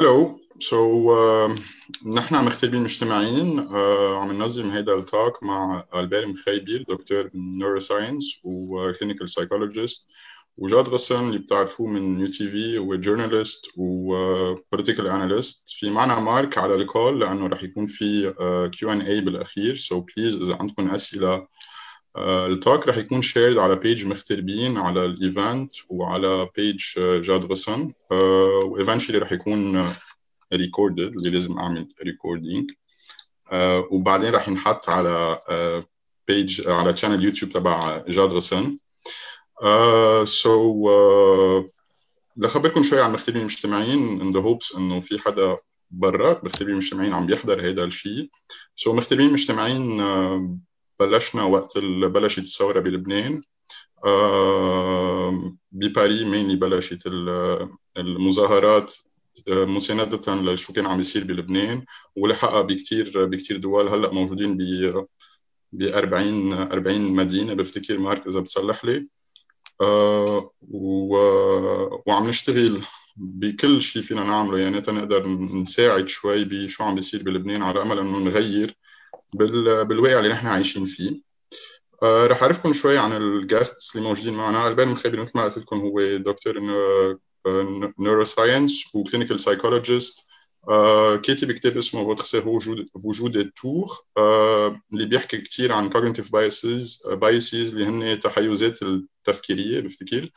hello so uh, نحن مغتربين مجتمعين uh, عم ننظم هيدا ال talk مع ألبير مخيبير دكتور neuroscience و clinical psychologist وجاد غصن اللي بتعرفوه من يو تي في هو journalist و political analyst في معنا مارك على ال call لأنه رح يكون في Q and A بالأخير so so please إذا عندكم أسئلة ال talk رح يكون shared على page مغتربين على ال event وعلى page جاد غصن و eventually رح يكون recorded اللي لازم أعمل recording وبعدين رح ينحط على page على channel يوتيوب تبع جاد غسن so لخبركم شوي عن مغتربين مجتمعين in the hopes إنه في حدا برات مغتربين مجتمعين عم بيحضر هذا الشيء so مغتربين مجتمعين بلشنا وقت بلشت الثورة بلبنان. بباري مينلي بلشت المظاهرات مساندة لشو كان عم يصير بلبنان ولحقها بكتير بكتير دول هلأ موجودين ب ب 40 40 مدينة بفتكر مارك إذا بتصلح لي. و... وعم نشتغل بكل شيء فينا نعمله. يعني تنقدر نساعد شوي بشو عم بيصير بلبنان على أمل إنه نغير. بالواقع اللي نحن عايشين فيه. آه رح أعرفكم شوي عن ال guests اللي موجودين معنا ألبان مخيبر مثل ما قلت لكم هو دكتور neuroscience و clinical psychologist كاتب كتاب اسمه فوتر وجود وجود التور آه اللي بيحكي كثير عن cognitive biases biases اللي هن تحيزات التفكيرية بفتكر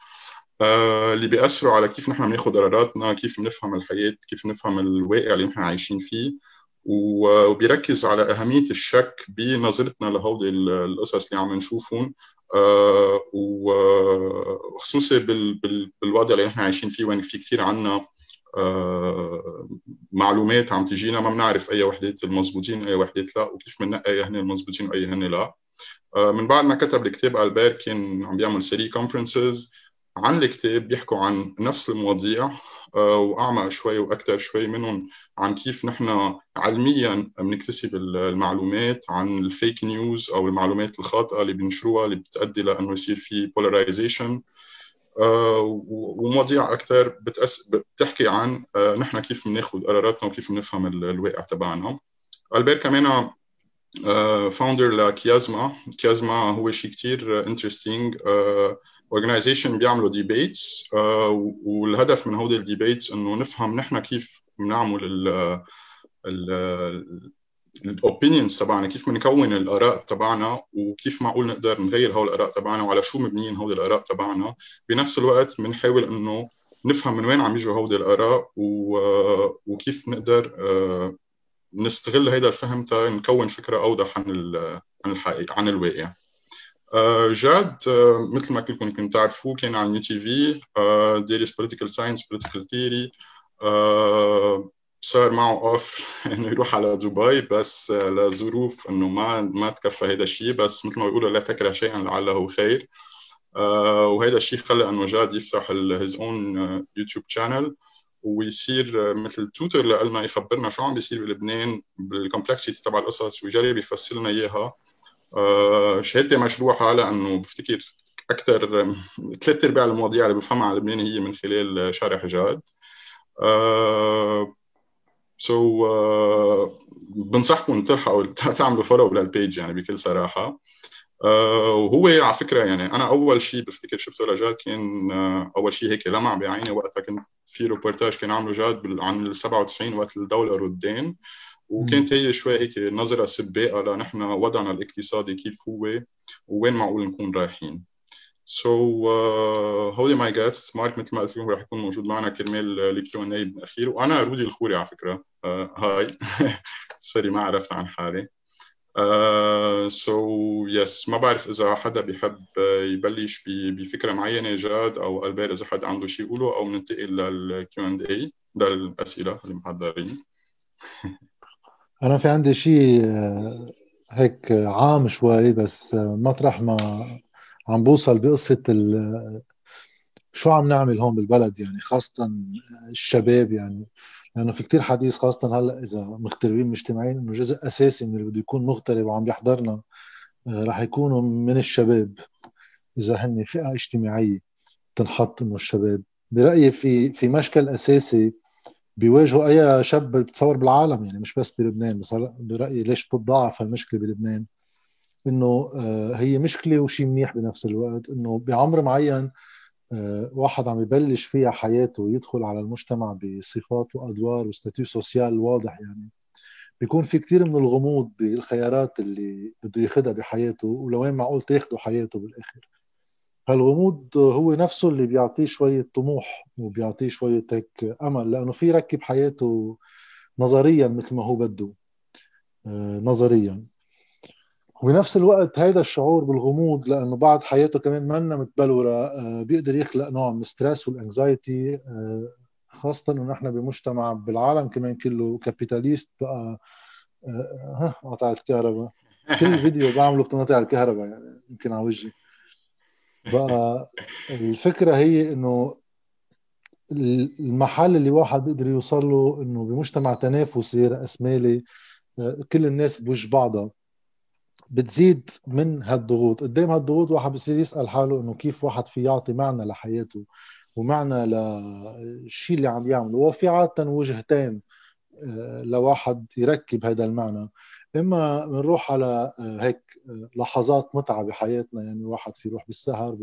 آه اللي بيأثروا على كيف نحن بناخذ قراراتنا كيف بنفهم الحياة كيف نفهم الواقع اللي نحن عايشين فيه. وبيركز على أهمية الشك بنظرتنا لهودي القصص اللي عم نشوفهم. آه وخصوصي بال بال بالوضع اللي نحن عايشين فيه وين في كثير عنا آه معلومات عم تجينا ما بنعرف أي وحدات المضبوطين أي وحدات لا وكيف بننقي أي هن المضبوطين وأي هن لا. آه من بعد ما كتب الكتاب البير كان عم بيعمل série conferences عن الكتاب بيحكوا عن نفس المواضيع آه وأعمق شوي وأكثر شوي منهم عن كيف نحن علميا بنكتسب المعلومات عن ال fake news أو المعلومات الخاطئة اللي بينشروها اللي بتؤدي لأنه يصير في polarization آه ومواضيع أكثر بتأس... بتحكي عن آه نحن كيف بناخذ قراراتنا وكيف بنفهم الواقع تبعنا. ألبير كمان founder لكيازما. كيازما هو شيء كثير interesting organization بيعملوا debates والهدف من هودي ال debates إنه نفهم نحن كيف بنعمل ال ال opinions تبعنا كيف بنكون الآراء تبعنا وكيف معقول نقدر نغير هول الآراء تبعنا وعلى شو مبنيين هول الآراء تبعنا بنفس الوقت بنحاول إنه نفهم من وين عم يجوا هودي الآراء. وكيف نقدر نستغل هيدا الفهم تا نكون فكرة أوضح عن. عن الحقيقة عن الواقع جاد مثل ما كلكم يمكن تعرفوه كان على TV دارس political science political theory صار معه offer إنه يروح على دبي بس لظروف إنه ما ما تكفى هذا الشيء بس مثل ما بيقولوا لا تكره شيئا لعله خير. آه وهذا الشيء خلى إنه جاد يفتح his own يوتيوب channel ويصير مثل tutor لنا يخبرنا شو عم بيصير بلبنان بال complexity تبع القصص ويجرب يفسر لنا إياها. آه شهادتي مشروحه لأنه بفتكر أكثر ثلاث أرباع المواضيع اللي بفهمها على لبنان هي من خلال شرح جاد. آه so, uh, بنصحكم تلحقوا تعملوا follow لل page يعني بكل صراحة. uh, وهو على فكرة يعني أنا أول شيء بفتكر شفته لجاد كان uh, أول شيء هيك لمع بعيني وقتها كنت في روبورتاج كان عامله جاد عن ال 97 وقت الدولة ردان وكانت هي شوي هيك نظرة سباقة لنحن وضعنا الاقتصادي كيف هو ووين معقول نكون رايحين. so, uh, هودي my guests مارك مثل ما قلت لكم رح يكون موجود معنا كرمال الكيو ان اي بالأخير. وأنا رودي الخوري على فكرة. uh, هاي. سوري ما عرفت عن حالي. سو uh, يس so, yes. ما بعرف إذا حدا بيحب يبلش بفكرة معينة جاد أو ألبير إذا حدا عنده شيء يقوله أو ننتقل لل Q and A للأسئلة اللي محضرين. أنا في عندي شيء هيك عام شوي بس مطرح ما عم بوصل بقصة شو عم نعمل هون بالبلد يعني خاصة الشباب يعني. لأنه في كتير حديث خاصة هلأ إذا مغتربين مجتمعين إنه جزء أساسي من اللي بده يكون مغترب وعم يحضرنا رح يكونوا من الشباب. إذا هن فئة اجتماعية تنحط إنه الشباب. برأيي في في مشكل أساسي بيواجهوا أي شاب بتصور بالعالم يعني مش بس بلبنان بس برأيي ليش بتتضاعف هالمشكله بلبنان؟ إنه آه، هي مشكلة وشيء منيح بنفس الوقت إنه بعمر معين آه، واحد عم يبلش فيها حياته ويدخل على المجتمع بصفات وأدوار وستاتيو سوسيال واضح يعني بيكون في كثير من الغموض بالخيارات اللي بده ياخذها بحياته ولوين معقول تاخده حياته بالآخر. هالغموض هو نفسه اللي بيعطيه شوية طموح وبيعطيه شوية هيك أمل لأنه في يركب حياته نظريا مثل ما هو بده آه، نظريا. وبنفس الوقت هذا الشعور بالغموض لأنه بعد حياته كمان منا متبلورة آه، بيقدر يخلق نوع من ال stress وال anxiety آه، خاصة إنه نحن بمجتمع بالعالم كمان كله capitalist بقى ها قطعت الكهرباء. كل فيديو بعمله بتنقطع الكهرباء يعني يمكن على وجهي. بقى الفكرة هي إنه المحل اللي واحد بيقدر يوصل له إنه بمجتمع تنافسي راسمالي كل الناس بوجه بعضها بتزيد من هالضغوط. قدام هالضغوط واحد بصير يسأل حاله إنه كيف واحد في يعطي معنى لحياته ومعنى للشيء اللي عم يعمله. وفي عادة وجهتين آه، لواحد يركب هذا المعنى. إما بنروح على آه، هيك آه، لحظات متعة بحياتنا يعني واحد في يروح بالسهر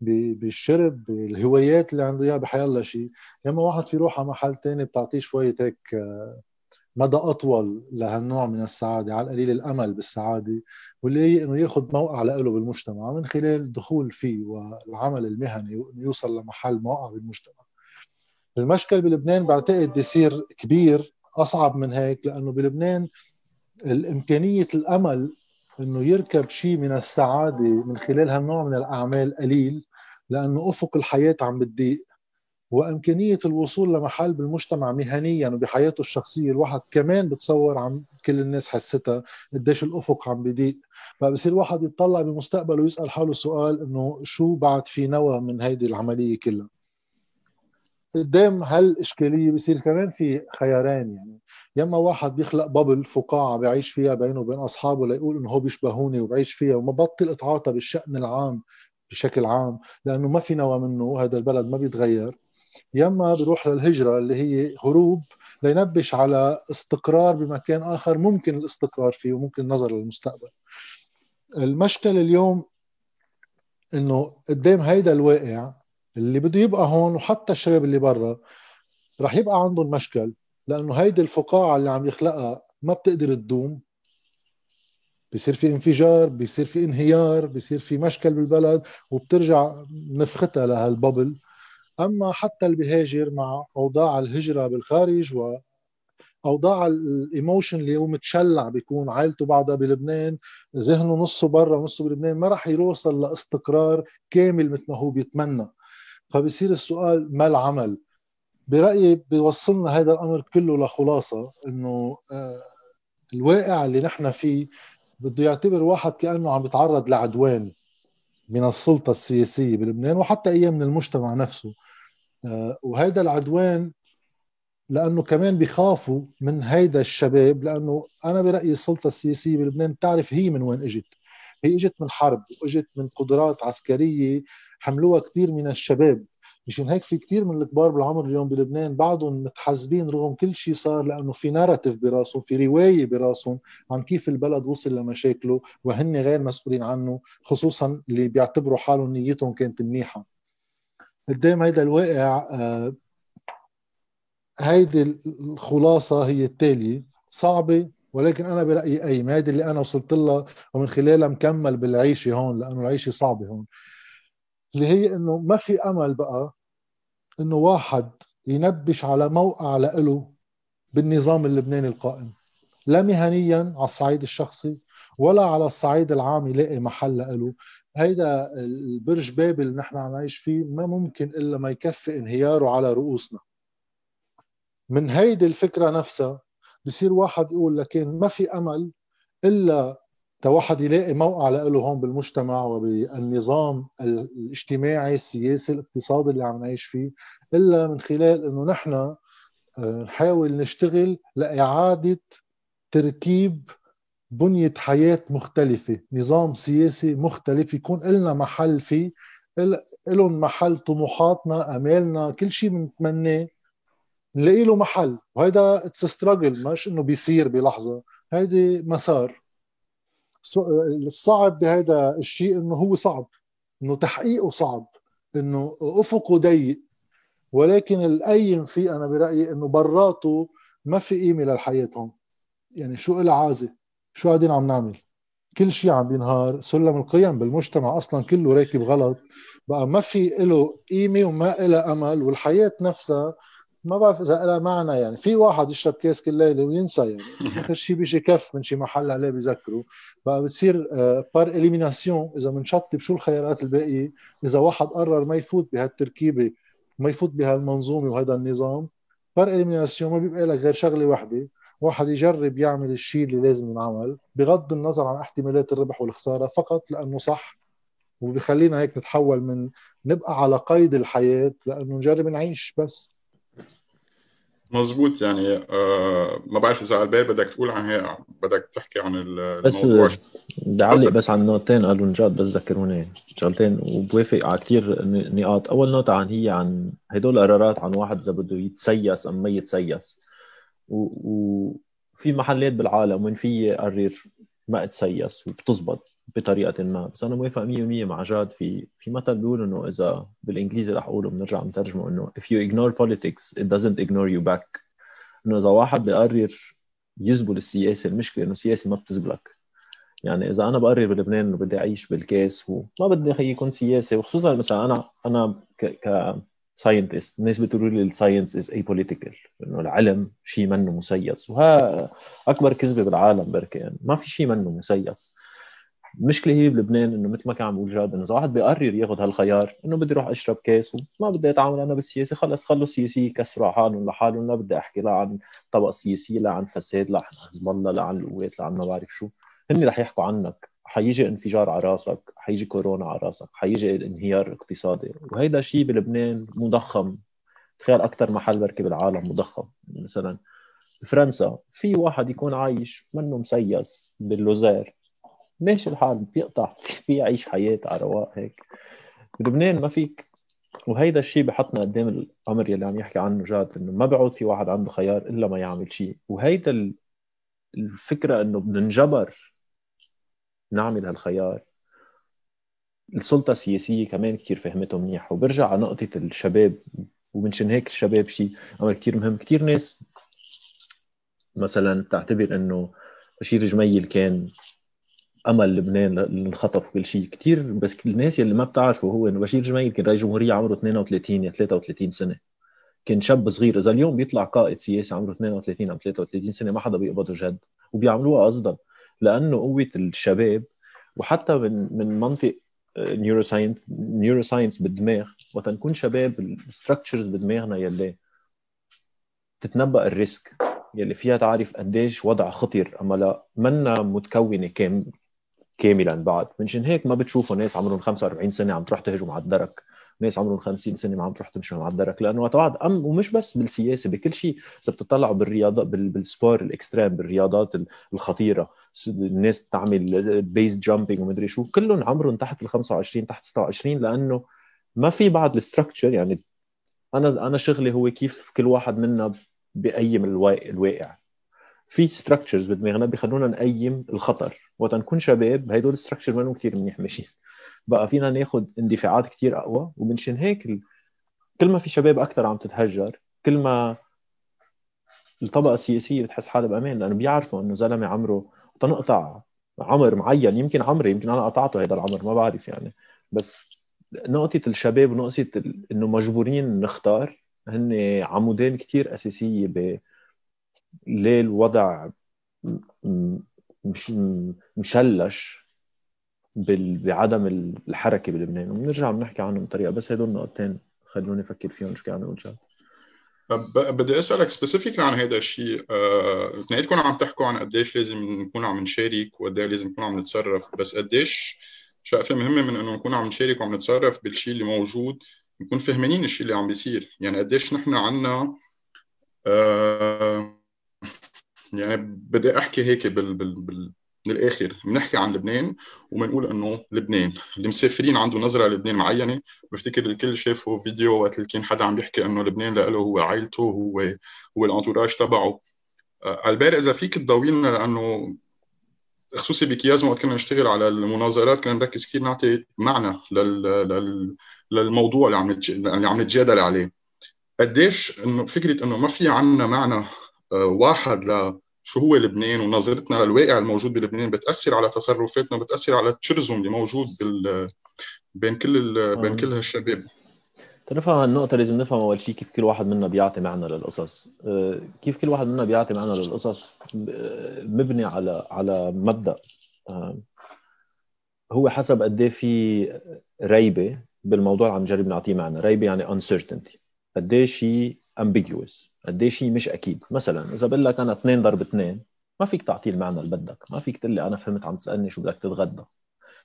بالشرب بالهوايات اللي عنده إياها بحيالله شيء إما واحد في يروح على محل تاني بتعطيه شوية هيك آه، مدى أطول لهالنوع من السعادة على القليل الأمل بالسعادة واللي هي إنه ياخذ موقع له بالمجتمع من خلال الدخول فيه والعمل المهني يوصل لمحل موقع بالمجتمع. المشكل بلبنان بعتقد يصير كبير أصعب من هيك لأنه بلبنان الإمكانية الأمل إنه يركب شيء من السعادة من خلال هالنوع من الأعمال قليل لأنه أفق الحياة عم بتضيق. وإمكانية الوصول لمحل بالمجتمع مهنيا وبحياته الشخصية الواحد كمان بتصور عم كل الناس حستها قديش الأفق عم بضيق. فبصير واحد يطلع بمستقبله ويسأل حاله سؤال إنه شو بعد في نوى من هيدي العملية كلها؟ قدام هالإشكالية بصير كمان في خيارين يعني يا إما واحد بيخلق بابل فقاعة بيعيش فيها بينه وبين أصحابه ليقول إنه هو بيشبهوني وبعيش فيها وما بطل إتعاطى بالشأن العام بشكل عام لأنه ما في نوى منه وهذا البلد ما بيتغير. يا إما بيروح للهجرة اللي هي هروب لينبش على استقرار بمكان آخر ممكن الاستقرار فيه وممكن النظر للمستقبل. المشكلة اليوم إنه قدام هيدا الواقع اللي بده يبقى هون وحتى الشباب اللي برا رح يبقى عندهم مشكل لأنه هيدي الفقاعة اللي عم يخلقها ما بتقدر تدوم. بصير في انفجار بصير في انهيار بصير في مشكل بالبلد وبترجع نفختها لهالببل. أما حتى اللي بيهاجر مع أوضاع الهجرة بالخارج و أوضاع الايموشن اللي هو متشلع بيكون عائلته بعدها بلبنان ذهنه نصه برا ونصه بلبنان ما راح يوصل لإستقرار كامل مثل ما هو بيتمنى. فبصير السؤال ما العمل؟ برأيي بيوصلنا هذا الأمر كله لخلاصة إنه آه، الواقع اللي نحن فيه بده يعتبر واحد كأنه عم يتعرض لعدوان من السلطة السياسية بلبنان وحتى أيام من المجتمع نفسه. آه، وهذا العدوان لأنه كمان بيخافوا من هيدا الشباب لأنه أنا برأيي السلطة السياسية بلبنان بتعرف هي من وين إجت. هي إجت من حرب وإجت من قدرات عسكرية حملوها كثير من الشباب. مشان هيك في كثير من الكبار بالعمر اليوم بلبنان بعضهم متحزبين رغم كل شيء صار لأنه في ناراتيف براسهم في رواية براسهم عن كيف البلد وصل لمشاكله وهن غير مسؤولين عنه خصوصا اللي بيعتبروا حالهم نيتهم كانت منيحة. قدام هيدا الواقع آه، هيدي الخلاصة هي التالية. صعبة ولكن أنا برأيي اي هيدي اللي أنا وصلت لها ومن خلالها مكمل بالعيشة هون لأنه العيشة صعبة هون. اللي هي إنه ما في أمل بقى إنه واحد ينبش على موقع لإله بالنظام اللبناني القائم لا مهنيا على الصعيد الشخصي ولا على الصعيد العام يلاقي محل له هيدا البرج بابل اللي نحن عم نعيش فيه ما ممكن إلا ما يكفي انهياره على رؤوسنا. من هيدي الفكرة نفسها بصير واحد يقول لكن ما في أمل إلا واحد يلاقي موقع له هون بالمجتمع وبالنظام الاجتماعي السياسي الاقتصادي اللي عم نعيش فيه إلا من خلال إنه نحن آه، نحاول نشتغل لإعادة تركيب بنية حياة مختلفة نظام سياسي مختلف يكون لنا محل فيه لهم محل طموحاتنا أمالنا كل شيء بنتمناه نلاقي له محل. وهيدا اتس ستراجل مش إنه بيصير بلحظة هيدي مسار. الصعب بهذا الشيء إنه هو صعب إنه تحقيقه صعب إنه أفقه ضيق. ولكن القيم فيه أنا برأيي إنه براته ما في قيمة للحياة هون. يعني شو العازه شو قاعدين عم نعمل؟ كل شيء عم بينهار سلم القيم بالمجتمع أصلا كله راكب غلط. بقى ما في له قيمة وما لها أمل والحياة نفسها ما بعرف إذا لها معنى يعني. في واحد يشرب كاس كل ليلة وينسى يعني. آخر شيء بيجي كف من شي محل عليه بيذكره. بقى بتصير par آه، élimination إذا بنشطب شو الخيارات الباقية. إذا واحد قرر ما يفوت بهالتركيبة ما يفوت بهالمنظومة وهذا النظام par élimination ما بيبقى لك غير شغلة واحدة واحد يجرب يعمل الشيء اللي لازم ينعمل. بغض النظر عن احتمالات الربح والخسارة فقط لأنه صح. وبخلينا هيك نتحول من نبقى على قيد الحياة لأنه نجرب نعيش بس. مزبوط يعني آه ما بعرف إذا على البال بدك تقول عن هي بدك تحكي عن الموضوع بس بدي أعلق بس عن نقطتين قالوا نجاد بس ذكروني شغلتين وبوافق على كثير نقاط. أول نقطة عن هي عن هدول القرارات عن واحد إذا بده يتسيس أم ما يتسيس. وفي محلات بالعالم وين في يقرر ما اتسيس وبتزبط. بطريقة ما. بس أنا موافق 100% مع جاد في في مثل بيقول إنه إذا بالإنجليزي رح أقوله بنرجع نترجمه إنه if you ignore politics it doesn't ignore you back. إنه إذا واحد بيقرر يزبل السياسة المشكلة إنه السياسة ما بتزبلك. يعني إذا أنا بقرر بلبنان إنه بدي أعيش بالكاس وما بدي خي يكون سياسة. وخصوصا مثلا أنا أنا ك, ك scientist الناس بتقولوا لي ال science is apolitical إنه العلم شيء منه مسيس. وها أكبر كذبة بالعالم بركي يعني ما في شيء منه مسيس. المشكلة هي بلبنان إنه مثل ما كان عم بقول جاد إنه إذا واحد بيقرر ياخذ هالخيار إنه بدي أروح اشرب كاس وما بدي اتعامل أنا بالسياسة خلص خلوا السياسيه يكسروا حالهم لحالهم لا بدي أحكي لا عن طبقه سياسيه لا عن فساد لا عن حزب الله لا عن القوات لا عن ما بعرف شو. هن رح يحكوا عنك. حيجي انفجار على راسك حيجي كورونا على راسك حيجي انهيار اقتصادي. وهيدا شيء بلبنان مضخم. تخيل أكثر محل بركي بالعالم مضخم. مثلا بفرنسا في واحد يكون عايش منه مسيس باللوزير. ماشي الحال بيقطع في يعيش حياة على رواق هيك. بلبنان ما فيك وهيدا الشيء بحطنا قدام الأمر يلي عم يحكي عنه جاد إنه ما بيعود في واحد عنده خيار إلا ما يعمل شيء وهيدا الفكرة إنه بننجبر نعمل هالخيار. السلطة السياسية كمان كثير فهمته منيح. وبرجع على نقطة الشباب ومنشان هيك الشباب شيء أمر كثير مهم. كثير ناس مثلا تعتبر إنه بشير جميل كان أمل لبنان للخطف وكل شيء كثير بس الناس يلي ما بتعرفه هو إنه بشير جميل كان رئيس جمهوريه عمره 32 يا 33 سنة. كان شاب صغير إذا اليوم بيطلع قائد سياسي عمره 32 أو 33 سنة ما حدا بيقبضه جد وبيعملوها قصدا لأنه قوة الشباب وحتى من من منطق neuroscience neuroscience بالدماغ وقت نكون شباب ال structures بدماغنا يلي تتنبأ ال risk يلي فيها تعرف قديش وضع خطر أما لا منا متكونة كام كاملا بعد منشان هيك ما بتشوفوا ناس عمرهم 45 سنة عم تروح تهجم على الدرك. ناس عمرهم 50 سنة ما عم تروح تمشي على الدرك. لأنه وقت واحد أم ومش بس بالسياسة بكل شيء. إذا بتطلعوا بالرياضه بال sport الـ extreme بالرياضات الخطيرة. الناس تعمل base jumping ومدري شو. كلهم عمرهم تحت ال 25 تحت 26 لأنه ما في بعد ال structure يعني أنا أنا شغلي هو كيف كل واحد منا بيقيم الواقع. في structures بدماغنا بيخلونا نقيم الخطر. وقت نكون شباب هدول ال structure ما كثير منيح ماشيين. بقى فينا ناخذ اندفاعات كثير أقوى ومنشان هيك كل ما في شباب أكثر عم تتهجر كل ما الطبقة السياسية بتحس حالها بأمان لأنه بيعرفوا إنه زلمة عمره تنقطع عمر معين يمكن عمري يمكن أنا قطعته هذا العمر ما بعرف يعني. بس نقطة الشباب ونقطة إنه مجبورين نختار هن عمودين كثير أساسية ب ليه الوضع مش مشلش بعدم الحركة بلبنان؟ وبنرجع بنحكي عنهم بطريقه بس هدول النقطتين خلوني أفكر فيهم شو كان أقول بدي أسألك سبيسيفيكلي عن هذا الشيء. آه، اثنيناتكم عم تحكوا عن قديش لازم نكون عم نشارك وقد لازم نكون عم نتصرف. بس قديش شقفه مهمه من إنه نكون عم نشارك وعم نتصرف بالشيء اللي موجود نكون فهمانين الشيء اللي عم بيصير. يعني قديش نحن عنا آه يعني بدي أحكي هيك بال, بال, بال من الآخر. بنحكي عن لبنان وبنقول إنه لبنان اللي مسافرين عنده نظرة لبنان معينة. بفتكر الكل شافوا فيديو وقت اللي كان حدا عم بيحكي إنه لبنان له هو عائلته هو هو الانتوراج تبعه. آه، البارح إذا فيك تضوي لنا لأنه خصوصي بكيازما وقت كنا نشتغل على المناظرات كنا نركز كثير نعطي معنى لل... لل... للموضوع اللي عم. اللي عم نتجادل عليه. قديش إنه فكرة إنه ما في عندنا معنى آه، واحد ل شو هو لبنان ونظرتنا للواقع الموجود بلبنان بتأثر على تصرفاتنا بتأثر على التشرزم اللي موجود بال بين كل ال... بين كل هالشباب. تنفهم هالنقطة لازم نفهم أول شيء كيف كل واحد منا بيعطي معنى للقصص، آه، كيف كل واحد منا بيعطي معنى للقصص؟ مبني على على مبدأ. آه، هو حسب قد إيه في ريبة بالموضوع اللي عم نجرب نعطيه معنى، ريبة يعني uncertainty، قد إيه شيء ambiguous، قد إيه شيء مش أكيد، مثلا إذا بقول لك أنا 2 ضرب 2 ما فيك تعطيه المعنى اللي بدك، ما فيك تقول لي أنا فهمت عم تسألني شو بدك تتغدى،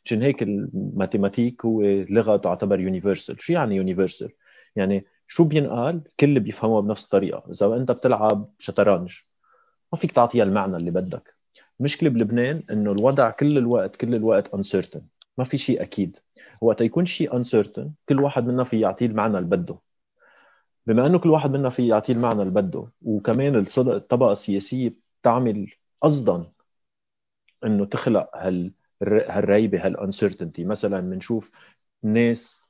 مشان هيك ال mathématiques هو لغة تعتبر universal شو يعني universal يعني شو بينقال؟ كل بيفهموها بنفس الطريقة. إذا أنت بتلعب شطرنج ما فيك تعطيها المعنى اللي بدك. المشكلة بلبنان إنه الوضع كل الوقت كل الوقت uncertain. ما في شيء أكيد. وقت يكون شيء uncertain كل واحد منا في يعطيه المعنى اللي بده. بما إنه كل واحد منا في يعطيه المعنى اللي بده وكمان الطبقة السياسية بتعمل قصدا إنه تخلق هال هالريبة هال uncertainty مثلا بنشوف ناس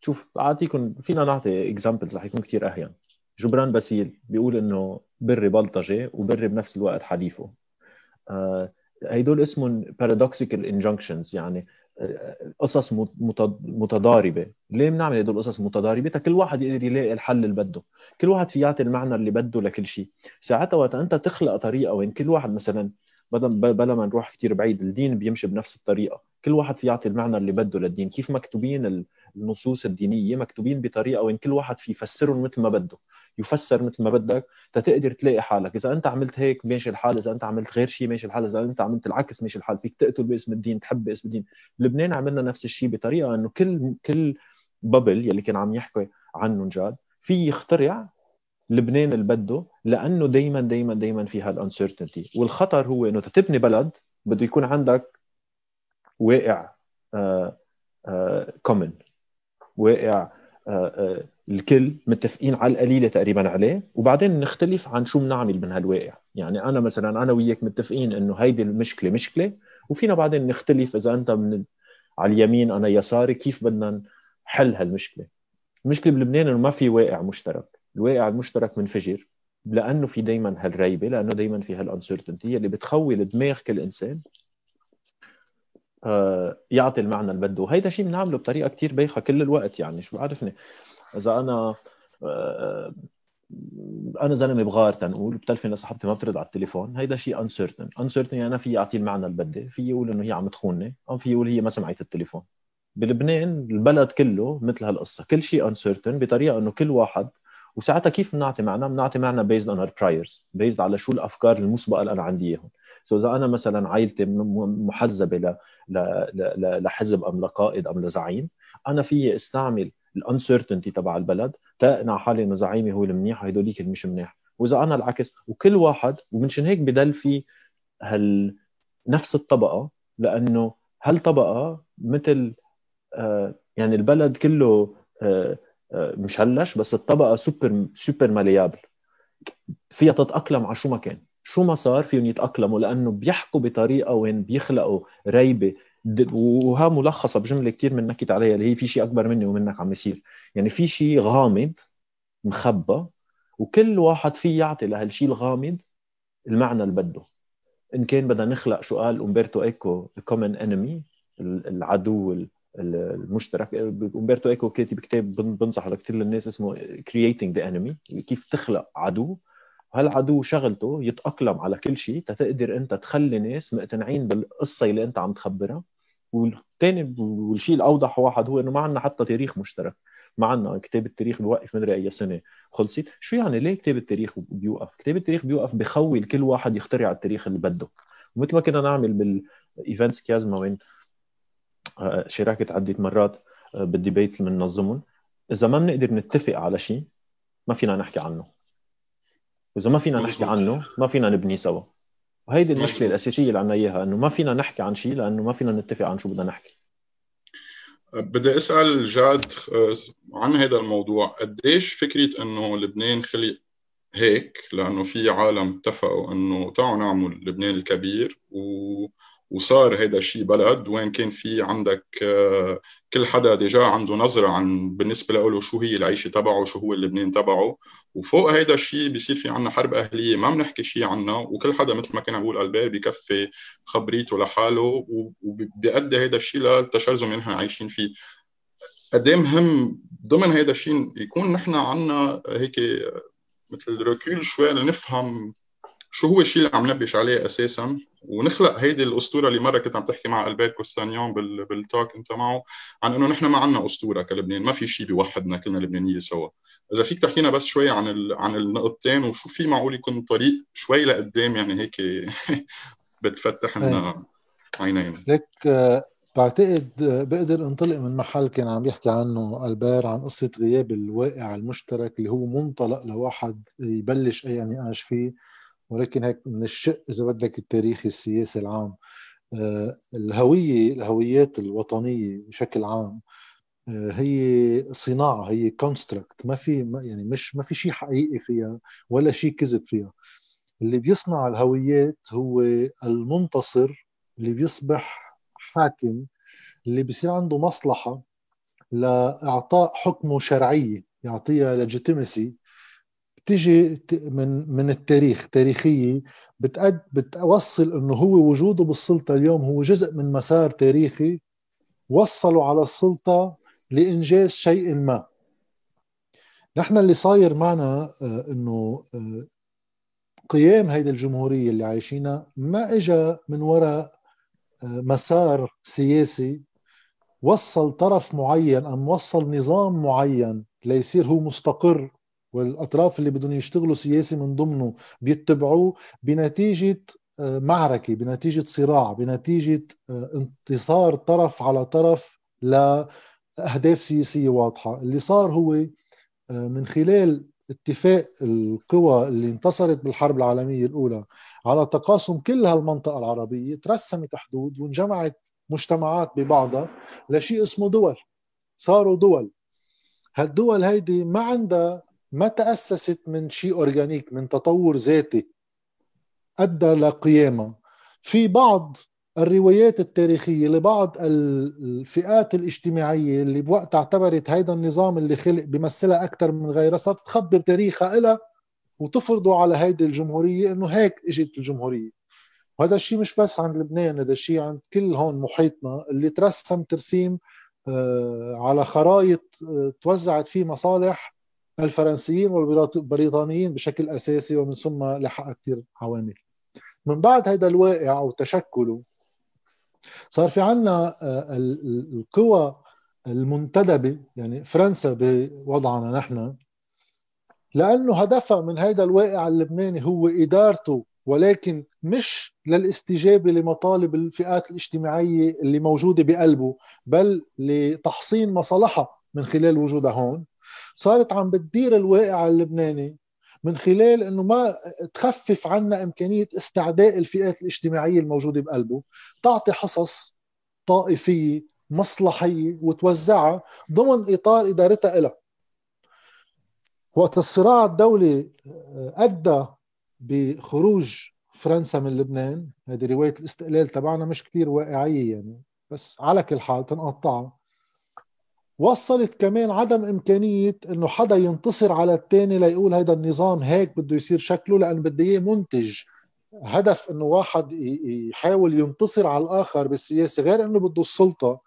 شوف اعطيكم فينا نعطي examples رح يكون كثير هين جبران باسيل بيقول إنه بري بلطجة وبري بنفس الوقت حليفه. آه هيدول اسمهم paradoxical injunctions يعني قصص متضاربة. ليه بنعمل هدول القصص متضاربه كل واحد يقدر يلاقي الحل اللي بده. كل واحد في يعطي المعنى اللي بده لكل شيء. ساعتها وقت أنت تخلق طريقة وين كل واحد مثلا بلا ما نروح كثير بعيد الدين بيمشي بنفس الطريقة. كل واحد في يعطي المعنى اللي بده للدين. كيف مكتوبين النصوص الدينية؟ مكتوبين بطريقة وين كل واحد في يفسرهم مثل ما بده. يفسر مثل ما بدك تتقدر تلاقي حالك. إذا أنت عملت هيك ماشي الحال إذا أنت عملت غير شيء ماشي الحال إذا أنت عملت العكس ماشي الحال. فيك تقتل باسم الدين تحب باسم الدين. بلبنان عملنا نفس الشيء بطريقة إنه كل كل بابل يلي كان عم يحكي عنه جاد في يخترع لبنان اللي بده لأنه دائما دائما دائما في هالانسرتينتي والخطر هو إنه تبني بلد بده يكون عندك واقع كومن آه، آه، واقع آه، الكل متفقين على القليلة تقريبا عليه. وبعدين نختلف عن شو بنعمل من هالواقع. يعني أنا مثلا أنا وياك متفقين إنه هيدي المشكلة مشكلة وفينا بعدين نختلف إذا أنت من على اليمين أنا يساري كيف بدنا نحل هالمشكلة؟ المشكلة بلبنان إنه ما في واقع مشترك. الواقع المشترك منفجر لأنه في دائما هالريبة لأنه دائما في هالانسرتينتي اللي بتخول دماغ كل إنسان آه، يعطي المعنى اللي بده. وهيدا شيء بنعمله بطريقة كتير بايخة كل الوقت يعني شو بعرفني؟ إذا أنا آه، أنا زلمة بغار تنقول بتلفن لصاحبتي ما بترد على التليفون هيدا شيء uncertain uncertain يعني أنا في اعطيه المعنى اللي بدي. في يقول إنه هي عم تخونني أو في يقول هي ما سمعت التليفون. بلبنان البلد كله مثل هالقصة. كل شيء uncertain بطريقة إنه كل واحد وساعتها كيف بنعطي معنى؟ بنعطي معنى based on our priors based على شو الأفكار المسبقة اللي أنا عندي إياهم. so إذا أنا مثلا عائلتي محزبة ل... ل... ل... لحزب أم لقائد أم لزعيم أنا فيي أستعمل ال uncertainty تبع البلد تاقنع حالي إنه زعيمي هو المنيح وهدوليك اللي مش منيح. وإذا أنا العكس وكل واحد ومنشان هيك بضل في هال نفس الطبقة لأنه هالطبقة مثل آه يعني البلد كله آه مشلش بس الطبقة super super malleable. فيها تتأقلم على شو ما كان. شو ما صار فيهم يتأقلموا لأنه بيحكوا بطريقة وين بيخلقوا ريبة وها ملخصة بجملة كثير منّكت عليها اللي هي في شيء أكبر مني ومنك عم يصير. يعني في شيء غامض مخبى وكل واحد فيه يعطي لهالشيء الغامض المعنى اللي بده. إن كان بدنا نخلق شو قال أمبرتو إيكو common enemy العدو المشترك. أمبرتو إيكو كاتب كتاب بنصح لكثير للناس اسمه creating the enemy كيف تخلق عدو. هالعدو شغلته يتأقلم على كل شيء؟ تتقدر أنت تخلي ناس مقتنعين بالقصة اللي أنت عم تخبرها. والثاني والشيء الأوضح واحد هو إنه ما عندنا حتى تاريخ مشترك. ما عندنا كتاب التاريخ بيوقف مدري اي سنه خلصت؟ شو يعني ليه كتاب التاريخ بيوقف؟ كتاب التاريخ بيوقف بيخول كل واحد يخترع التاريخ اللي بده. ومثل ما كنا نعمل بال events كيازما وين آه، شاركت عدة مرات آه، بالديبيتس اللي بننظمهم إذا ما بنقدر نتفق على شيء ما فينا نحكي عنه. واذا ما فينا نحكي عنه ما فينا نبني سوا. وهيدي المشكلة الأساسية اللي عندنا إياها إنه ما فينا نحكي عن شيء لأنه ما فينا نتفق عن شو بدنا نحكي. بدي أسأل جاد آه، عن هذا الموضوع. قديش فكرة إنه لبنان خلق هيك؟ لأنه في عالم اتفقوا إنه تعالوا نعمل لبنان الكبير و وصار هذا الشيء بلد وين كان في عندك آه، كل حدا ديجا عنده نظرة عن بالنسبة له شو هي العيشة تبعه شو هو اللبنان تبعه. وفوق هذا الشيء بيصير في عنا حرب أهلية ما بنحكي شيء عنها وكل حدا مثل ما كان عم ألبير بكفي خبريته لحاله وبيأدي هذا الشيء للتشرذم اللي نحن عايشين فيه. قد إيه مهم ضمن هذا الشيء يكون نحن عنا هيك مثل ركول شوي لنفهم شو هو الشيء اللي عم نبش عليه أساسا. ونخلق هيدي الأسطورة اللي مرة كنت عم تحكي مع البيت كوستانيون بالتوك انت معه عن إنه نحن ما عندنا أسطورة كلبنان ما في شيء بيوحدنا كلنا لبنانيه سوا. إذا فيك تحكينا بس شوي عن ال... عن النقطتين وشو في معقول يكون طريق شوي لقدام يعني هيك بتفتح لنا عينينا لك بعتقد بقدر انطلق من محل كان عم يحكي عنه البير عن قصة غياب الواقع المشترك اللي هو منطلق لواحد يبلش أي نقاش فيه. ولكن هيك من الشق إذا بدك التاريخي السياسي العام آه، الهوية الهويات الوطنية بشكل عام آه، هي صناعة هي construct ما في يعني مش ما في شيء حقيقي فيها ولا شيء كذب فيها. اللي بيصنع الهويات هو المنتصر اللي بيصبح حاكم اللي بيصير عنده مصلحة لإعطاء حكمه شرعية يعطيها legitimacy بتجي من من التاريخ تاريخية بتأد بتوصل إنه هو وجوده بالسلطة اليوم هو جزء من مسار تاريخي وصلوا على السلطة لإنجاز شيء ما. نحن اللي صاير معنا آه، إنه آه، قيام هيدي الجمهورية اللي عايشينها ما اجى من وراء آه، مسار سياسي وصل طرف معين أم وصل نظام معين ليصير هو مستقر والأطراف اللي بدهم يشتغلوا سياسي من ضمنه بيتبعوه بنتيجة آه، معركة بنتيجة صراع بنتيجة آه، انتصار طرف على طرف لأهداف سياسية واضحة. اللي صار هو آه، من خلال اتفاق القوى اللي انتصرت بالحرب العالمية الأولى على تقاسم كل هالمنطقة العربية ترسمت حدود وانجمعت مجتمعات ببعضها لشيء اسمه دول صاروا دول. هالدول هيدي ما عندها ما تأسست من شيء أورجانيك من تطور ذاتي أدى لقيامها في بعض الروايات التاريخية لبعض الفئات الاجتماعية اللي بوقت اعتبرت هيدا النظام اللي خلق بيمثلها أكثر من غيرها صارت تخبر تاريخها إلها وتفرضوا على هيدي الجمهورية إنه هيك إجت الجمهورية. وهذا الشيء مش بس عند لبنان هذا الشيء عند كل هون محيطنا اللي ترسم ترسيم آه، على خرائط آه، توزعت فيه مصالح الفرنسيين والبريطانيين بشكل أساسي ومن ثم لحق كثير عوامل. من بعد هذا الواقع أو تشكله صار في عندنا آه، القوى المنتدبة يعني فرنسا بوضعنا نحن لأنه هدفها من هذا الواقع اللبناني هو إدارته ولكن مش للاستجابة لمطالب الفئات الاجتماعية اللي موجودة بقلبه بل لتحصين مصالحها من خلال وجودها هون. صارت عم بتدير الواقع اللبناني من خلال إنه ما تخفف عنا إمكانية استعداء الفئات الاجتماعية الموجودة بقلبه تعطي حصص طائفية مصلحية وتوزعها ضمن إطار إدارتها لها وقت الصراع الدولي أدى بخروج فرنسا من لبنان هذه رواية الاستقلال تبعنا مش كثير واقعية يعني بس على كل حال تنقطعها وصلت كمان عدم إمكانية إنه حدا ينتصر على الثاني ليقول هذا النظام هيك بده يصير شكله لأن بده إياه منتج. هدف إنه واحد يحاول ينتصر على الآخر بالسياسة غير إنه بده السلطة.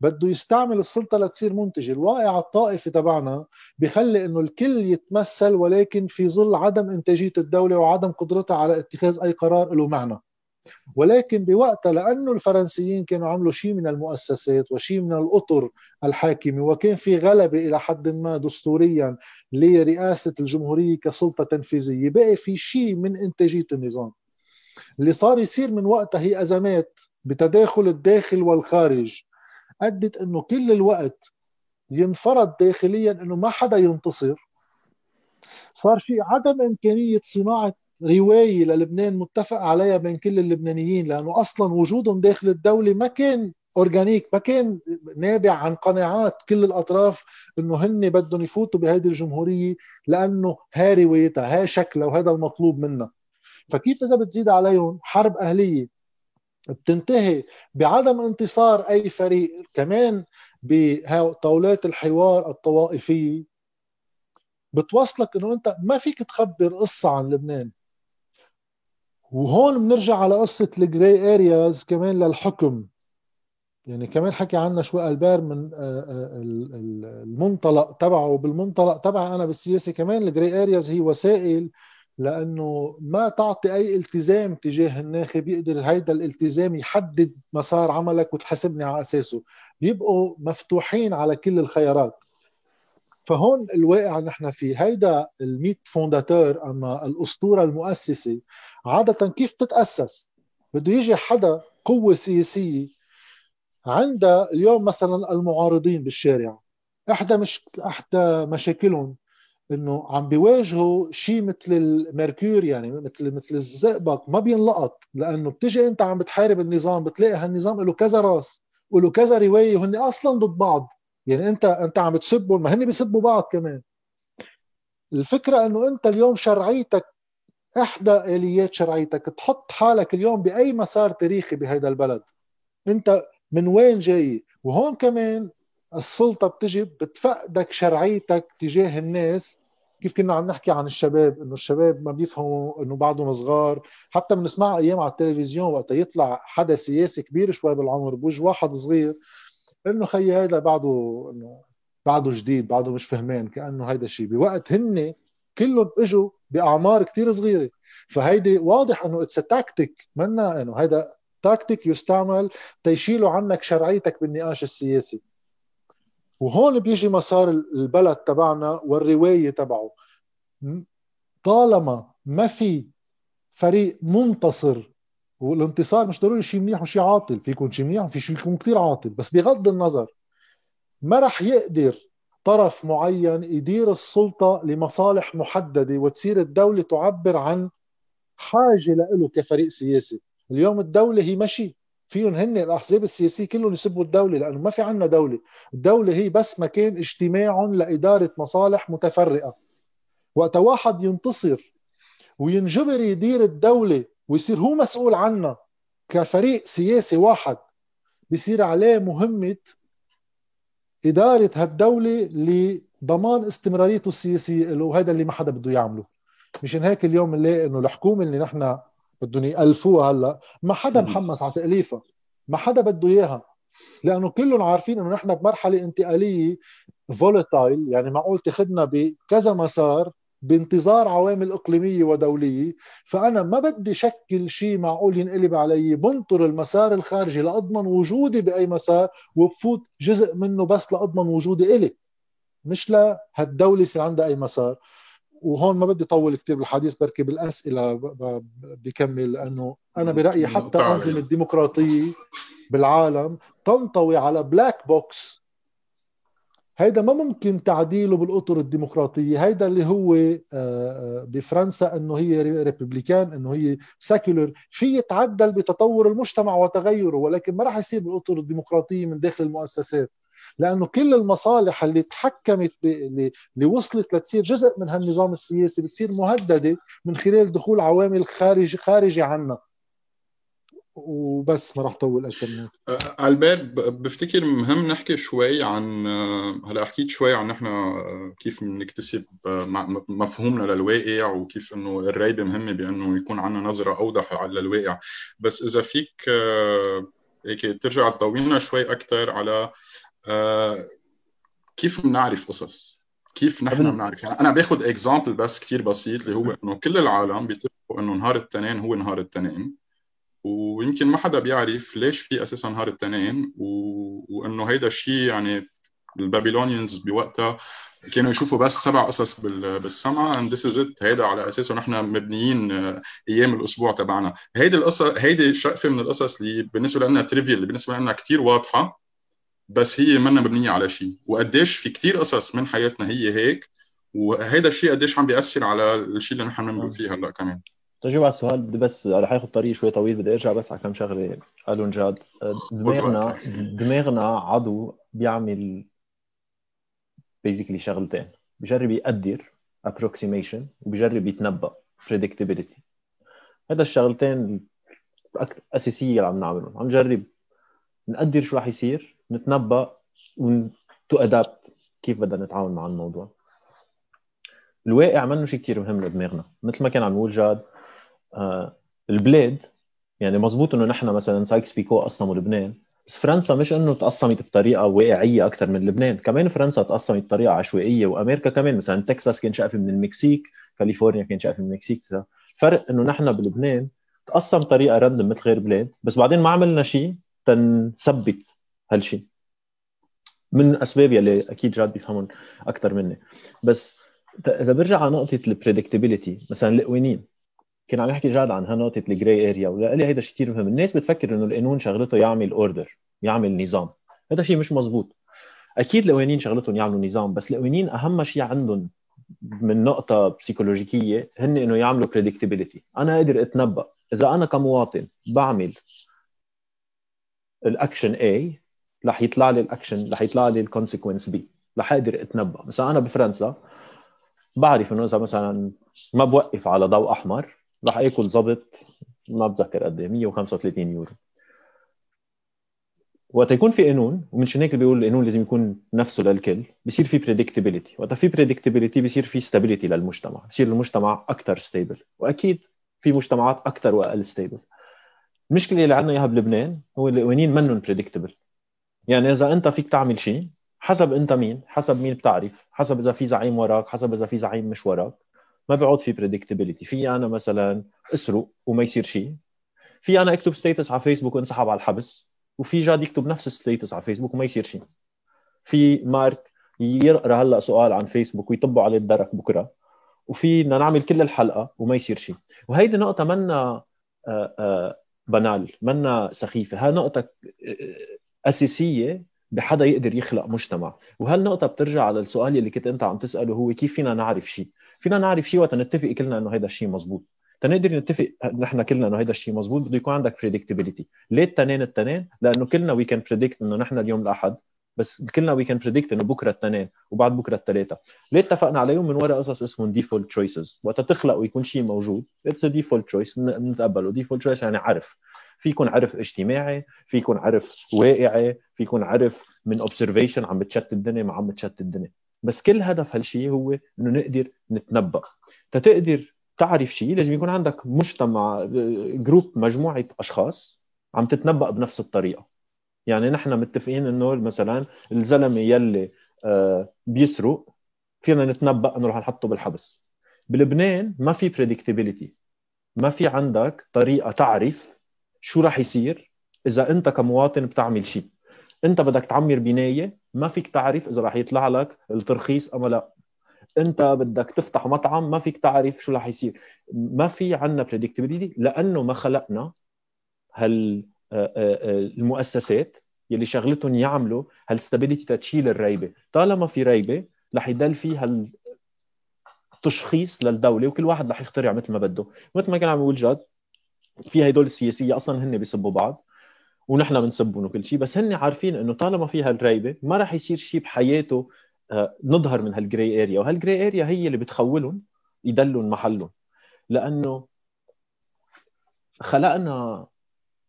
بده يستعمل السلطة لتصير منتج. الواقع الطائفي تبعنا بخلي إنه الكل يتمثل ولكن في ظل عدم إنتاجية الدولة وعدم قدرتها على اتخاذ أي قرار له معنى. ولكن بوقتها لأنه الفرنسيين كانوا عملوا شيء من المؤسسات وشيء من الأطر الحاكمة وكان في غلبة إلى حد ما دستوريا لرئاسة الجمهورية كسلطة تنفيذية. بقي في شيء من إنتاجية النظام. اللي صار يصير من وقتها هي أزمات بتداخل الداخل والخارج. أدت إنه كل الوقت ينفرض داخليا إنه ما حدا ينتصر. صار في عدم إمكانية صناعة رواية للبنان متفق عليها بين كل اللبنانيين لأنه أصلا وجودهم داخل الدولة ما كان أورجانيك ما كان نابع عن قناعات كل الأطراف إنه هن بدهم يفوتوا بهذه الجمهورية لأنه هاي روايتها هاي شكلها وهذا المطلوب منا فكيف إذا بتزيد عليهم حرب أهلية بتنتهي بعدم انتصار أي فريق كمان بطاولات الحوار الطوائفية بتوصلك إنه أنت ما فيك تخبر قصة عن لبنان. وهون بنرجع على قصة ال gray areas كمان للحكم. يعني كمان حكي عنا شوي ألبير من آه، آه، المنطلق تبعه. وبالمنطلق تبعي أنا بالسياسة كمان ال gray areas هي وسائل لأنه ما تعطي أي التزام تجاه الناخب. يقدر هيدا الالتزام يحدد مسار عملك وتحاسبني على أساسه. بيبقوا مفتوحين على كل الخيارات. فهون الواقع نحن فيه هيدا ال mythe fondateur أما الأسطورة المؤسسة عادة كيف بتتأسس؟ بده يجي حدا قوة سياسية عندها اليوم مثلا المعارضين بالشارع إحدى مش إحدى مشاكلهم إنه عم بيواجهوا شيء مثل ال mercure يعني مثل مثل الزئبق ما بينلقط لأنه بتيجي أنت عم بتحارب النظام بتلاقي هالنظام له كذا راس وله كذا رواية وهن أصلا ضد بعض. يعني انت انت عم تسبهم ما هن بيسبوا بعض كمان. الفكرة انه انت اليوم شرعيتك احدى آليات شرعيتك تحط حالك اليوم بأي مسار تاريخي بهذا البلد. انت من وين جاي؟ وهون كمان السلطة بتجي بتفقدك شرعيتك تجاه الناس. كيف كنا عم نحكي عن الشباب إنه الشباب ما بيفهموا إنه بعضهم صغار. حتى بنسمع أيام على التلفزيون وقت يطلع حدا سياسي كبير شوي بالعمر بوجه واحد صغير. انه خيي هذا بعده إنه بعده جديد بعده مش فهمان كأنه هيدا الشيء بوقت هن كلهم إجوا بأعمار كثير صغيرة. فهيدي واضح إنه it's tactic منا إنه هيدا تاكتيك يستعمل تيشيلوا عنك شرعيتك بالنقاش السياسي. وهون بيجي مسار البلد تبعنا والرواية تبعه. طالما ما في فريق منتصر والانتصار مش ضروري شيء منيح وشيء عاطل في يكون شيء منيح وفي شيء يكون كثير عاطل بس بغض النظر ما رح يقدر طرف معين يدير السلطة لمصالح محددة وتصير الدولة تعبر عن حاجة له كفريق سياسي اليوم الدولة هي مشي فيهم هن الأحزاب السياسية كلهم يسبوا الدولة لأنه ما في عندنا دولة، الدولة هي بس مكان اجتماع لإدارة مصالح متفرقة. وقت واحد ينتصر وينجبر يدير الدولة ويصير هو مسؤول عنها كفريق سياسي واحد. بصير عليه مهمة إدارة هالدولة لضمان استمراريته السياسية له وهذا اللي ما حدا بده يعمله. مشان هيك اليوم بنلاقي إنه الحكومة اللي نحن بدهم يألفوها هلا ما حدا محمس على تأليفها. ما حدا بده إياها. لأنه كلهم عارفين إنه نحن بمرحلة انتقالية فولاتايل يعني معقول تاخذنا بكذا مسار بانتظار عوامل إقليمية ودولية فأنا ما بدي شكل شيء معقول ينقلب علي بنطر المسار الخارجي لأضمن وجودي بأي مسار وبفوت جزء منه بس لأضمن وجودي إلي مش لهالدولة يصير عندها أي مسار. وهون ما بدي طول كثير بالحديث بركي بالأسئلة بكمل لأنه أنا برأيي حتى الانظمه الديمقراطية بالعالم تنطوي على black box هيدا ما ممكن تعديله بالأطر الديمقراطية. هيدا اللي هو آه، آه، بفرنسا إنه هي républicaine إنه هي secular في يتعدل بتطور المجتمع وتغيره ولكن ما راح يصير بالأطر الديمقراطية من داخل المؤسسات. لأنه كل المصالح اللي تحكمت اللي وصلت لتصير جزء من هالنظام السياسي بتصير مهددة من خلال دخول عوامل خارج خارجة عنا. وبس ما راح طول أكثر من البير بفتكر مهم نحكي شوي عن هلا حكيت شوي عن نحن كيف نكتسب مفهومنا للواقع وكيف إنه الريبه مهمة بأنه يكون عندنا نظرة أوضح على الواقع. بس إذا فيك هيك ترجع تضوينا شوي أكثر على كيف بنعرف قصص؟ كيف نحن بنعرف؟ يعني أنا باخذ example بس كثير بسيط اللي هو إنه كل العالم بيتفقوا إنه نهار التنين هو نهار التنين. ويمكن ما حدا بيعرف ليش في أساسا نهار التنين و... وإنه هيدا الشيء يعني ال Babylonians بوقتها كانوا يشوفوا بس سبع قصص بالسما and this is it هيدا على أساسه نحن مبنيين آه، أيام الأسبوع تبعنا. هيدي القصة هيدي شقفة من القصص اللي بالنسبة لنا trivial اللي بالنسبة لنا كثير واضحة بس هي منا مبنية على شيء وقديش في كثير قصص من حياتنا هي هيك وهيدا الشيء قديش عم بيأثر على الشيء اللي نحن بنمرق فيه هلأ كمان. تجاوب على السؤال بدي بس رح ياخذ طريق شوي طويل بدي ارجع بس على كم شغلة. قالوا جاد دماغنا دماغنا عضو بيعمل بيزيكلي شغلتين. بجرب يقدر approximation وبجرب يتنبأ predictability. هذا الشغلتين أساسية اللي عم نعملهم. عم نجرب نقدر شو راح يصير نتنبأ ونتو ادابت كيف بدنا نتعامل مع الموضوع. الواقع منه شيء كثير مهم لدماغنا. مثل ما كان عم نقول جاد البلاد يعني مزبوط إنه نحن مثلا سايكس بيكو قسموا لبنان بس فرنسا مش إنه تقسمت بطريقة واقعية أكثر من لبنان كمان فرنسا تقسمت بطريقة عشوائية وأمريكا كمان مثلا تكساس كان شقفه من المكسيك كاليفورنيا كان شقفه من المكسيك فرق إنه نحن بلبنان تقسم بطريقة random مثل غير بلاد بس بعدين ما عملنا شيء تنثبت هالشيء من أسباب يلي أكيد جاد بيفهمون أكثر مني. بس إذا برجع على نقطة ال predictability مثلا القوانين. كان عم يحكي جاد عن نقطه ال gray area ولي هيدا شيء كثير مهم. الناس بتفكر إنه القانون شغلته يعمل order يعمل نظام. هذا شيء مش مزبوط أكيد القوانين شغلتهم يعملوا نظام بس القوانين أهم شيء عندهم من نقطة بسيكولوجيكيه هن إنه يعملوا predictability أنا قادر أتنبأ. إذا أنا كمواطن بعمل ال action A رح يطلع لي الاكشن رح يطلع لي ال consequence B. رح أقدر أتنبأ. مثلا أنا بفرنسا بعرف إنه إذا مثلا ما بوقف على ضوء أحمر رح اكل ظبط ما بتذكر قد إيه 135 يورو. وقت يكون في قانون ومنشان هيك بيقول القانون لازم يكون نفسه للكل بصير في predictability وقت في predictability بصير في stability للمجتمع بصير المجتمع أكثر stable وأكيد في مجتمعات أكثر وأقل stable المشكلة اللي عندنا إياها بلبنان هو القوانين منهم predictable يعني إذا أنت فيك تعمل شيء حسب أنت مين حسب مين بتعرف حسب إذا في زعيم وراك حسب إذا في زعيم مش وراك ما بيعود في predictability في أنا مثلا أسرق وما يصير شيء. في أنا أكتب status على فيسبوك وأنسحب على الحبس. وفي جاد يكتب نفس ال status على فيسبوك وما يصير شيء. في مارك يقرأ هلا سؤال عن فيسبوك ويطبوا عليه الدرك بكرة. وفي بدنا نعمل كل الحلقة وما يصير شيء. وهيدي نقطة منا آه، آه، banal منا سخيفة. ها نقطة آه، أساسية بحدا يقدر يخلق مجتمع. وهالنقطة بترجع على السؤال اللي كنت أنت عم تسأله هو كيف فينا نعرف شيء؟ فينا نعرف شيء وقت نتفق كلنا إنه هذا الشيء مزبوط. تنقدر نتفق نحن كلنا إنه هذا الشيء مزبوط بده يكون عندك predictability ليه التنين التنين؟ لأنه كلنا we can predict إنه نحن اليوم الأحد بس كلنا we can predict إنه بكرة التنين وبعد بكرة الثلاثه ليه اتفقنا عليهم؟ من وراء قصص اسمهم default choices وقت تخلق ويكون شيء موجود it's default choice بنتقبله default choice يعني عرف. في يكون عرف اجتماعي في يكون عرف واقعي في يكون عرف من observation عم بتشتت الدنيا ما عم بتشتت الدنيا. بس كل هدف هالشيء هو إنه نقدر نتنبأ. تتقدر تعرف شيء لازم يكون عندك مجتمع group مجموعة أشخاص عم تتنبأ بنفس الطريقة. يعني نحن متفقين إنه مثلا الزلمة يلي آه، بيسرق فينا نتنبأ إنه رح نحطه بالحبس. بلبنان ما في predictability ما في عندك طريقة تعرف شو رح يصير إذا أنت كمواطن بتعمل شيء أنت بدك تعمر بناية ما فيك تعرف إذا رح يطلع لك الترخيص أم لا. أنت بدك تفتح مطعم ما فيك تعرف شو رح يصير. ما في عندنا predictability لأنه ما خلقنا هال آه، آه، آه، المؤسسات يلي شغلتهم يعملوا هال stability تشيل الريبة. طالما في ريبة رح يضل في هال تشخيص للدولة وكل واحد رح يخترع مثل ما بده. مثل ما كان عم يقول جاد في هدول السياسية أصلا هن بيسبوا بعض. ونحن بنسبهم وكل شيء بس هن عارفين إنه طالما في هالريبه ما راح يصير شيء بحياته آه، نظهر من هال gray area وهال gray area هي اللي بتخولهم يضلون محلهم. لأنه خلقنا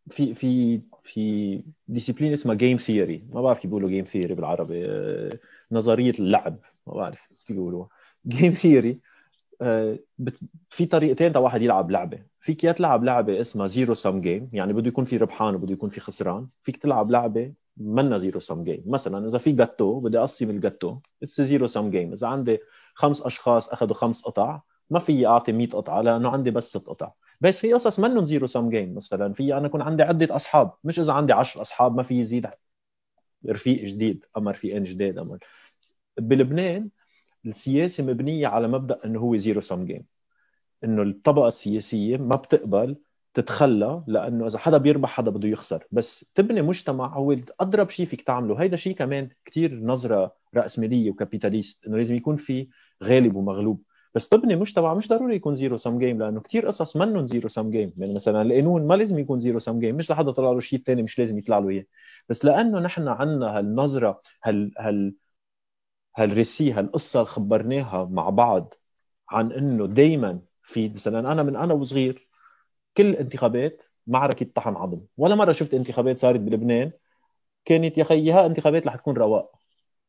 في في في discipline اسمها game theory ما بعرف كيف بيقولوا game theory بالعربي آه، نظرية اللعب. ما بعرف كيف بيقولوها. game theory في طريقتين واحد يلعب لعبة. فيك يا تلعب لعبة اسمها zero sum game يعني بده يكون في ربحان وبده يكون في خسران. فيك تلعب لعبة منا zero sum game مثلا إذا في جاتو بدي أقسم الجاتو it's zero sum game إذا عندي خمس أشخاص أخذوا خمس قطع ما في أعطي 100 قطعه لأنه عندي بس ست قطع. بس في قصص منهم zero sum game مثلا في أنا يكون عندي عدة أصحاب. مش إذا عندي 10 أصحاب ما في يزيد رفيق جديد اما رفيقين جداد اما بلبنان السياسة مبنية على مبدأ إنه هو zero sum game إنه الطبقة السياسية ما بتقبل تتخلى لأنه إذا حدا بيربح حدا بده يخسر. بس تبني مجتمع هو أضرب شيء فيك تعمله. هيدا شيء كمان كثير نظرة رأسمالية و capitalist إنه لازم يكون في غالب ومغلوب. بس تبني مجتمع مش ضروري يكون zero-sum game لأنه كثير قصص منهم zero-sum game يعني مثلا القانون ما لازم يكون zero-sum game مش لحدا طلع له شيء ثاني مش لازم يطلع له إياه. بس لأنه نحن عندنا هالنظرة هال هال هالريسي هالقصة اللي خبرناها مع بعض عن إنه دائما في مثلا أنا من أنا وصغير كل انتخابات معركة طحن عظم. ولا مرة شفت انتخابات صارت بلبنان كانت يا خيي انتخابات رح تكون رواق.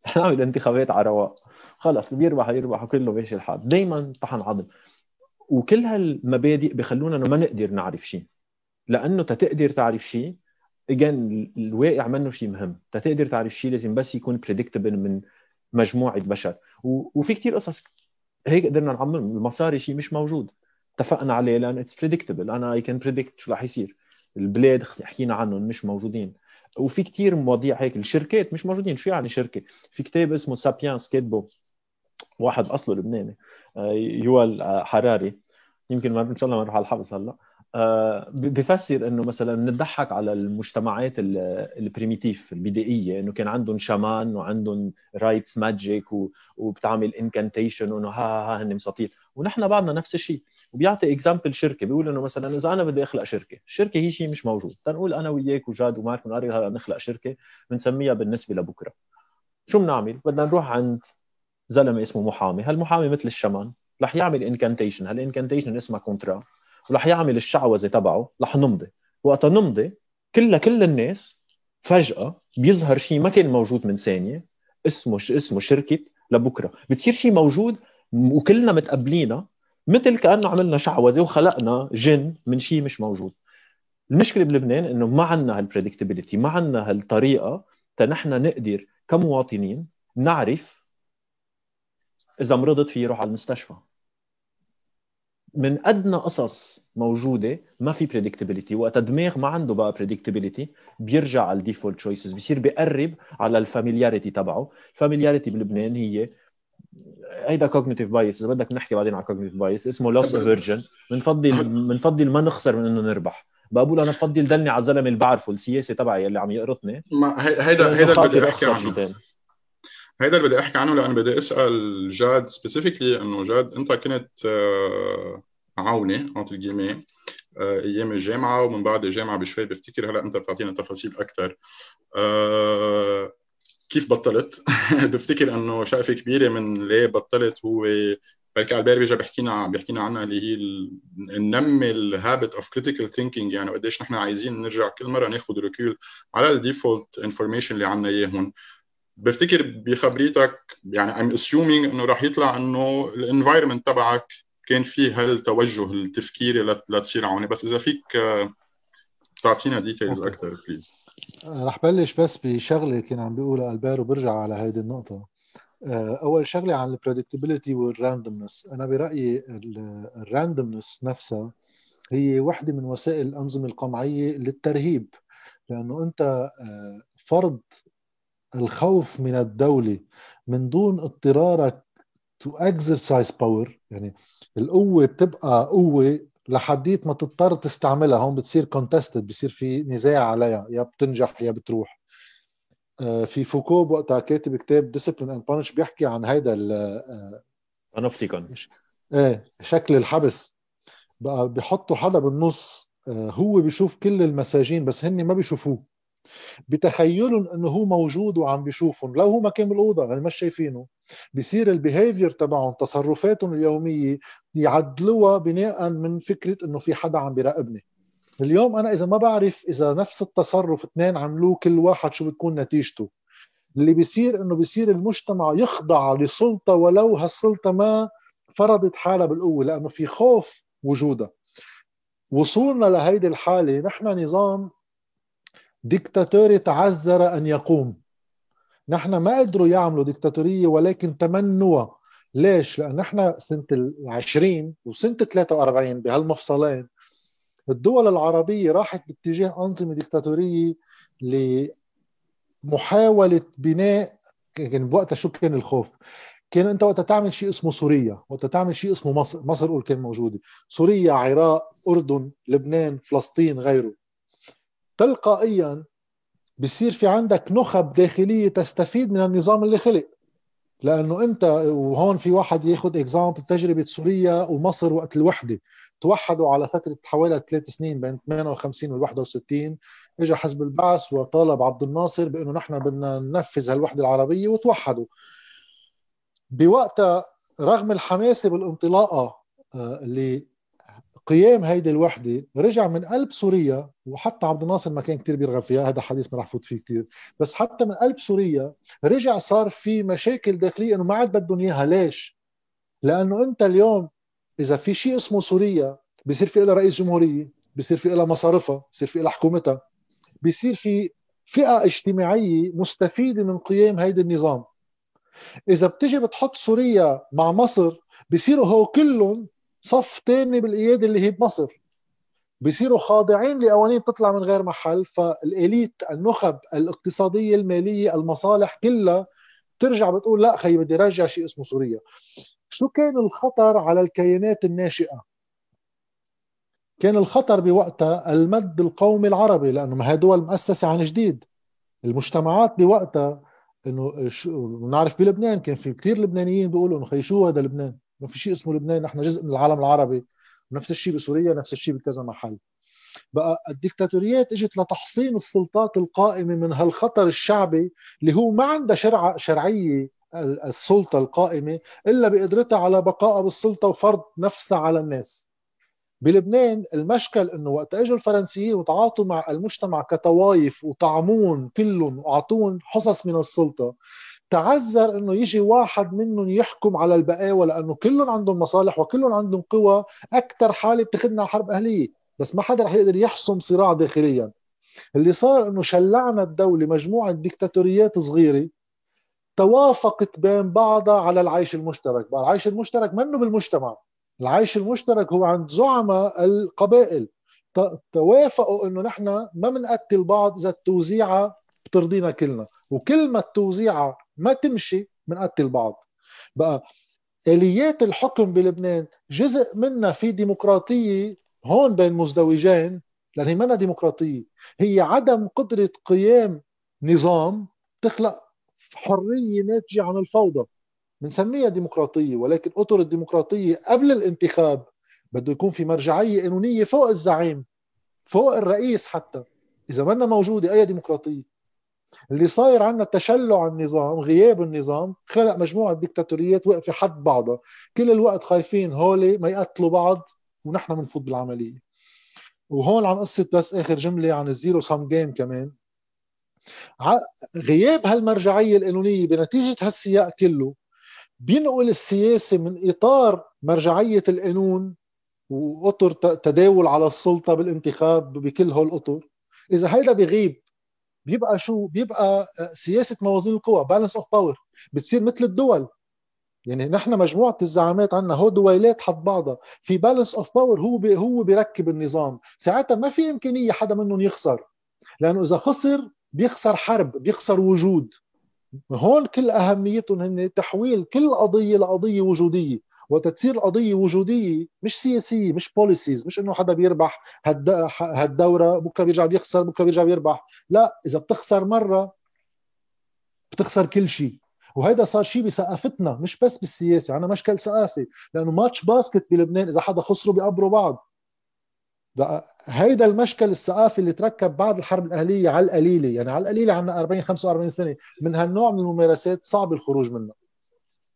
نعمل انتخابات على رواق. خلص اللي بيربح يربح وكله ماشي الحال. دائما طحن عظم. وكل هالمبادئ بخلونا إنه ما نقدر نعرف شيء لأنه تتقدر تعرف شيء again الواقع منه شيء مهم. تتقدر تعرف شيء لازم بس يكون predictable من مجموعة بشر. وفي كتير قصص هيك قدرنا نعمم. المصاري شيء مش موجود. اتفقنا عليه لأن it's predictable أنا I can predict شو رح يصير. البلاد حكينا عنهم مش موجودين. وفي كتير مواضيع هيك. الشركات مش موجودين. شو يعني شركة؟ في كتاب اسمه Sapiens كاتبه واحد أصله لبناني. آه، يوفال هراري. يمكن إن شاء الله ما نروح على الحبس هلأ. آه، بفسر إنه مثلا نضحك على المجتمعات ال primitive البدائية إنه كان عندهم shaman وعندهم rites magic وبتعمل incantation وإنه ها ها هن مساطيل ونحن بعدنا نفس الشيء. وبيعطي example شركة بيقول إنه مثلا إذا أنا بدي أخلق شركة الشركة هي شيء مش موجود. تنقول أنا وياك وجاد ومارك بنقرر هلا نخلق شركة بنسميها بالنسبة لبكرة. شو بنعمل؟ بدنا نروح عند زلمة اسمه محامي. هالمحامي مثل ال shaman رح يعمل incantation هال incantation اسمها contrat ورح يعمل الشعوذة تبعه رح نمضي. وقتها نمضي كلها كل الناس فجأة بيظهر شيء ما كان موجود من ثانية اسمه اسمه شركة لبكرة. بتصير شيء موجود وكلنا متقبلينه مثل كأنه عملنا شعوذة وخلقنا جن من شيء مش موجود. المشكلة بلبنان إنه ما عندنا هال predictability ما عندنا هالطريقة تنحن نقدر كمواطنين نعرف إذا مرضت فيي روح على المستشفى. من أدنى قصص موجودة ما في predictability وقت الدماغ ما عنده بقى predictability بيرجع على ال default choices بصير بيقرب على ال familiarity تبعه. ال familiarity بلبنان هي هيدا cognitive bias إذا بدك نحكي بعدين على cognitive bias اسمه loss aversion بنفضل بنفضل ما نخسر من إنه نربح. بقول أنا بفضل ضلني على الزلمة اللي بعرفه السياسي تبعي اللي عم يقرطني. ما هيدا هيدا اللي بدي أحكي عنه. هيدا اللي بدي أحكي عنه لأنه بدي أسأل جاد specifically إنه جاد أنت كنت عوني engagé أيام الجامعة ومن بعد الجامعة بشوي بفتكر هلأ أنت بتعطينا تفاصيل أكثر آه، كيف بطلت؟ بفتكر إنه شقفه كبيرة من ليه بطلت هو بركي على بيرجع بيحكينا بيحكينا عنها اللي هي ننمي ال habit of critical thinking يعني قديش نحن عايزين نرجع كل مرة ناخذ recul على ال default information اللي عندنا اياه هون بفتكر بخبريتك يعني I'm assuming إنه راح يطلع إنه ال environment تبعك كان فيه هالتوجه التفكيري لتصير عوني. بس إذا فيك تعطينا details أكثر please رح بلش بس بشغلة كان عم بيقولها البير وبرجع على هيدي النقطة. آه، أول شغلة عن ال predictability وال randomness أنا برأيي ال randomness نفسها هي وحدة من وسائل الأنظمة القمعية للترهيب. لأنه أنت آه، فرض الخوف من الدولة من دون اضطرارك to exercise power يعني القوة بتبقى قوة لحديت ما تضطر تستعملها. هون بتصير contested بصير في نزاع عليها يا بتنجح يا بتروح. آه، في فوكو وقتها كاتب كتاب Discipline and Punish بيحكي عن هيدا panopticon إيه شكل الحبس. بقى بيحطوا حدا بالنص آه، هو بيشوف كل المساجين بس هن ما بيشوفوه. بتخيلهم إنه هو موجود وعم بيشوفهم لو هو ما كان بالأوضة يعني مش شايفينه. بصير ال behavior تبعهم تصرفاتهم اليومية يعدلوها بناء من فكرة إنه في حدا عم بيراقبني. اليوم أنا إذا ما بعرف إذا نفس التصرف اثنين عملوه كل واحد شو بتكون نتيجته. اللي بيصير إنه بيصير المجتمع يخضع لسلطة ولو هالسلطة ما فرضت حالها بالقوة لأنه في خوف وجودها. وصولنا لهيدي الحالة نحن نظام ديكتاتوري تعذر أن يقوم نحن ما قدروا يعملوا ديكتاتورية ولكن تمنوها ليش؟ لأن نحن سنة العشرين وسنة 43 بهالمفصلين الدول العربية راحت باتجاه أنظمة ديكتاتورية لمحاولة بناء كان بوقتها شو كان الخوف؟ كان أنت وقت تعمل شيء اسمه سوريا وقت تعمل شيء اسمه مصر مصر قول كان موجودة سوريا عراق أردن لبنان فلسطين غيره تلقائيا بصير في عندك نخب داخلية تستفيد من النظام اللي خلق. لأنه أنت وهون في واحد ياخذ اكزامبل تجربة سوريا ومصر وقت الوحدة. توحدوا على فترة حوالي ثلاث سنين بين 58 وال 61 اجى حزب البعث وطالب عبد الناصر بأنه نحن بدنا ننفذ هالوحدة العربية وتوحدوا. بوقتها رغم الحماسة بالانطلاقة اللي آه، قيام هيدي الوحدة رجع من قلب سوريا وحتى عبد الناصر ما كان كتير بيرغب فيها هذا حديث ما رح فوت فيه كتير. بس حتى من قلب سوريا رجع صار في مشاكل داخلية إنه ما عاد بدهم إياها. ليش؟ لأنه أنت اليوم إذا في شيء اسمه سوريا بصير في لها رئيس جمهورية بصير في لها مصارفها بصير في لها حكومتها بصير في فئة اجتماعية مستفيدة من قيام هيدي النظام. إذا بتجي بتحط سوريا مع مصر بصيروا هو كلهم صف تاني بالقياده اللي هي بمصر. بيصيروا خاضعين لقوانين تطلع من غير محل فالإليت النخب الاقتصادية المالية المصالح كلها ترجع بتقول لا خي بدي رجع شيء اسمه سوريا. شو كان الخطر على الكيانات الناشئة؟ كان الخطر بوقتها المد القومي العربي لأنه ما هي دول مؤسسة عن جديد. المجتمعات بوقتها إنه بنعرف بلبنان كان في كثير لبنانيين بيقولوا إنه خي شو هذا لبنان؟ ما في شيء اسمه لبنان نحن جزء من العالم العربي ونفس الشيء بسوريا نفس الشيء بكذا محل. بقى الدكتاتوريات إجت لتحصين السلطات القائمة من هالخطر الشعبي اللي هو ما عنده شرع شرعية السلطة القائمة إلا بقدرتها على بقائها بالسلطة وفرض نفسها على الناس. بلبنان المشكل إنه وقت إجوا الفرنسيين وتعاطوا مع المجتمع كطوائف وطعمون كلهم واعطوهم حصص من السلطة تعذر إنه يجي واحد منهم يحكم على البقاوى لأنه كلهم عندهم مصالح وكلهم عندهم قوى. أكثر حالة بتاخذنا حرب أهلية. بس ما حدا رح يقدر يحسم صراع داخليا. اللي صار إنه شلعنا الدولة مجموعة ديكتاتوريات صغيرة توافقت بين بعضها على العيش المشترك. بقى العيش المشترك منه بالمجتمع. العيش المشترك هو عند زعماء القبائل. توافقوا إنه نحن ما بنقتل بعض إذا التوزيعه بترضينا كلنا. وكل ما التوزيعه ما تمشي بنقتل بعض بقى آليات الحكم بلبنان جزء منها في ديمقراطية هون بين مزدوجين لأن هي منها ديمقراطية. هي عدم قدرة قيام نظام تخلق حرية ناتجة عن الفوضى. بنسميها ديمقراطية ولكن أطر الديمقراطية قبل الانتخاب بده يكون في مرجعية قانونية فوق الزعيم فوق الرئيس حتى. إذا منا موجودة أي ديمقراطية؟ اللي صاير عندنا تشلع النظام غياب النظام خلق مجموعة ديكتاتوريات واقفه حد بعضها. كل الوقت خايفين هولي ما يقتلوا بعض ونحن بنفوت بالعملية. وهون عن قصة بس آخر جملة عن ال zero-sum game كمان. غياب هالمرجعية القانونية بنتيجة هالسياق كله بينقل السياسة من إطار مرجعية القانون وأطر تداول على السلطة بالانتخاب بكل هالأطر. إذا هيدا بغيب بيبقى شو؟ بيبقى آه، سياسة موازين القوى balance of power بتصير مثل الدول. يعني نحن مجموعة الزعامات عندنا هو دويلات حد بعضها. في balance of power هو بي هو بيركب النظام. ساعتها ما في إمكانية حدا منهم يخسر. لأنه إذا خسر بيخسر حرب بيخسر وجود. هون كل أهميتهم هن تحويل كل قضية لقضية وجودية. وتتصير القضية وجودية مش سياسية مش policies مش إنه حدا بيربح هالدورة بكرة بيرجع بيخسر بكرة بيرجع بيربح. لا إذا بتخسر مرة بتخسر كل شيء. وهيدا صار شيء بثقافتنا مش بس بالسياسة. عنا مشكل ثقافي لأنه ماتش باسكت بلبنان إذا حدا خسروا بيقبروا بعض. هيدا المشكل الثقافي اللي تركب بعد الحرب الأهلية على القليله يعني على القليله عندنا 40 45 سنة من هالنوع من الممارسات صعب الخروج منها.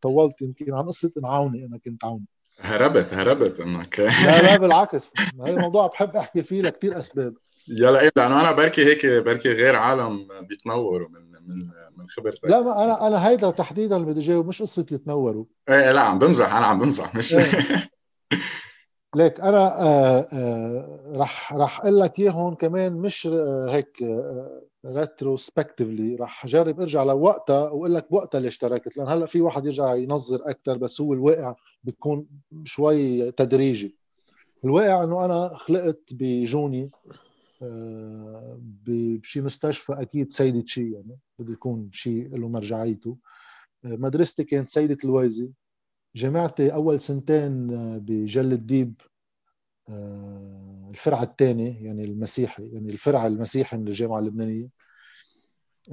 طولت يمكن عن قصة انعاوني أنا كنت عوني. هربت هربت. انك لا لا بالعكس. هذا الموضوع بحب أحكي فيه لكثير أسباب. يلا إيه لأنه أنا بركي هيك بركي غير عالم بيتنوروا من من من خبرتك. لا ما أنا أنا هيدا تحديدا اللي بدي جاوب مش قصة يتنوروا. إيه لا عم بمزح أنا عم بمزح مش إيه. ليك أنا آه آه رح رح أقول لك اياهم كمان مش آه هيك ريتروسبكتيفلي رح جرب ارجع لوقتها وأقول لك وقتها ليش تركت لأن هلأ في واحد يرجع ينظر أكثر بس هو الواقع بيكون شوي تدريجي. الواقع إنه أنا خلقت بجوني بشي مستشفى أكيد سيدة شيء يعني بده يكون شيء له مرجعيته. مدرستي كانت سيدة الويزي. جامعتي أول سنتين آه، بجل الديب الفرع الثاني يعني المسيحي يعني الفرع المسيحي من الجامعة اللبنانية.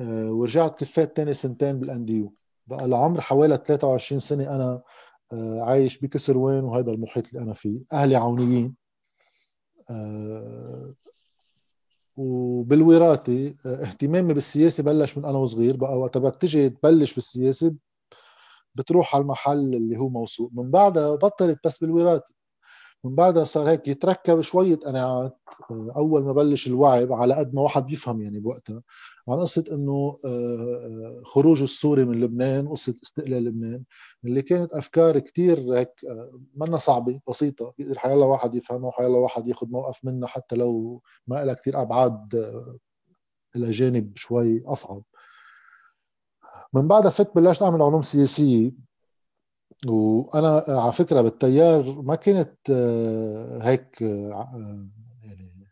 ورجعت كفيت ثاني سنتين بالانديو بقى لعمر حوالي 23 سنة أنا آه، عايش بكسروان وهذا المحيط اللي أنا فيه. أهلي عونيين. آه، وبالوراثة آه، اهتمامي بالسياسة بلش من أنا وصغير. بقى وقت بدك تجي تبلش بالسياسة بتروح على المحل اللي هو موثوق. من بعدها بطلت بس بالوراثة. من بعدها صار هيك يتركب شوية قناعات آه، أول ما بلش الوعي على قد ما واحد بيفهم يعني بوقتها. عن قصة إنه آه، آه، خروج السوري من لبنان قصة استقلال لبنان اللي كانت أفكار كتير هيك منا صعبة بسيطة. بيقدر حيالله واحد يفهمها وحيالله واحد ياخذ موقف منها حتى لو ما لها كتير أبعاد إلى جانب شوي أصعب. من بعدها فت بلشت أعمل علوم سياسية. وأنا على فكرة بالتيار ما كنت آه، هيك آه، يعني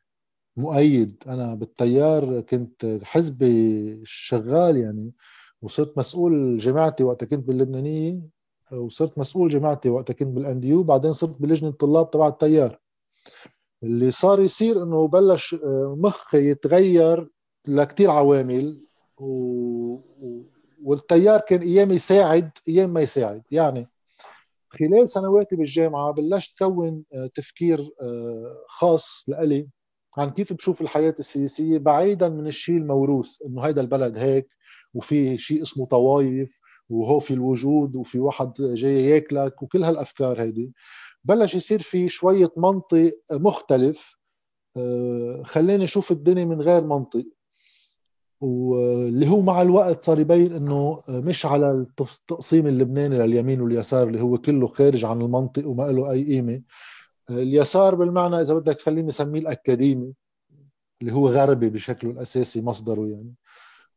مؤيد. أنا بالتيار كنت حزبي شغال يعني وصرت مسؤول جماعتي وقت كنت باللبنانية وصرت مسؤول جماعتي وقت كنت بالانديو بعدين صرت بلجنة الطلاب تبع التيار. اللي صار يصير إنه بلش آه، مخي يتغير لكتير عوامل و... والتيار كان أيام يساعد أيام ما يساعد. يعني خلال سنواتي بالجامعة بلشت كون آه، تفكير آه، خاص لإلي عن كيف بشوف الحياة السياسية بعيدا من الشيء الموروث إنه هيدا البلد هيك وفي شيء اسمه طوايف وهو في الوجود وفي واحد جاي ياكلك وكل هالأفكار هيدي. بلش يصير في شوية منطق مختلف آه، خلاني أشوف الدنيا من غير منطق. واللي هو مع الوقت صار يبين إنه مش على التقسيم اللبناني لليمين واليسار اللي هو كله خارج عن المنطق وما له أي قيمة. اليسار بالمعنى إذا بدك خليني أسميه الأكاديمي اللي هو غربي بشكله الاساسي مصدره يعني.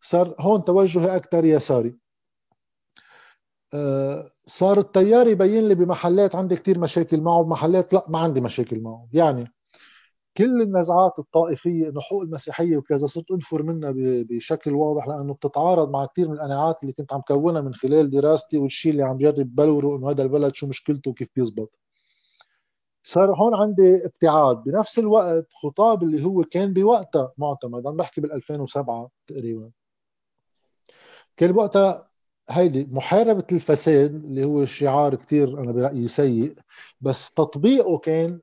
صار هون توجهي أكثر يساري. آه، صار التيار يبين لي بمحلات عندي كثير مشاكل معه بمحلات لا ما عندي مشاكل معه. يعني كل النزعات الطائفية انه حقوق المسيحية وكذا صرت أنفر منها بشكل واضح لأنه بتتعارض مع كثير من القناعات اللي كنت عم كونها من خلال دراستي والشيء اللي عم جرب بلوره إنه هذا البلد شو مشكلته وكيف بيزبط. صار هون عندي ابتعاد. بنفس الوقت خطاب اللي هو كان بوقتها معتمد عم بحكي بال 2007 تقريبا. كان بوقتها هيدي محاربة الفساد اللي هو شعار كتير أنا برأيي سيء بس تطبيقه كان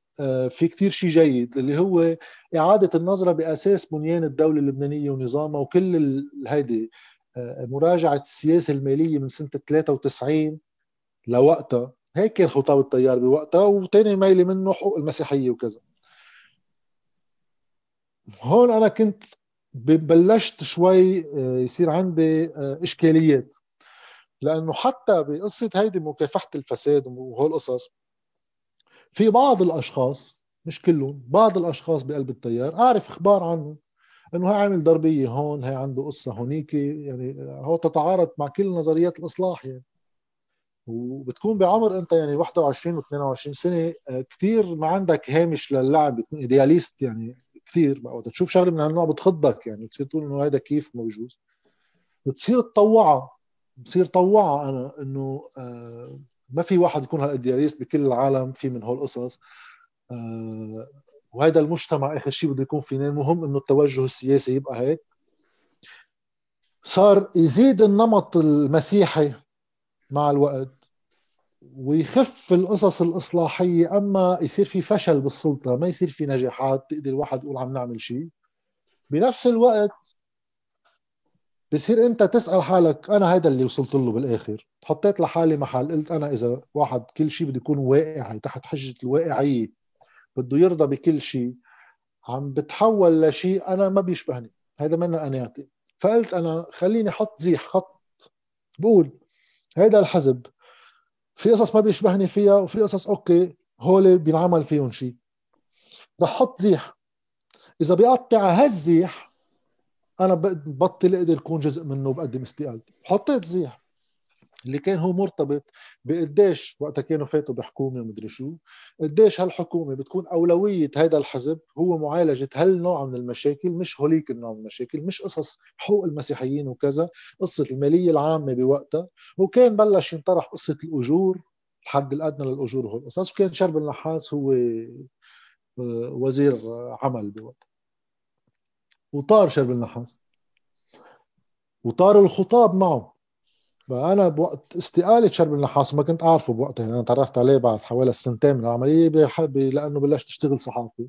في كتير شيء جيد اللي هو إعادة النظرة بأساس بنيان الدولة اللبنانية ونظامها وكل هيدي آه، مراجعة السياسة المالية من سنة 93 لوقتها. هيك كان خطاب التيار بوقتها وتاني ميلي منه حقوق المسيحية وكذا. هون أنا كنت بلشت شوي آه، يصير عندي إشكاليات. لأنه حتى بقصة هيدي مكافحة الفساد وهول القصص في بعض الأشخاص مش كلهم بعض الأشخاص بقلب التيار اعرف إخبار عنهم إنه هي عامل ضربية هون هي عنده قصة هونيك يعني هو تتعارض مع كل نظريات الإصلاح يعني. وبتكون بعمر أنت يعني 21 و22 سنة آه، كثير ما عندك هامش للعب بتكون إيدياليست يعني كثير بقى تشوف شغلة من هالنوع بتخضك يعني بتصير تقول إنه هذا كيف ما بيجوز بتصير تطوعها بصير طوعها أنا إنه آه، ما في واحد يكون هالأدياليست بكل العالم في من هول القصص آه، وهذا المجتمع آخر شيء بده يكون فينا المهم إنه التوجه السياسي يبقى هيك. صار يزيد النمط المسيحي مع الوقت ويخف القصص الإصلاحية. أما يصير في فشل بالسلطة ما يصير في نجاحات تقدر الواحد يقول عم نعمل شيء بنفس الوقت بصير انت تسأل حالك أنا هذا اللي وصلت له بالآخر. حطيت لحالي محل قلت أنا إذا واحد كل شيء بده يكون واقعي تحت حجة الواقعية بده يرضى بكل شيء عم بتحول لشيء أنا ما بيشبهني. هذا منا اناتي فقلت أنا خليني أحط زيح خط. بقول هذا الحزب في قصص ما بيشبهني فيها وفي قصص أوكي هول بينعمل فيهم شيء رح أحط زيح. إذا بيقطع هالزيح أنا بطل إقدر اكون جزء منه وبقدم استقالتي. حطيت زيح اللي كان هو مرتبط بقديش وقتها كانوا فاتوا بحكومة ومدري شو. قديش هالحكومة بتكون أولوية هذا الحزب هو معالجة هالنوع من المشاكل مش هوليك النوع من المشاكل مش قصص حقوق المسيحيين وكذا قصة المالية العامة بوقتها. وكان بلش ينطرح قصة الأجور الحد الأدنى للأجور وهول القصص. وكان شرب النحاس هو آه، وزير عمل بوقتها. وطار شرب النحاس. وطار الخطاب معه. أنا بوقت استقالة شرب النحاس ما كنت أعرفه بوقتها. أنا تعرفت عليه بعد حوالي سنتين من العملية لأنه بلشت أشتغل صحافي.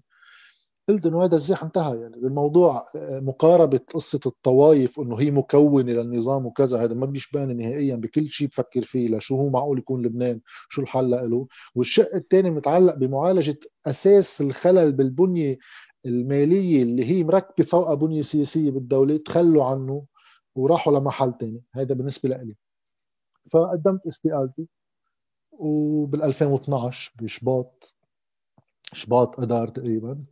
قلت إنه هذا الزيح انتهى. يعني بالموضوع آه، مقاربة قصة الطوائف انه هي مكونة للنظام وكذا هذا ما بيشبهني نهائيا بكل شيء بفكر فيه لشو هو معقول يكون لبنان شو الحل له. والشق الثاني متعلق بمعالجة أساس الخلل بالبنية المالية اللي هي مركبة فوق بنيه سياسيه بالدولة تخلوا عنه وراحوا لمحل ثاني هذا بالنسبة لي فقدمت استقالتي. وبال 2012 بشباط شباط اذار تقريبا.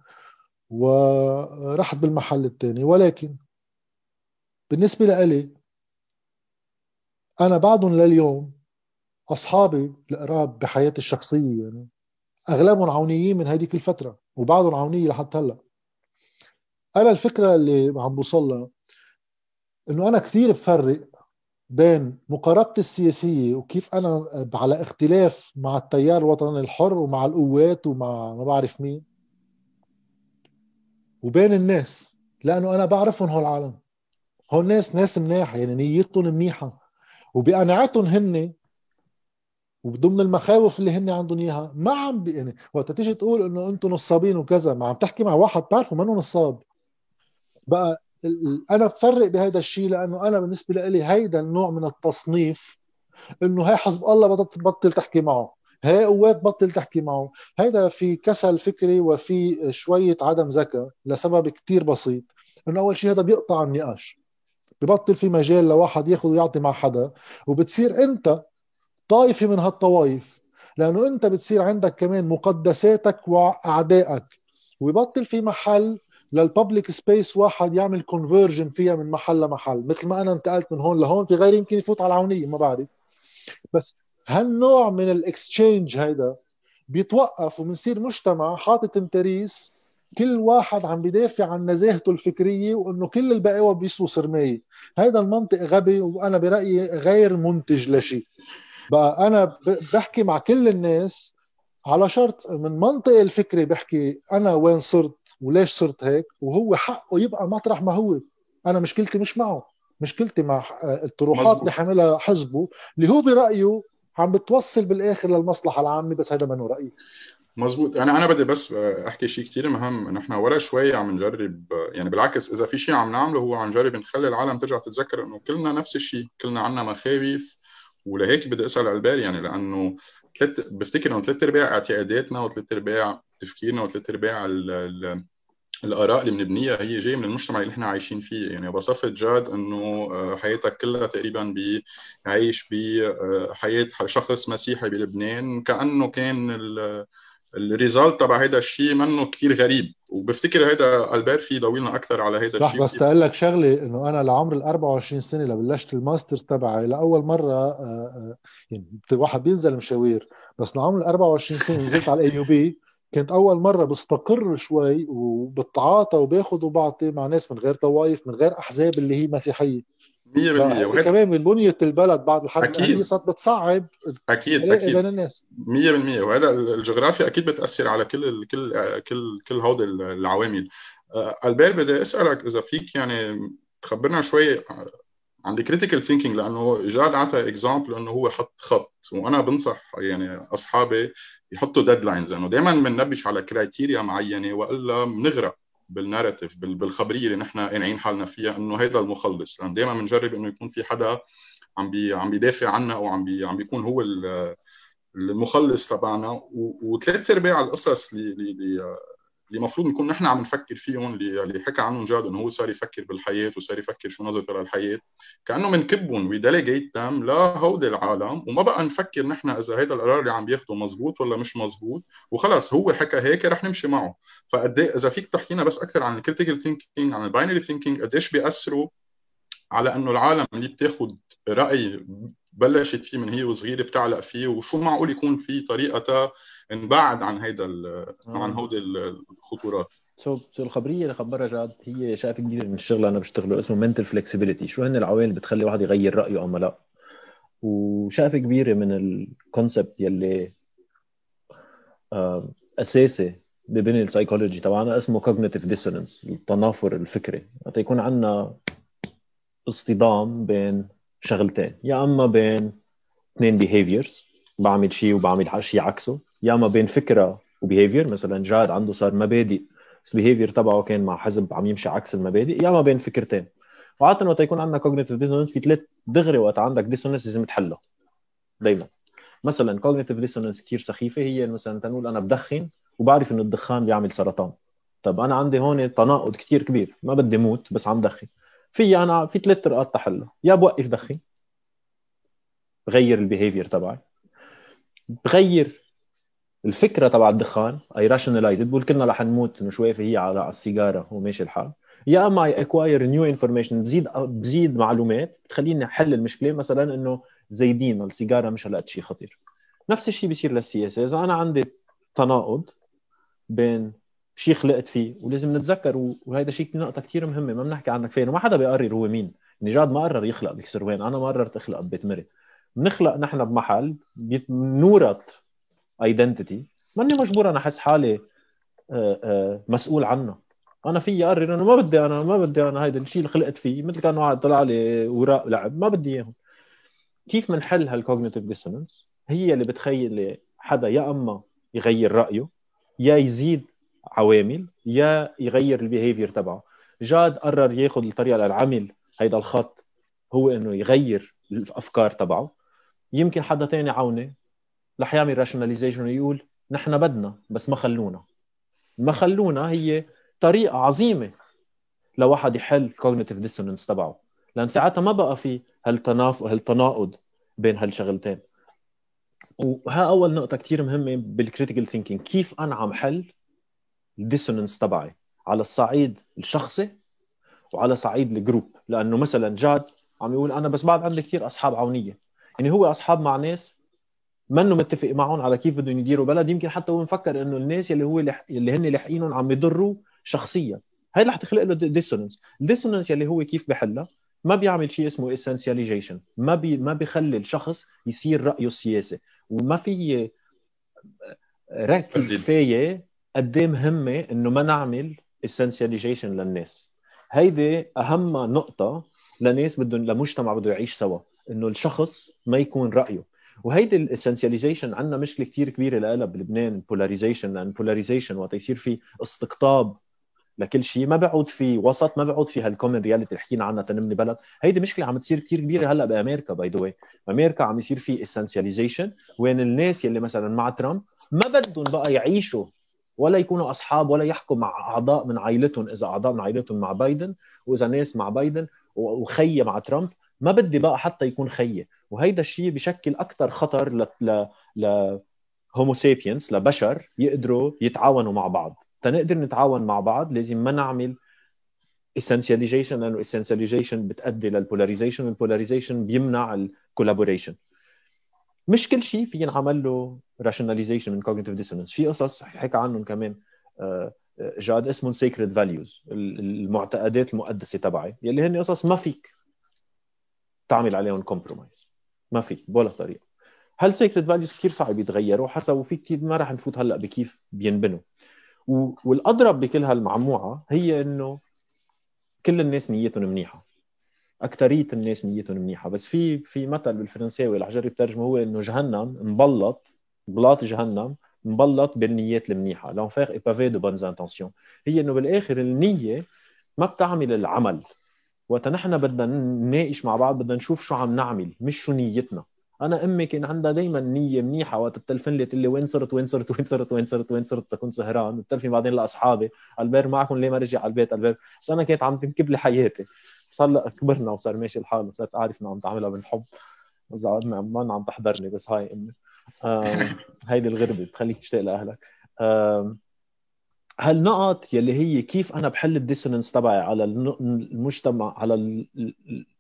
ورحت بالمحل الثاني ولكن بالنسبة لإلي أنا بعدهم لليوم أصحابي القراب بحياتي الشخصية يعني أغلبهم عونيين من هذيك الفترة وبعضهم عونية لحتى هلأ. أنا الفكرة اللي عم بوصلها إنه أنا كثير بفرق بين مقاربتي السياسية وكيف أنا على اختلاف مع التيار الوطني الحر ومع القوات ومع ما بعرف مين. وبين الناس لأنه أنا بعرفهم هول العالم هول ناس ناس مناحة يعني نيتهم منيحة. وبقناعتهم هن وضمن المخاوف اللي هن عندهم إياها. ما عم بي يعني وقت تيجي تقول إنه أنتم نصابين وكذا ما عم تحكي مع واحد بتعرفه منه نصاب. بقى أنا بفرق بهذا الشيء لأنه أنا بالنسبة لي هيدا النوع من التصنيف إنه هي حزب الله بطل تحكي معه. هي قوات بطل تحكي معه. هيدا في كسل فكري وفي شوية عدم ذكاء لسبب كتير بسيط. إنه أول شيء هذا بيقطع النقاش ببطل في مجال لواحد ياخذ ويعطي مع حدا. وبتصير أنت طائفة من هالطوائف لأنه أنت بتصير عندك كمان مقدساتك وأعدائك. وببطل في محل لل public space واحد يعمل conversion فيها من محل لمحل. مثل ما أنا انتقلت من هون لهون في غيري يمكن يفوت على العونية ما بعرف. بس هالنوع من ال exchange هيدا بيتوقف وبنصير مجتمع حاطط intérêts كل واحد عم بدافع عن نزاهته الفكرية وإنه كل البقاوى بيسوا سرمايه هذا المنطق غبي وأنا برأيي غير منتج لشيء. بقى أنا بحكي مع كل الناس على شرط من منطق الفكري بحكي أنا وين صرت وليش صرت هيك وهو حقه يبقى مطرح ما هو. أنا مشكلتي مش معه مشكلتي مع الطروحات اللي حاملها حزبه اللي هو برأيه عم بتوصل بالآخر للمصلحة العامة بس هذا منه رأيي. مزبوط أنا أنا بدي بس أحكي شيء كثير مهم. نحن ورا شوي عم نجرب يعني بالعكس إذا في شيء عم نعمله هو عم نجرب نخلي العالم ترجع تتذكر إنه كلنا نفس الشيء كلنا عنا مخاوف ولهيك بدي أسأل على يعني لأنه ثلاث بفتكر إنه ثلاث ارباع اعتقاداتنا وثلاث ارباع تفكيرنا وثلاث ارباع الآراء اللي بنبنيها هي جاية من المجتمع اللي إحنا عايشين فيه. يعني بصفة جاد إنه آه، حياتك كلها تقريبا بعيش بحياه آه، شخص مسيحي بلبنان كأنه كان الريزالت تبع هذا الشيء منه كثير غريب. وبفتكر هذا ألبير في ضوينا أكثر على هذا الشيء صح بس تقول لك شغلة إنه أنا لعمر ال 24 سنة لبلشت ال Masters تبعي لأول مرة آه، يعني واحد بينزل مشاوير بس لعمر ال 24 سنة نزلت على ال AUB كانت أول مرة بستقر شوي وبتعاطى وباخذ وبعطي مع ناس من غير طوائف من غير أحزاب اللي هي مسيحية. 100% وهي كمان من بنية البلد بعد الحرب أكيد. صارت بتصعب أكيد أكيد. بين الناس. 100% وهذا الجغرافيا أكيد بتأثر على كل كل كل كل هودي العوامل. آه، ألبير بدي أسألك إذا فيك يعني تخبرنا شوي عن ال critical thinking لأنه جاد عطى example إنه هو حط خط. وأنا بنصح يعني أصحابي يحطوا deadlines لأنه دائما بننبش على criteria معينة وإلا بنغرق. بال narrative بالخبرية اللي نحن قانعين حالنا فيها إنه هيدا المخلص. لأنه دائما بنجرب إنه يكون في حدا عم بي عم بيدافع عنا أو عم بي عم بيكون هو المخلص تبعنا. وثلاث أرباع القصص اللي اللي المفروض نكون نحن عم نفكر فيهم اللي حكى عنهم جاد إنه هو صار يفكر بالحياة وصار يفكر شو نظرته للحياة كأنه بنكبهم we delegate them لهودي العالم وما بقى نفكر نحن إذا هذا القرار اللي عم بياخده مزبوط ولا مش مزبوط وخلص هو حكى هيك رح نمشي معه. فقد إيه إذا فيك تحكينا بس أكثر عن ال critical thinking عن ال binary thinking قديش بيأثروا على إنه العالم اللي بتاخذ رأي بلشت فيه من هي وصغيرة بتعلق فيه وشو معقول يكون في طريقه نبعد عن هيدا عن هودي الخطورات. So so الخبرية اللي خبرها جاد هي شقفة كبيرة من الشغل أنا بشتغله اسمه mental flexibility شو هن العوامل اللي بتخلي واحد يغير رأيه اما لا؟ وشقفة كبيرة من ال concept يلي أساسي ببني السايكولوجي تبعنا اسمه cognitive dissonance التنافر الفكري. حتى يكون عندنا اصطدام بين شغلتين. يا أما بين اثنين behaviors بعمل شيء وبعمل شيء عكسه. يا أما بين فكرة و behavior مثلا جاد عنده صار مبادئ بس ال behavior تبعه كان مع حزب عم يمشي عكس المبادئ. يا ما بين فكرتين. وعادة وقت يكون عندنا cognitive dissonance في ثلاث دغري وقت عندك dissonance لازم تحلها دائما مثلا cognitive dissonance كثير سخيفة هي مثلا تنقول أنا بدخن وبعرف إنه الدخان بيعمل سرطان. طب أنا عندي هون تناقض كثير كبير. ما بدي موت بس عم دخن. في أنا في ثلاث طرقات تحلها يا بوقف دخن بغير ال behavior تبعي. بغير الفكرة تبع الدخان. I rationalize بقول كلنا رح نموت. إنه شوي هي على السيجارة وماشي الحال. يا أما I acquire new information بزيد بزيد معلومات. بتخليني أحل المشكلة. مثلا إنه زايدين. السيجارة مش هلأ شيء خطير. نفس الشيء بيصير للسياسه اذا أنا عندي تناقض بين شيء خلقت فيه ولازم نتذكر وهذا شيء نقطة كثير مهمة ما بنحكي عنك فين وما حدا بيقرر هو مين. نجاد ما قرر يخلق بكسروان أنا ما قررت أخلق ببيت مري. بنخلق نحن بمحل نورث ايدنتيتي ماني مجبور أنا أحس حالي آه، آه، مسؤول عنه. أنا في اقرر إنه ما بدي أنا ما بدي أنا هيدا الشيء اللي خلقت فيه مثل كان واحد طلع لي وراء لعب ما بدي إياهم. كيف بنحل هال cognitive dissonance هي اللي بتخلي حدا يا أما يغير رأيه يا يزيد عوامل يا يغير ال behavior تبعه. جاد قرر ياخذ الطريقة للعمل هيدا الخط هو إنه يغير الأفكار تبعه. يمكن حدا تاني عونه رح يعمل rationalization ويقول نحن بدنا بس ما خلونا. ما خلونا هي طريقة عظيمة لواحد يحل cognitive dissonance تبعه. لأن ساعتها ما بقى في هالتناف هالتناقض بين هالشغلتين. وها أول نقطة كثير مهمة بال critical thinking كيف أنا عم حل ال dissonance تبعي على الصعيد الشخصي وعلى صعيد ال group. لأنه مثلا جاد عم يقول أنا بس بعد عندي كثير أصحاب عونية. يعني هو أصحاب مع ناس منه متفق معهم على كيف بدهم يديروا بلد. يمكن حتى هو مفكر إنه الناس اللي هو لح... اللي هن لاحقينهم عم يضروا شخصيا. هاي رح تخلق له dissonance ال dissonance اللي هو كيف بحلها؟ ما بيعمل شيء اسمه essentialization ما بي ما بيخلي الشخص يصير رأيه السياسي. وما في ركز كفايه قد إيه مهمة إنه ما نعمل essentialization للناس. هيدي أهم نقطة لناس بدهم لمجتمع بده يعيش سوا إنه الشخص ما يكون رأيه. وهيدي ال essentialization عندنا مشكلة كثير كبيرة لها بلبنان ال polarization لأن ال polarization وقت يصير في استقطاب لكل شيء. ما بيعود في وسط ما بيعود في هال common reality اللي حكينا عنها تنبني بلد. هيدي مشكلة عم تصير كثير كبيرة هلأ بأمريكا by the way أمريكا عم يصير في essentialization وين الناس يلي مثلا مع ترامب ما بدهم بقى يعيشوا ولا يكونوا أصحاب ولا يحكوا مع أعضاء من عائلتهم إذا أعضاء من عائلتهم مع بايدن وإذا ناس مع بايدن وخيه مع ترامب. ما بدي بقى حتى يكون خيه وهيدا الشيء بشكل أكثر خطر ل ل ل Homo sapiens لبشر يقدروا يتعاونوا مع بعض. تنقدر نتعاون مع بعض لازم ما نعمل essentialization لأنه essentialization بتؤدي لل polarization وال polarization بيمنع ال collaboration مش كل شيء في ينعمل له rationalization من cognitive dissonance. في قصص حكى عنهم كمان آه، آه، جاد اسمهم sacred values المعتقدات المقدسة تبعي يلي هن قصص ما فيك تعمل عليهم compromise ما في بولا طريقة. هال sacred values كثير صعب يتغيروا؟ حسب وفي كثير ما راح نفوت هلأ بكيف بينبنوا. والأضرب بكل هالمعمعة هي إنه كل الناس نيتهم منيحة. اكثريه الناس نيتهم منيحة. بس في في مثل بالفرنساوي رح اجرب ترجمة هو إنه جهنم مبلط بلاط جهنم مبلط بالنيات المنيحة. L'enfer est pavé de bonnes intentions هي إنه بالآخر النية ما بتعمل العمل. وقت نحن بدنا نناقش مع بعض بدنا نشوف شو عم نعمل مش شو نيتنا. أنا أمي كان عندها دائما نية منيحة. وقت تلفن لي تقول لي وين صرت وين صرت وين صرت وين صرت وين صرت تكون سهران. بتلفي بعدين لأصحابي. ألبير معكم ليه ما رجع على البيت؟ ألبير بس أنا كانت عم تنكب لي حياتي. بس هلا كبرنا وصار ماشي الحال وصرت أعرف إنه عم تعملها بالحب. إذا ما عم تحضرني بس هاي أمي. هيدي الغربة بتخليك تشتاق لأهلك. هالنقط يلي هي كيف أنا بحل ال dissonance تبعي على المجتمع على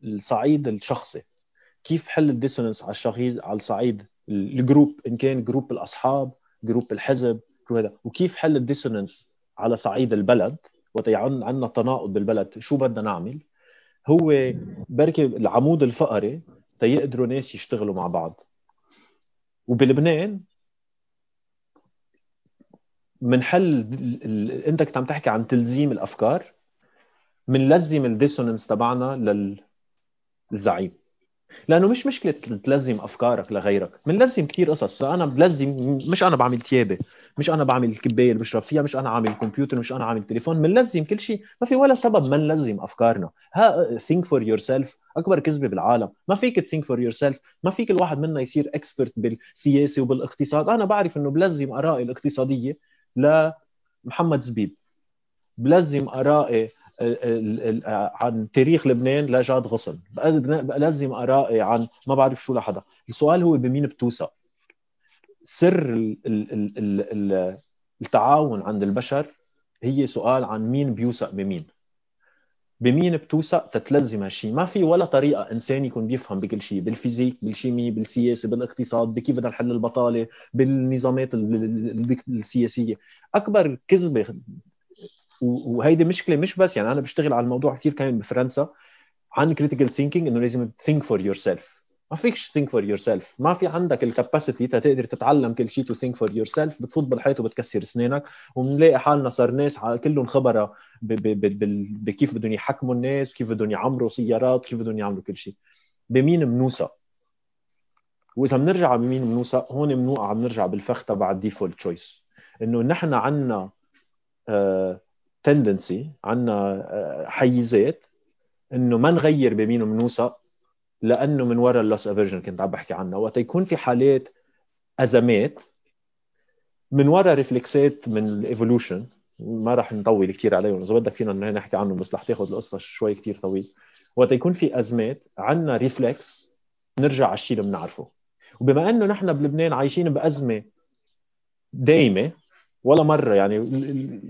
الصعيد الشخصي؟ كيف حل ال dissonance على الشخص على الصعيد ال group إن كان group الأصحاب group الحزب هذا. وكيف حل ال dissonance على صعيد البلد؟ وقت عندنا تناقض بالبلد. شو بدنا نعمل؟ هو بركي العمود الفقري تيقدروا ناس يشتغلوا مع بعض. وبلبنان من حل انت كنت عم تحكي عن تلزيم الأفكار بنلزم الديسونانس تبعنا للزعيم. لأنه مش مشكلة تلزم أفكارك لغيرك بنلزم كثير قصص بس أنا بلزم مش أنا بعمل تيابة مش أنا بعمل الكبايه اللي بشرب فيها مش أنا عامل كمبيوتر مش أنا عامل تليفون بنلزم كل شيء ما في ولا سبب ما نلزم أفكارنا. ها think for yourself أكبر كذبة بالعالم. ما فيك think for yourself ما فيك الواحد منا يصير اكسبرت بالسياسة وبالاقتصاد. أنا بعرف إنه بلزم آرائي الاقتصادية لمحمد زبيب. بلزم آرائي عن تاريخ لبنان لجاد غصن. بلزم ارائي عن ما بعرف شو لحدا. السؤال هو بمين بتوثق سر التعاون عند البشر هي سؤال عن مين بيوثق بمين. بمين بتوثق تتلزم هالشيء ما في ولا طريقة إنسان يكون بيفهم بكل شيء بال physique بال chimie بالسياسة بالاقتصاد بكيف بدنا نحل البطالة بالنظامات السياسية. أكبر كذبة وهيدي مشكلة مش بس يعني أنا بشتغل على الموضوع كثير كمان بفرنسا عن critical thinking إنه لازم think for yourself ما فيكش think for yourself ما في عندك ال capacity تقدر تتعلم كل شيء to think for yourself بتفوت بالحيط وبتكسر اسنانك وبنلاقي حالنا صار ناس كلهم خبراء بكيف بدهم يحكموا الناس كيف بدهم يعمروا سيارات كيف بدهم يعملوا كل شيء بمين بنوثق وإذا بنرجع بمين بنوثق هون بنوقع بنرجع بالفخ تبع ال default choice إنه نحن عندنا tendency عندنا آه، تحيزات إنه ما نغير بمين بنوثق لأنه من وراء ال loss aversion كنت عم بحكي عنها. وقت يكون في حالات أزمات من وراء reflex ات من ال evolution ما راح نطول كثير عليهم إذا بدك فينا نحكي عنهم بس رح تاخذ القصة شوي كثير طويل. وقت يكون في أزمات عندنا reflex نرجع على الشيء اللي بنعرفه. وبما إنه نحن بلبنان عايشين بأزمة دايمة ولا مرة يعني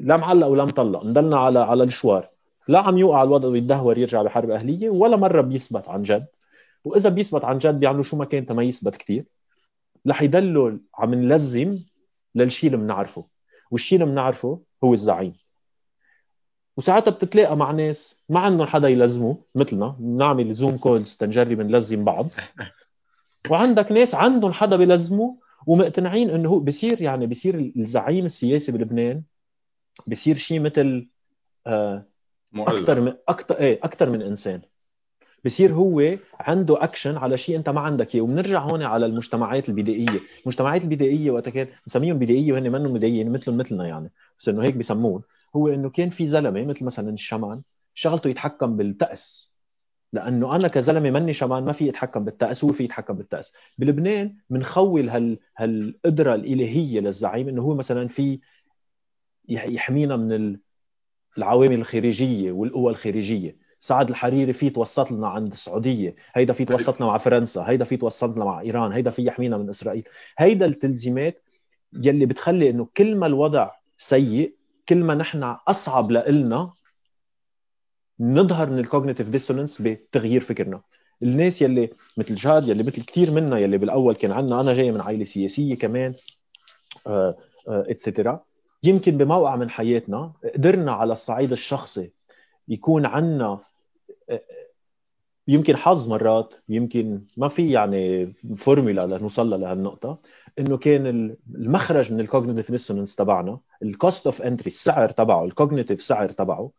لا معلق ولا مطلق نضلنا على على الشوار. لا عم يوقع الوضع ويتدهور يرجع بحرب أهلية ولا مرة بيثبت عن جد. وإذا بيثبت عن جد بيعملوا شو ما كان ما يثبت كثير رح يضلوا عم نلزم للشيء اللي بنعرفه والشيء اللي بنعرفه هو الزعيم. وساعتها بتتلاقى مع ناس ما عندهم حدا يلزمه مثلنا بنعمل زوم كولز تنجرب نلزم بعض. وعندك ناس عندهم حدا بيلزمه ومقتنعين إنه هو بصير يعني بصير الزعيم السياسي بلبنان بصير شيء مثل آه أكثر من أكثر إيه أكثر من إنسان. بصير هو عنده اكشن على شيء أنت ما عندك إياه. وبنرجع هون على المجتمعات البدائية. المجتمعات البدائية وقت كان بنسميهم بدائية وهن منهم بدائيين مثلهم مثلنا يعني. بس إنه هيك بسمون هو إنه كان في زلمة مثل مثلا الشمان شغلته يتحكم بالتأس. لأنه أنا كزلمة مني شمان ما في اتحكم بالتأس هو في يتحكم بالتأس. بلبنان بنخول هال هالقدرة الإلهية للزعيم إنه هو مثلا في يحمينا من العوامل الخارجية والقوى الخارجية. سعد الحريري في توسط لنا عند السعودية هيدا في توسطنا مع فرنسا هيدا في توسطنا مع إيران هيدا في يحمينا من إسرائيل. هيدا التلزيمات يلي بتخلي إنه كل ما الوضع سيء كل ما نحن أصعب لنا نظهر من ال cognitive dissonance بتغيير فكرنا. الناس يلي مثل جاد يلي مثل كثير منا يلي بالأول كان عندنا أنا جاي من عائلة سياسية كمان etcetera آه، آه، يمكن بموقع من حياتنا قدرنا على الصعيد الشخصي يكون عندنا آه، يمكن حظ مرات يمكن ما في يعني فورمولا لنوصل لهالنقطه إنه كان المخرج من ال cognitive dissonance تبعنا ال cost of entry السعر تبعه ال cognitive سعر تبعه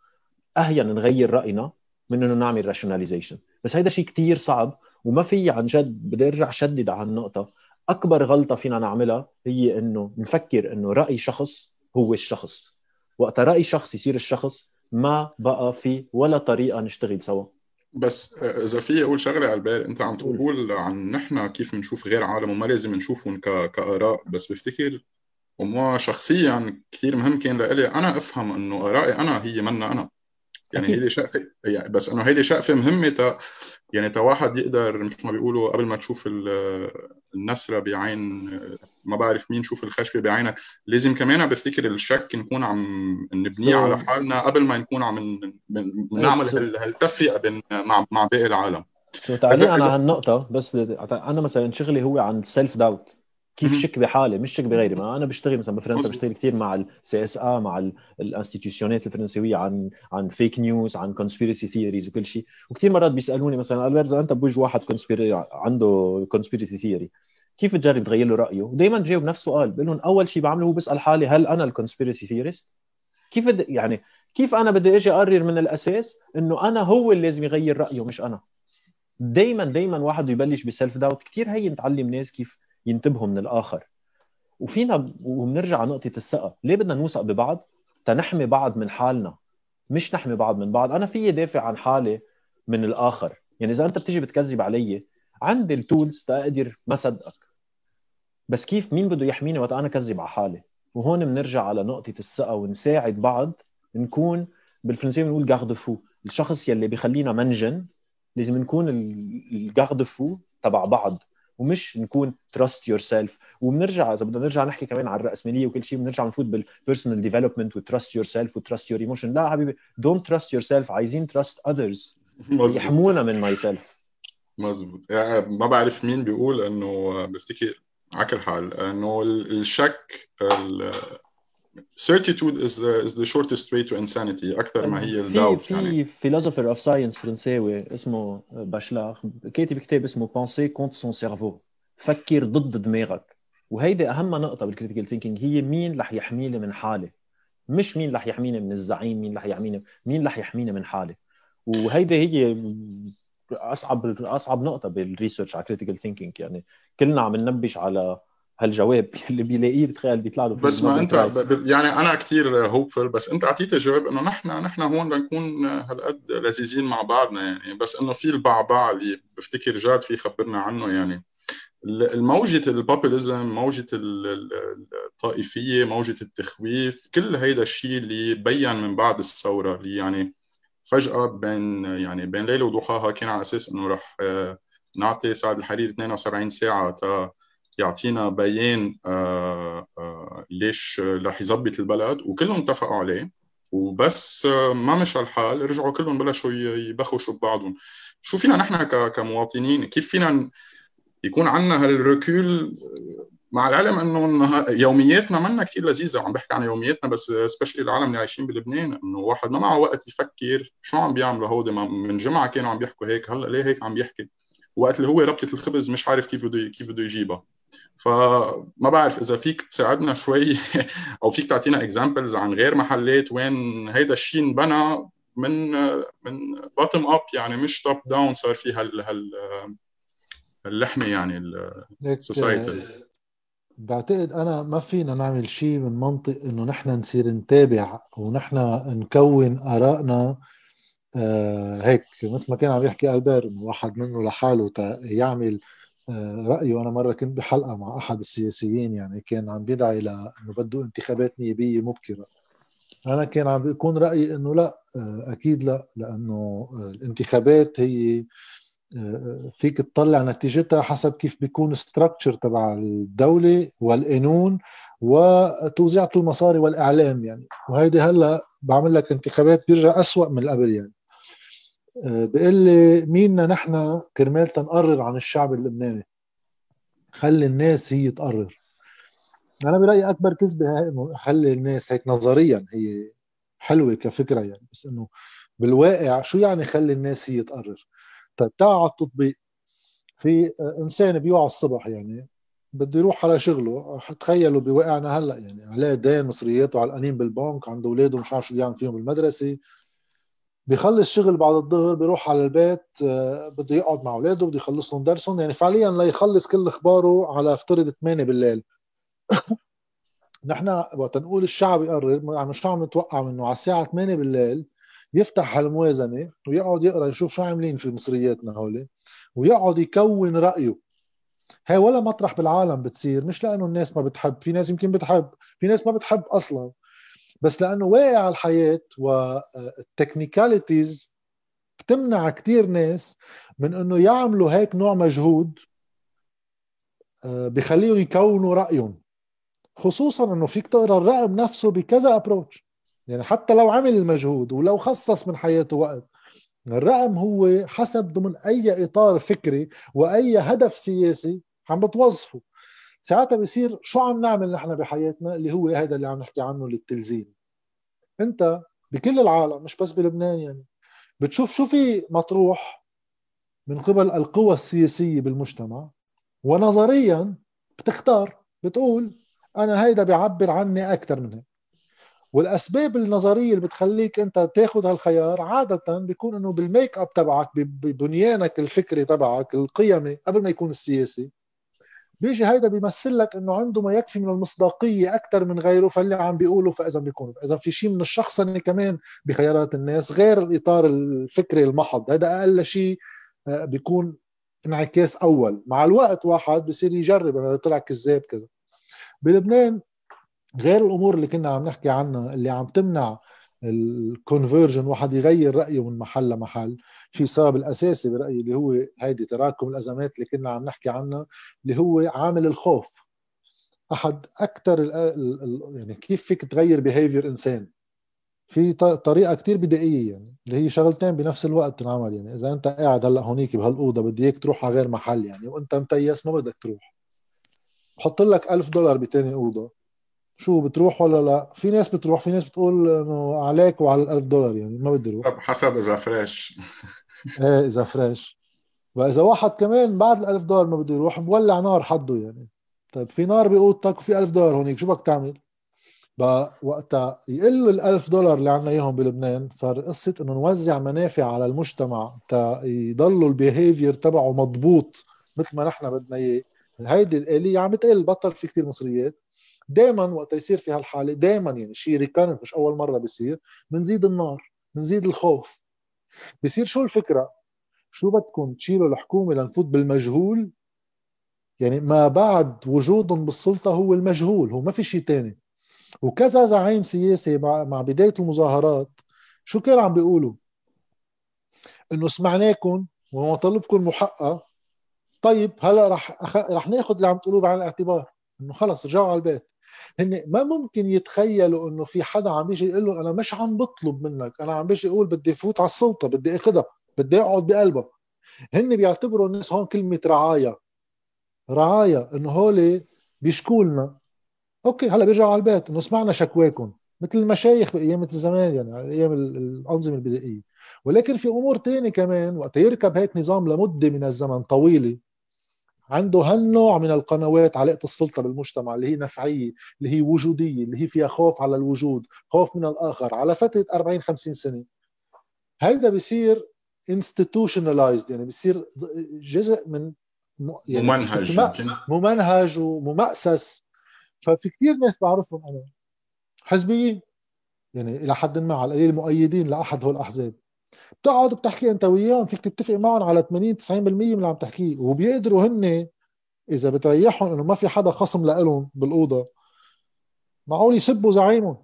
أهين نغير رأينا من إنه نعمل rationalization بس هيدا شيء كثير صعب وما في عن جد بدي أرجع شدد على النقطه أكبر غلطة فينا نعملها هي إنه نفكر إنه رأي شخص هو الشخص. وقت رأي شخص يصير الشخص ما بقى في ولا طريقة نشتغل سوا. بس إذا في أقول شغلة على البال أنت عم تقول عن نحن كيف بنشوف غير عالم وما لازم نشوفهم كآراء. بس بفتكر وما شخصيا كثير مهم كان لإلي أنا أفهم إنه آرائي أنا هي منا أنا. يعني هيدي شقفة يعني بس إنه هيدي شقفة مهمة تا يعني تا واحد يقدر مثل ما بيقولوا قبل ما تشوف النسرة بعين ما بعرف مين شوف الخشبة بعينك لازم كمان بفتكر الشك نكون عم نبنيه على حالنا قبل ما نكون عم نعمل هالتفرقة بين مع مع باقي العالم. تعليقا على هالنقطة بس أنا مثلا شغلي هو عن ال self-doubt كيف شك بحالي؟ مش شك بغيري. ما أنا بشتغل مثلا بفرنسا بشتغل كثير مع ال CSA مع ال institution ات الفرنسويه عن عن fake news عن conspiracy theories وكل شيء. وكثير مرات بيسألوني مثلا البرزا أنت بوجه واحد conspiracy عنده conspiracy theory كيف تجرب تغير له رأيه؟ ودائما بجاوب نفس السؤال بقول لهم أول شيء بعمله هو بسأل حالي هل أنا ال conspiracy theorist كيف يعني كيف أنا بدي إجي أقرر من الأساس إنه أنا هو اللي لازم يغير رأيه مش أنا؟ دائما دائما واحد يبلش ب self-doubt كثير هي نتعلم ناس كيف ينتبهوا من الآخر. وفينا وبنرجع على نقطة الثقة. ليه بدنا نوثق ببعض؟ تنحمي بعض من حالنا. مش نحمي بعض من بعض. أنا فيي دافع عن حالي من الآخر. يعني إذا أنت بتيجي بتكذب علي عندي ال tools تقدر ما صدقك. بس كيف؟ مين بده يحميني وقت أنا كذب على حالي؟ وهون بنرجع على نقطة الثقة ونساعد بعض. نكون بالفرنسية بنقول garde-fou الشخص يلي بيخلينا منجن لازم نكون ال garde-fou تبع بعض. ومش نكون trust yourself وبنرجع إذا بدنا نرجع نحكي كمان عن الرأسمالية وكل شيء بنرجع بنفوت بال personal development و trust yourself و trust your emotion لا حبيبي don't trust yourself عايزين trust others يحمونا من myself مزبوط يعني ما بعرف مين بيقول إنه بفتكر على كل حال انه الشك certitude is the is the shortest way to insanity. أكثر ما هي الداوت يعني في philosopher of science فرنساوي اسمه باشلار كاتب كتاب اسمه penser contre son cerveau. فكر ضد دماغك. وهيدي أهم نقطة بال critical thinking هي مين رح يحميني من حالي. مش مين رح يحميني من الزعيم مين رح يحميني مين رح يحميني من حالي. وهيدي هي أصعب أصعب نقطة بال research على critical thinking يعني. كلنا عم ننبش على هالجواب اللي بيلاقيه بتخيل بيطلع له بس ما أنت ب... يعني أنا كثير hopeful بس أنت أعطيت جواب إنه نحن نحن هون بنكون هالقد لذيذين مع بعضنا يعني. بس إنه في البعبع اللي بفتكر جاد في خبرنا عنه يعني. الموجة ال populism موجة الطائفية موجة التخويف كل هيدا الشيء اللي بين من بعد الثورة اللي يعني فجأة بين يعني بين ليلة وضحاها كان على أساس إنه رح آه، نعطي سعد الحرير 72 ساعة تا يعطينا بيان آه، آه، ليش رح يظبط البلد وكلهم اتفقوا عليه. وبس ما مشى الحال رجعوا كلهم بلشوا يبخشوا ببعضهم. شو فينا نحن كمواطنين؟ كيف فينا يكون عندنا هالركول مع العلم إنه يومياتنا منا كثير لذيذة. وعم بحكي عن يومياتنا بس سبيشلي العالم اللي عايشين بلبنان. إنه واحد ما معه وقت يفكر شو عم بيعملوا هودي. من جمعة كانوا عم بيحكوا هيك هلأ ليه هيك عم بيحكي وقت اللي هو ربطة الخبز مش عارف كيف بده كيف بده يجيبها. فما بعرف إذا فيك تساعدنا شوي أو فيك تعطينا examples عن غير محلات وين هيدا الشيء انبنى من من bottom up يعني مش top down صار في هال هال اللحمه يعني ال society بعتقد أنا ما فينا نعمل شيء من منطق إنه نحن نصير نتابع ونحن نكون آرائنا آه هيك مثل ما كان عم يحكي البير إنه واحد منه لحاله يعمل آه رايه أنا مرة كنت بحلقة مع أحد السياسيين يعني كان عم بيدعي لأنه بده انتخابات نيابية مبكرة. أنا كان عم بيكون رأيي إنه لا آه أكيد لا لأنه الانتخابات هي فيك تطلع نتيجتها حسب كيف بيكون ستراكشر تبع الدولة والقانون وتوزيعة المصاري والإعلام يعني. وهيدي هلأ بعمل لك انتخابات بيرجع أسوأ من قبل يعني. بيقول لي ميننا نحن كرمال تنقرر عن الشعب اللبناني. خلي الناس هي تقرر. أنا برأيي أكبر كذبة هي إنه خلي الناس هيك نظريا هي حلوة كفكرة يعني بس إنه بالواقع شو يعني خلي الناس هي تقرر؟ طيب تعال على التطبيق. في إنسان بيوعى الصبح يعني بده يروح على شغله. تخيلوا بواقعنا هلأ يعني عليه دين مصرياته علقانين بالبنك عنده أولاد مش عارف شو يعمل فيهم بالمدرسة. بيخلص شغل بعد الظهر بيروح على البيت آه، بده يقعد مع أولاده بده يخلص لهم درسهم. يعني فعليا ليخلص كل أخباره على افترض 8 بالليل. نحن وقت نقول الشعب يقرر يعني شو عم نتوقع منه؟ على الساعة 8 بالليل يفتح هالموازنة ويقعد يقرأ يشوف شو عاملين في مصرياتنا هول ويقعد يكون رأيه. هاي ولا مطرح بالعالم بتصير مش لأنه الناس ما بتحب في ناس يمكن بتحب في ناس ما بتحب أصلا. بس لأنه واقع الحياة وال technicalities بتمنع كتير ناس من إنه يعملوا هيك نوع مجهود آه، بخليهم يكونوا رأيهم. خصوصا إنه فيك تقرأ الرقم نفسه بكذا approach يعني حتى لو عمل المجهود ولو خصص من حياته وقت الرقم هو حسب ضمن أي إطار فكري وأي هدف سياسي عم بتوظفه. ساعتها بصير شو عم نعمل نحن بحياتنا اللي هو هذا اللي عم نحكي عنه للتلزيم. انت بكل العالم مش بس بلبنان يعني بتشوف شو في مطروح من قبل القوى السياسية بالمجتمع ونظريا بتختار بتقول أنا هيدا بيعبر عني أكثر من هيك. والأسباب النظرية اللي بتخليك أنت تاخذ هالخيار عادة بيكون إنه بالميك أب تبعك ببنيانك الفكري تبعك القيمي قبل ما يكون السياسي بيجي هيدا بيمثل لك إنه عنده ما يكفي من المصداقية أكثر من غيره فاللي عم بيقوله فإذا بيكون إذا في شيء من الشخصنة كمان بخيارات الناس غير الإطار الفكري المحض. هذا أقل شيء آه، بيكون انعكاس أول. مع الوقت واحد بصير يجرب اذا طلع كذاب كذا. بلبنان غير الأمور اللي كنا عم نحكي عنها اللي عم تمنع الكونفرجن واحد يغير رأيه من محل لمحل. في سبب الاساسي برأيي اللي هو هيدي تراكم الأزمات اللي كنا عم نحكي عنها اللي هو عامل الخوف. أحد أكثر يعني كيف فيك تغير behavior إنسان؟ في طريقة كتير بدائية يعني اللي هي شغلتين بنفس الوقت تنعمل يعني. إذا أنت قاعد هلأ هونيك بهالأوضة بدي إياك تروح على غير محل يعني وأنت متيّس ما بدك تروح. بحط لك ألف دولار بتاني أوضة شو بتروح ولا لا. في ناس بتروح في ناس بتقول إنه عليك وعلى الألف دولار يعني ما بدي أروح. حسب إذا fresh. إيه إذا fresh. واذا واحد كمان بعد الألف دولار ما بده يروح بولع نار حده يعني. طيب في نار باوضتك وفي ألف دولار هونيك شو بدك تعمل؟ بقى وقتها يقل الألف دولار اللي عنا إياهم بلبنان صار قصة إنه نوزع منافع على المجتمع تا يضلوا ال behavior تبعه مضبوط مثل ما نحن بدنا إياه. هيدي الآلية عم تقل بطل في كثير مصريات. دائما وقت يصير في هالحالة دائما يعني شيء recurrent مش أول مرة بيصير بنزيد النار بنزيد الخوف. بصير شو الفكرة؟ شو بدكم تشيلوا الحكومة لنفوت بالمجهول؟ يعني ما بعد وجودهم بالسلطة هو المجهول هو ما في شيء ثاني وكذا زعيم سياسي مع بداية المظاهرات شو كان عم بيقولوا؟ إنه سمعناكم ومطالبكم محققه طيب هلأ رح. رح ناخذ اللي عم تقولوه بعين الاعتبار إنه خلص رجعوا على البيت. هن ما ممكن يتخيلوا إنه في حدا عم بيجي يقول لهم أنا مش عم بطلب منك أنا عم بيجي أقول بدي فوت على السلطة بدي اخذها بدي أقعد بقلبها هن بيعتبروا الناس هون كلمة رعايا رعايا إنه هول بيشكوا لنا أوكي هلأ بيرجعوا على البيت إنه سمعنا شكواكم مثل المشايخ بايام الزمان يعني أيام الأنظمة البدائية. ولكن في أمور ثانية كمان وقت يركب هيك نظام لمدة من الزمن طويلة عنده هالنوع من القنوات علاقة السلطة بالمجتمع اللي هي نفعية اللي هي وجودية اللي هي فيها خوف على الوجود خوف من الآخر على فترة 40 50 سنة. هيدا بصير institutionalized يعني بصير جزء من يعني ممنهج ممنهج وممأسس ففي كثير ناس بعرفهم أنا حزبيين. يعني إلى حد ما على القليل مؤيدين لأحد هول الأحزاب. بتقعد بتحكي انت وياهم فيك تتفق معهم على 80 90% من اللي عم تحكيه. وبيقدروا هن إذا بتريحهم إنه ما في حدا خصم لهم بالأوضة. معقول يسبوا زعيمهم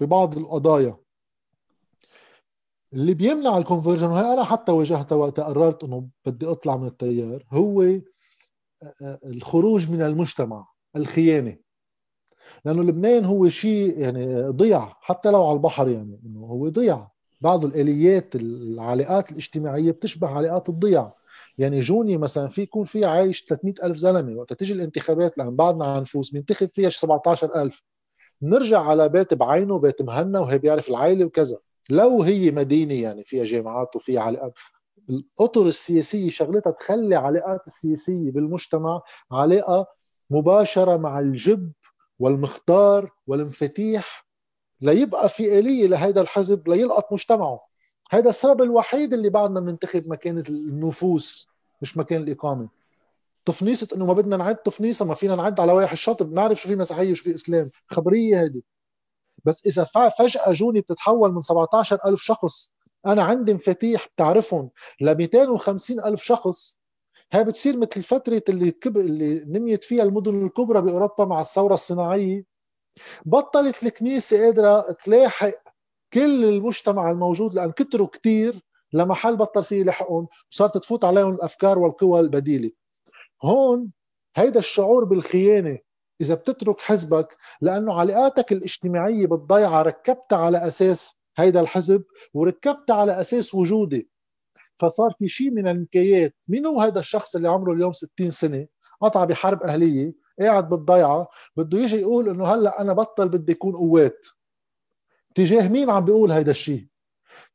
ببعض القضايا. اللي بيمنع الكونفرجن وهي أنا حتى واجهتها وقت قررت إنه بدي أطلع من التيار هو آه، آه، الخروج من المجتمع الخيانة. لأنه لبنان هو شيء يعني ضيع حتى لو على البحر يعني إنه هو ضيع. بعض الآليات العلاقات الاجتماعية بتشبه علاقات الضياع. يعني جوني مثلا في يكون في عايش 300 ألف زلمة وقت تيجي الانتخابات لأن بعدنا عن نفوس بينتخب فيها 17 ألف. نرجع على بيت بعينه بيت مهنا وهي بيعرف العائلة وكذا. لو هي مدينة يعني فيها جامعات وفيها علاقات الأطر السياسية شغلتها تخلي علاقات السياسية بالمجتمع علاقه مباشرة مع الجب والمختار والمفاتيح ليبقى في آلية لهذا الحزب ليلقط مجتمعه. هذا السبب الوحيد اللي بعدنا بننتخب مكانة النفوس مش مكان الإقامة. تفنيصة إنه ما بدنا نعد تفنيصة ما فينا نعد على واحد الشاطر بنعرف شو في مسيحية وشو في إسلام. خبرية هذه بس إذا فجأة جوني بتتحول من 17 ألف شخص. أنا عندي مفاتيح بتعرفهم. ل 250 ألف شخص. هاي بتصير مثل فترة اللي كب... اللي نميت فيها المدن الكبرى بأوروبا مع الثورة الصناعية. بطلت الكنيسة قادرة تلاحق كل المجتمع الموجود لأن كتروا كثير لمحل بطل فيه يلحقهم وصارت تفوت عليهم الأفكار والقوى البديلة. هون هيدا الشعور بالخيانة إذا بتترك حزبك لأنه علاقاتك الاجتماعية بالضيعه ركبتها على أساس هيدا الحزب وركبتها على أساس وجودي. فصار في شيء من النكايات مين هو هذا الشخص اللي عمره اليوم 60 سنة قطع بحرب أهلية؟ قاعد بالضيعة بده يجي يقول إنه هلأ أنا بطل بدي يكون قوات. تجاه مين عم بيقول هيدا الشيء؟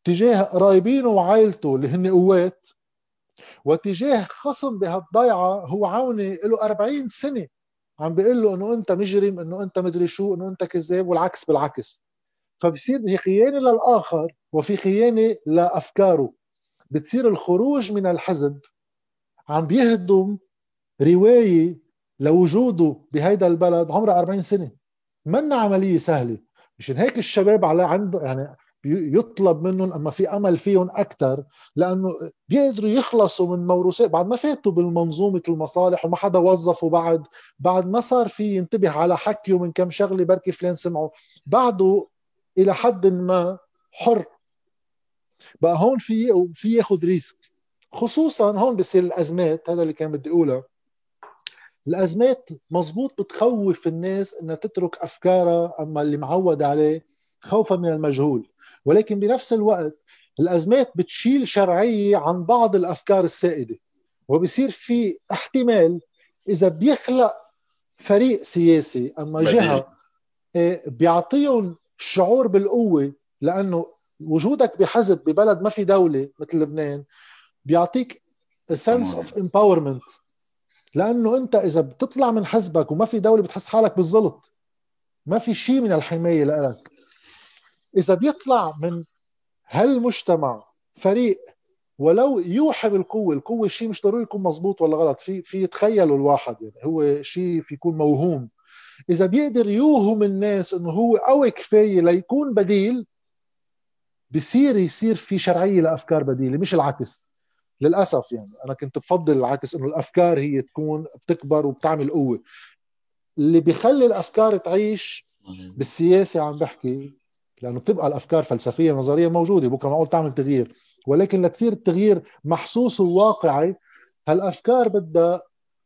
تجاه قرايبينه وعائلته اللي هن قوات وتجاه خصم بهالضيعة هو عوني له 40 سنة عم بيقول له إنه أنت مجرم إنه أنت مدري شو إنه أنت كذاب والعكس بالعكس. فبصير في خيانة للآخر وفي خيانة لأفكاره. بتصير الخروج من الحزب عم بيهدم رواية لوجوده بهيدا البلد عمرها 40 سنة. منا عملية سهلة؟ مشان هيك الشباب على عند يعني يطلب منهم أما في أمل فيهم أكثر لأنه بيقدروا يخلصوا من موروثات بعد ما فاتوا بالمنظومة المصالح وما حدا وظفه بعد بعد ما صار في ينتبه على حكيه من كم شغلة بركي فلان سمعوا. بعده إلى حد ما حر. بقى هون في في ياخذ ريسك. خصوصا هون بصير الأزمات هذا اللي كان بدي أقوله. الأزمات مزبوط بتخوف الناس إنها تترك أفكارها أما اللي معود عليه خوفا من المجهول. ولكن بنفس الوقت الأزمات بتشيل شرعية عن بعض الأفكار السائدة. وبصير في احتمال إذا بيخلق فريق سياسي أما جهة إيه، بيعطيهم شعور بالقوة لأنه وجودك بحزب ببلد ما في دولة مثل لبنان بيعطيك sense of empowerment لأنه أنت إذا بتطلع من حزبك وما في دولة بتحس حالك بالزلط ما في شيء من الحماية لك إذا بيطلع من هالمجتمع فريق ولو يوحي بالقوة القوة شيء مش ضروري يكون مزبوط ولا غلط في في يتخيله الواحد يعني هو شيء في يكون موهوم. إذا بيقدر يوهم الناس إنه هو قوي كفاية ليكون بديل بصير يصير في شرعية لأفكار بديلة مش العكس. للأسف يعني. أنا كنت بفضل العكس إنه الأفكار هي تكون بتكبر وبتعمل قوة. اللي بيخلي الأفكار تعيش بالسياسة عم بحكي لأنه بتبقى الأفكار فلسفية نظرية موجودة. بكرة معقول تعمل تغيير. ولكن لتصير التغيير محسوس وواقعي هالأفكار بدها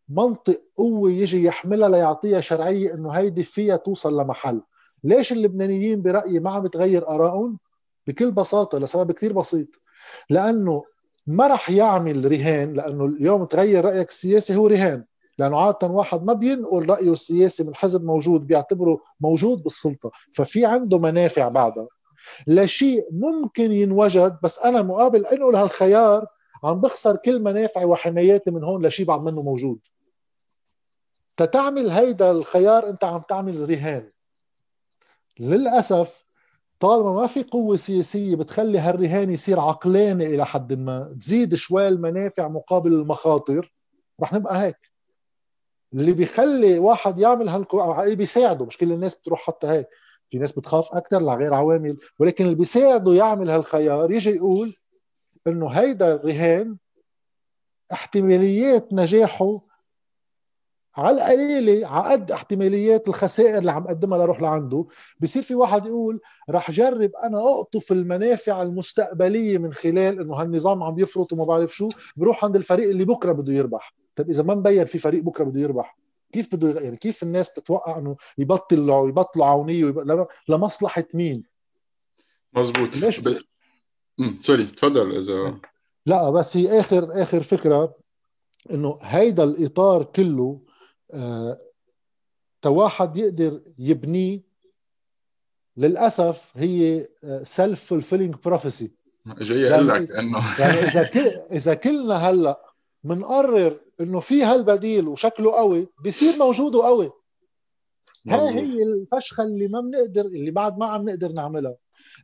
منطق قوة يجي يحملها ليعطيها شرعية إنه هيدي فيها توصل لمحل. ليش اللبنانيين برأيي ما عم تغير آرائهم؟ بكل بساطة لسبب كثير بسيط. لأنه ما رح يعمل رهان لأنه اليوم تغير رأيك السياسي هو رهان. لأنه عادة واحد ما بينقل رأيه السياسي من حزب موجود بيعتبره موجود بالسلطة ففي عنده منافع بعدها. لشيء ممكن ينوجد بس أنا مقابل انقل هالخيار عم بخسر كل منافعي وحماياتي من هون لشيء بعد منه موجود. تتعمل هيدا الخيار أنت عم تعمل رهان. للأسف طالما ما في قوة سياسية بتخلي هالرهان يصير عقلاني إلى حد ما تزيد شوي المنافع مقابل المخاطر رح نبقى هيك. اللي بيخلي واحد يعمل هالقوة اللي بيساعده مش كل الناس بتروح حتى هيك. في ناس بتخاف أكثر لغير عوامل. ولكن اللي بيساعده يعمل هالخيار يجي يقول إنه هيدا الرهان احتماليات نجاحه على القليلة على قد احتماليات الخسائر اللي عم قدمها لروح لعنده. بصير في واحد يقول رح جرب أنا أقطف المنافع المستقبلية من خلال إنه هالنظام عم يفرط وما بعرف شو بروح عند الفريق اللي بكرة بده يربح. طيب إذا ما مبين في فريق بكرة بده يربح كيف بده يعني كيف الناس تتوقع إنه يبطل يبطلوا عونية ويبطل... لمصلحة مين؟ مزبوط ليش؟ ب... sorry تفضل إذا لا بس هي آخر آخر فكرة إنه هيدا الإطار كله تواحد يقدر يبنيه للأسف هي self-fulfilling prophecy جاي أقول لك إنه يعني إذا كل إذا كلنا هلأ بنقرر إنه في هالبديل وشكله قوي بصير موجود وقوي هاي هي الفشخة اللي ما بنقدر اللي بعد ما عم نقدر نعملها.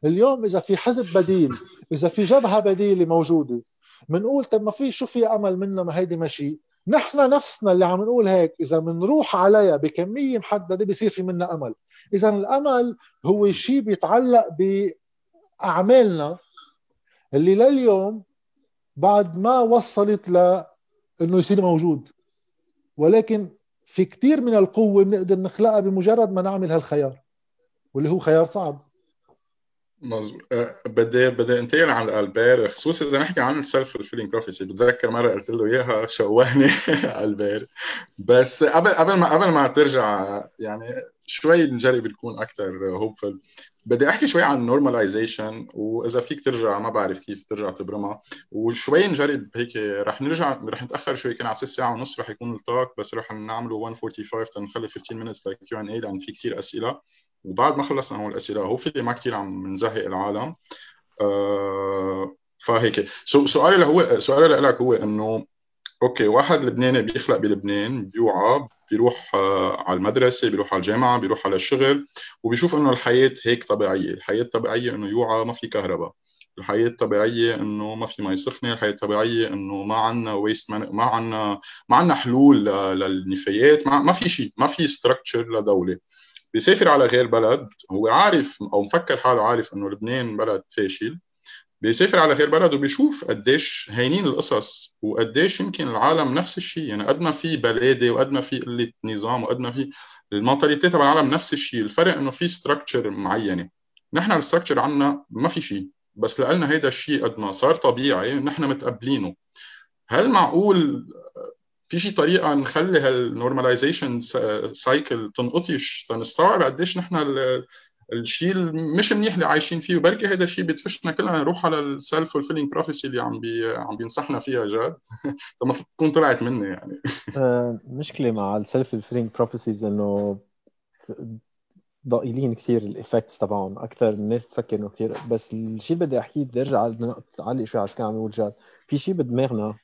اليوم إذا في حزب بديل إذا في جبهة بديلة موجودة بنقول طب ما في شو في أمل منا ما هيدي ماشي نحن نفسنا اللي عم نقول هيك إذا بنروح عليها بكمية محددة بصير في منا أمل. إذا الأمل هو شيء بيتعلق بأعمالنا اللي لليوم بعد ما وصلت ل إنه يصير موجود. ولكن في كثير من القوة بنقدر نخلقها بمجرد ما نعمل هالخيار واللي هو خيار صعب. مظبوط. أه، بدي بدي انتقل عن ألبير خصوصا إذا نحكي عن ال self-fulfilling prophecy بتذكر مرة قلت له إياها شوهني ألبير. بس قبل قبل ما قبل ما ترجع يعني شوي نجرب نكون أكثر hopeful بدي أحكي شوي عن normalization وإذا فيك ترجع ما بعرف كيف ترجع تبرمها. وشوي نجرب هيك رح نرجع رح نتأخر شوي كان على ساعة ونص رح يكون ال talk بس رح نعمله 145 تنخلي 15 minutes لل Q&A لأن في كثير أسئلة. وبعد ما خلصنا هون الأسئلة هو في ما كثير عم نزهق العالم. آه فهيك. so سؤالي هو سؤالي لك هو إنه okay واحد لبناني بيخلق بلبنان بيوعى بيروح على المدرسة بيروح على الجامعة بيروح على الشغل وبيشوف إنه الحياة هيك طبيعية. الحياة طبيعية إنه يوعى ما في كهرباء. الحياة الطبيعيه إنه ما في مي سخنة. الحياة الطبيعيه إنه ما عندنا waste ما عندنا ما عندنا حلول للنفايات. ما, ما في شيء ما في structure لدولة. بيسافر على غير بلد هو عارف أو مفكر حاله عارف إنه لبنان بلد فاشل. بيسافر على غير بلد وبيشوف قديش هينين القصص وقديش يمكن العالم نفس الشيء يعني قد ما في بلادة وقد ما في قلة نظام وقد ما في ال mentalité تبع العالم نفس الشيء الفرق إنه في structure معينة. نحن ال structure عندنا ما في شيء بس لنا هيدا الشيء قد ما صار طبيعي نحن متقبلينه. هل معقول في شي طريقة نخلي هال normalization cycle تنقطش تنستوعب قديش نحن الشيء مش منيح اللي عايشين فيه وبركي هذا الشيء بيدفشنا كلنا نروح على ال self-fulfilling prophecy اللي عم بي عم بينصحنا فيها جاد. طب تكون طلعت مني يعني. آه، مشكلة مع ال self-fulfilling prophecies إنه ضئيلين كثير ال effects تبعهم أكثر الناس بتفكر إنه كثير بس الشيء اللي بدي أحكيه بدي أرجع اعلق شوي على شو كان عم يقول جاد. في شيء بدماغنا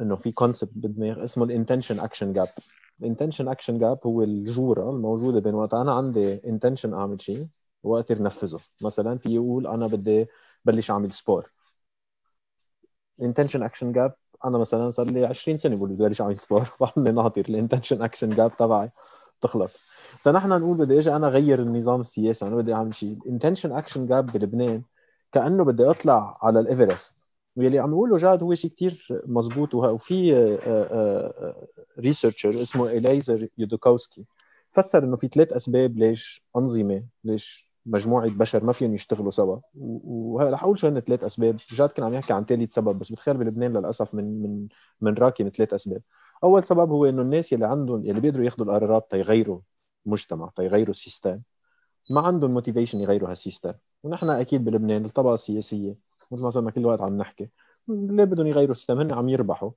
إنه في concept بدماغ اسمه ال intention action gap ال intention action gap هو الجورة الموجودة بين وقت أنا عندي intention أعمل شيء وقت نفذه مثلا في يقول أنا بدي بلش أعمل sport ال intention action gap أنا مثلا صار لي 20 سنة بقول بدي بلش أعمل sport بعمل ناطر ال intention action gap تبعي تخلص. فنحن نقول بدي إجي أنا أغير النظام السياسي أنا بدي أعمل شيء. ال intention action gap بلبنان كأنه بدي أطلع على الإيفرست. واللي عم يقوله جاد هو شيء كثير مزبوط وفي researcher آه، آه، آه، اسمه Eliezer Yudkowsky فسر إنه في ثلاث أسباب ليش أنظمة ليش مجموعة بشر ما فيهم يشتغلوا سوا. ورح أقول شو هن ثلاث أسباب. جاد كان عم يحكي عن ثالث سبب بس بتخيل بلبنان للأسف من من من ركن ثلاث أسباب. أول سبب هو إنه الناس يلي عندهم يلي بيقدروا ياخذوا القرارات تيغيروا المجتمع تيغيروا ال system ما عندهم motivation يغيروا هال system ونحن أكيد بلبنان الطبقة السياسية مثل ما صرنا كل وقت عم نحكي. ليه بدهم يغيروا ال system؟ هن عم يربحوا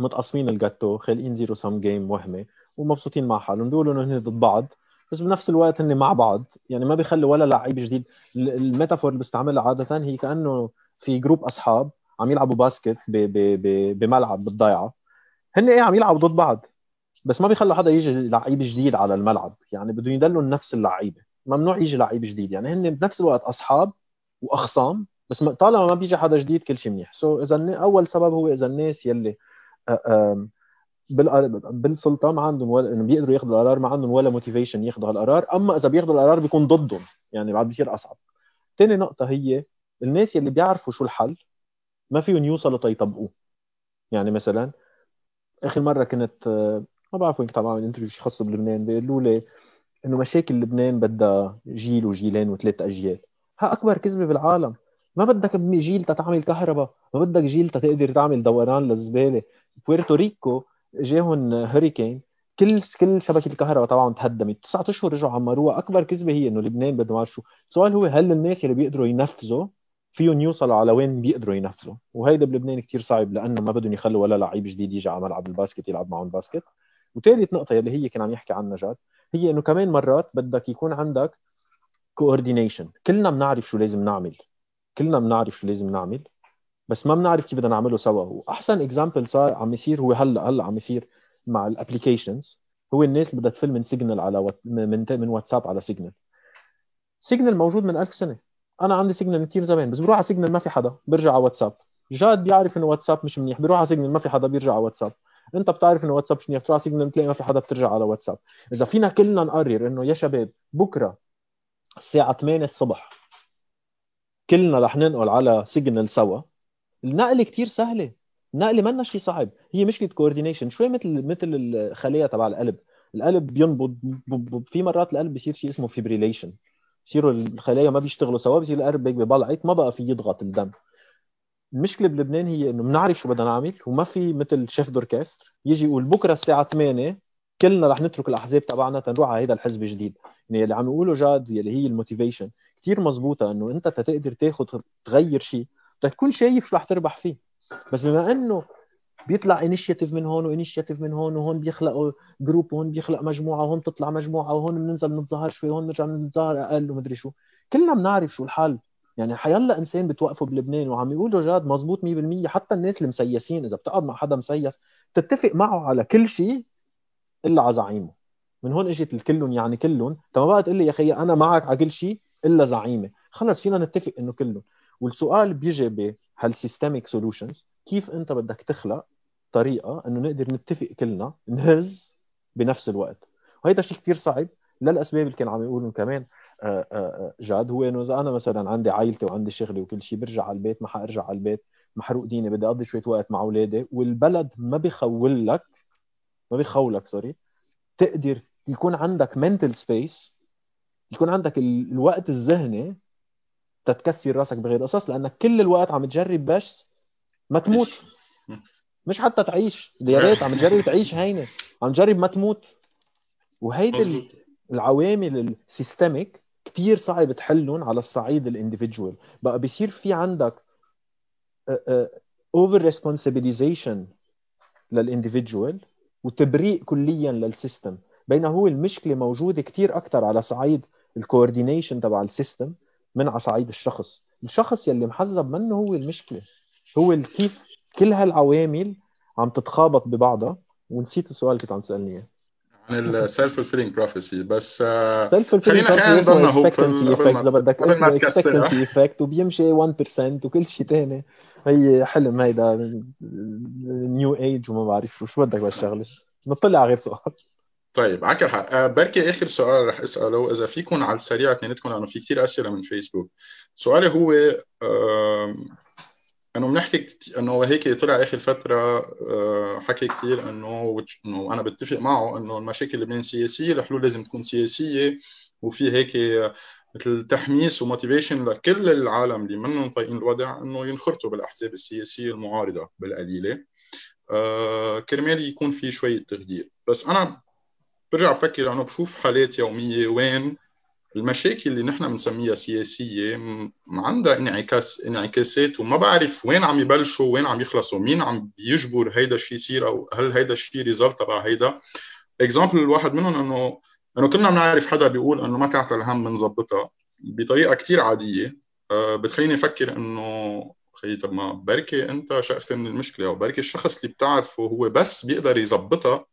متقسمين الجاتو خالقين zero-sum game وهمي ومبسوطين مع حالهم. بيقولوا إنه هن ضد بعض بس بنفس الوقت هن مع بعض. يعني ما بيخلوا ولا لعيب جديد. ال metaphor اللي بستعملها عادة هي كأنه في group أصحاب عم يلعبوا basket بملعب بالضيعة. هن إيه عم يلعبوا ضد بعض. بس ما بيخلوا حدا يجي لعيب جديد على الملعب. يعني بدهم يدلوا نفس اللعيبة. ممنوع يجي لعيب جديد. يعني هن بنفس الوقت أصحاب وأخصام بس طالما ما بيجي حدا جديد كل شيء منيح. so إذا أول سبب هو إذا الناس يلي بالسلطه ما عندهم ولا إنه بيقدروا ياخذوا القرار ما عندهم ولا موتيفيشن ياخذوا هالقرار. أما إذا بياخذوا القرار بيكون ضدهم. يعني بعد بيصير أصعب. ثاني نقطة هي الناس يلي بيعرفوا شو الحل ما فيهم يوصلوا تيطبقوه يعني مثلا آخر مرة كنت ما بعرف وين كنت عم بعمل interview شيء خاص بلبنان. بيقولوا لي إنه مشاكل لبنان بدها جيل وجيلين وثلاث أجيال. ها أكبر كذبة بالعالم. ما بدك جيل تتعمل كهرباء ما بدك جيل تقدر تعمل دوران للزباله بويرتو ريكو جاهم hurricane كل كل شبكة الكهرباء تبعهم تهدمت. تسعة أشهر رجعوا عمروها أكبر كذبة هي إنه لبنان بده ما شو. السؤال هو هل الناس اللي بيقدروا ينفذوا فيهم يوصلوا على وين بيقدروا ينفذوا؟ وهيدا بلبنان كثير صعب لأنه ما بدهم يخلوا ولا لعيب جديد يجي على ملعب ال basket يلعب معهم basket وثالث نقطة اللي هي كان عم يحكي عنها جاد هي إنه كمان مرات بدك يكون عندك coordination كلنا بنعرف شو لازم نعمل. كلنا بنعرف شو لازم نعمل بس ما بنعرف كيف بدنا نعمله سوا واحسن example صار عم يصير هو هلأ هلأ عم يصير مع ال applications هو الناس اللي بدها تفل من سيجنال على وات... من من واتساب على سيجنال سيجنال موجود من ألف سنة. أنا عندي سيجنال كثير زمان بس بروح على سيجنال ما في حدا برجع على واتساب. جاد بيعرف إنه واتساب مش منيح بيروح على سيجنال ما في حدا بيرجع على واتساب. أنت بتعرف إنه واتساب مش منيح بتروح على سيجنال بتلاقي ما في حدا بترجع على واتساب. إذا فينا كلنا نقرر إنه يا شباب بكرة الساعة 8 الصبح كلنا رح ننقل على سيجنال سوا. النقله كتير سهلة. النقله منا شيء صعب. هي مشكلة coordination شوي مثل مثل الخلية تبع القلب. القلب بينبض في مرات القلب بيصير شيء اسمه fibrillation بصيروا الخلايا ما بيشتغلوا سوا بصير القلب هيك ببلعط ما بقى في يضغط الدم. المشكلة بلبنان هي إنه بنعرف شو بدنا نعمل وما في مثل chef d'orchestre يجي يقول بكرة الساعة 8 كلنا رح نترك الأحزاب تبعنا تنروح على هذا الحزب الجديد. يعني اللي عم يقوله جاد يلي هي ال motivation. كثير مزبوطه إنه أنت تقدر تاخذ تغير شيء تكون شايف شو رح تربح فيه. بس بما إنه بيطلع initiative من هون و initiative من هون وهون بيخلقوا group وهون بيخلق مجموعة وهون تطلع مجموعة وهون بننزل نتظاهر شوي وهون نرجع نتظاهر أقل ومدري شو. كلنا بنعرف شو الحل يعني حيلا إنسان بتوقفه بلبنان وعم يقولوا جاد مزبوط 100% حتى الناس المسيسين إذا بتقعد مع حدا مسيس تتفق معه على كل شيء إلا على زعيمه. من هون إجت الكلهم يعني كلهم. ما بقى تقول لي يا خيي أنا معك على كل شيء إلا زعيمي. خلص فينا نتفق إنه كلهم. والسؤال بيجي بهال systemic solutions كيف أنت بدك تخلق طريقة إنه نقدر نتفق كلنا نهز بنفس الوقت؟ وهيدا شيء كثير صعب. للأسباب اللي كان عم يقولوا كمان آه، آه، آه، جاد هو إنه إذا أنا مثلا عندي عائلتي وعندي شغلي وكل شيء برجع على البيت ما حأرجع على البيت محروق ديني بدي أقضي شوية وقت مع أولادي والبلد ما بيخولك ما بيخولك sorry تقدر يكون عندك mental space يكون عندك الوقت الذهني تتكسر راسك بغير قصص لأنك كل الوقت عم تجرب بس ما تموت. مش حتى تعيش. يا ريت عم تجرب تعيش هينة. عم تجرب ما تموت. وهيدي العوامل ال systemic كثير صعب تحلهم على الصعيد ال individual. بقى بيصير في عندك over-responsibilization لل individual وتبريء كليا لل system. بينما هو المشكلة موجودة كثير أكثر على صعيد ال coordination تبع ال system من على صعيد الشخص. الشخص يلي محزب منه هو المشكلة. هو كيف كل هالعوامل عم تتخابط ببعضها. ونسيت السؤال اللي كنت عم تسألني إياه. عن ال self-fulfilling prophecy بس fulfilling خلينا خلينا نضلنا effect إذا بدك اسمه expectancy effect وبيمشي 1% وكل شيء ثاني هي حلم هيدا new age وما بعرف شو شو بدك بهالشغلة. نطلع على غير سؤال. طيب عندك الحق. آه، بركي آخر سؤال رح أسأله. إذا فيكم على السريع اثنيناتكم لأنه في كثير أسئلة من فيسبوك. سؤالي هو إنه بنحكي. إنه هيك طلع آخر فترة آه، حكي كثير إنه إنه أنا بتفق معه إنه المشاكل اللبنان سياسية الحلول لازم تكون سياسية وفي هيك مثل تحميس و motivation لكل العالم اللي منهم طايقين الوضع إنه ينخرطوا بالأحزاب السياسية المعارضة بالقليلة. آه كرمال يكون في شوية تغيير. بس أنا برجع بفكر انه بشوف حالات يومية وين المشاكل اللي نحن بنسميها سياسية عندها انعكاس انعكاسات وما بعرف وين عم يبلشوا وين عم يخلصوا مين عم بيجبر هيدا الشيء يصير أو هل هيدا الشيء result تبع هيدا. اكزامبل الواحد منهم إنه إنه كلنا بنعرف حدا بيقول إنه ما تعطى الهم بنظبطها بطريقة كثير عادية. أه بتخليني أفكر إنه خيي طب ما بركي أنت شقفه من المشكلة أو بركي الشخص اللي بتعرفه هو بس بيقدر يظبطها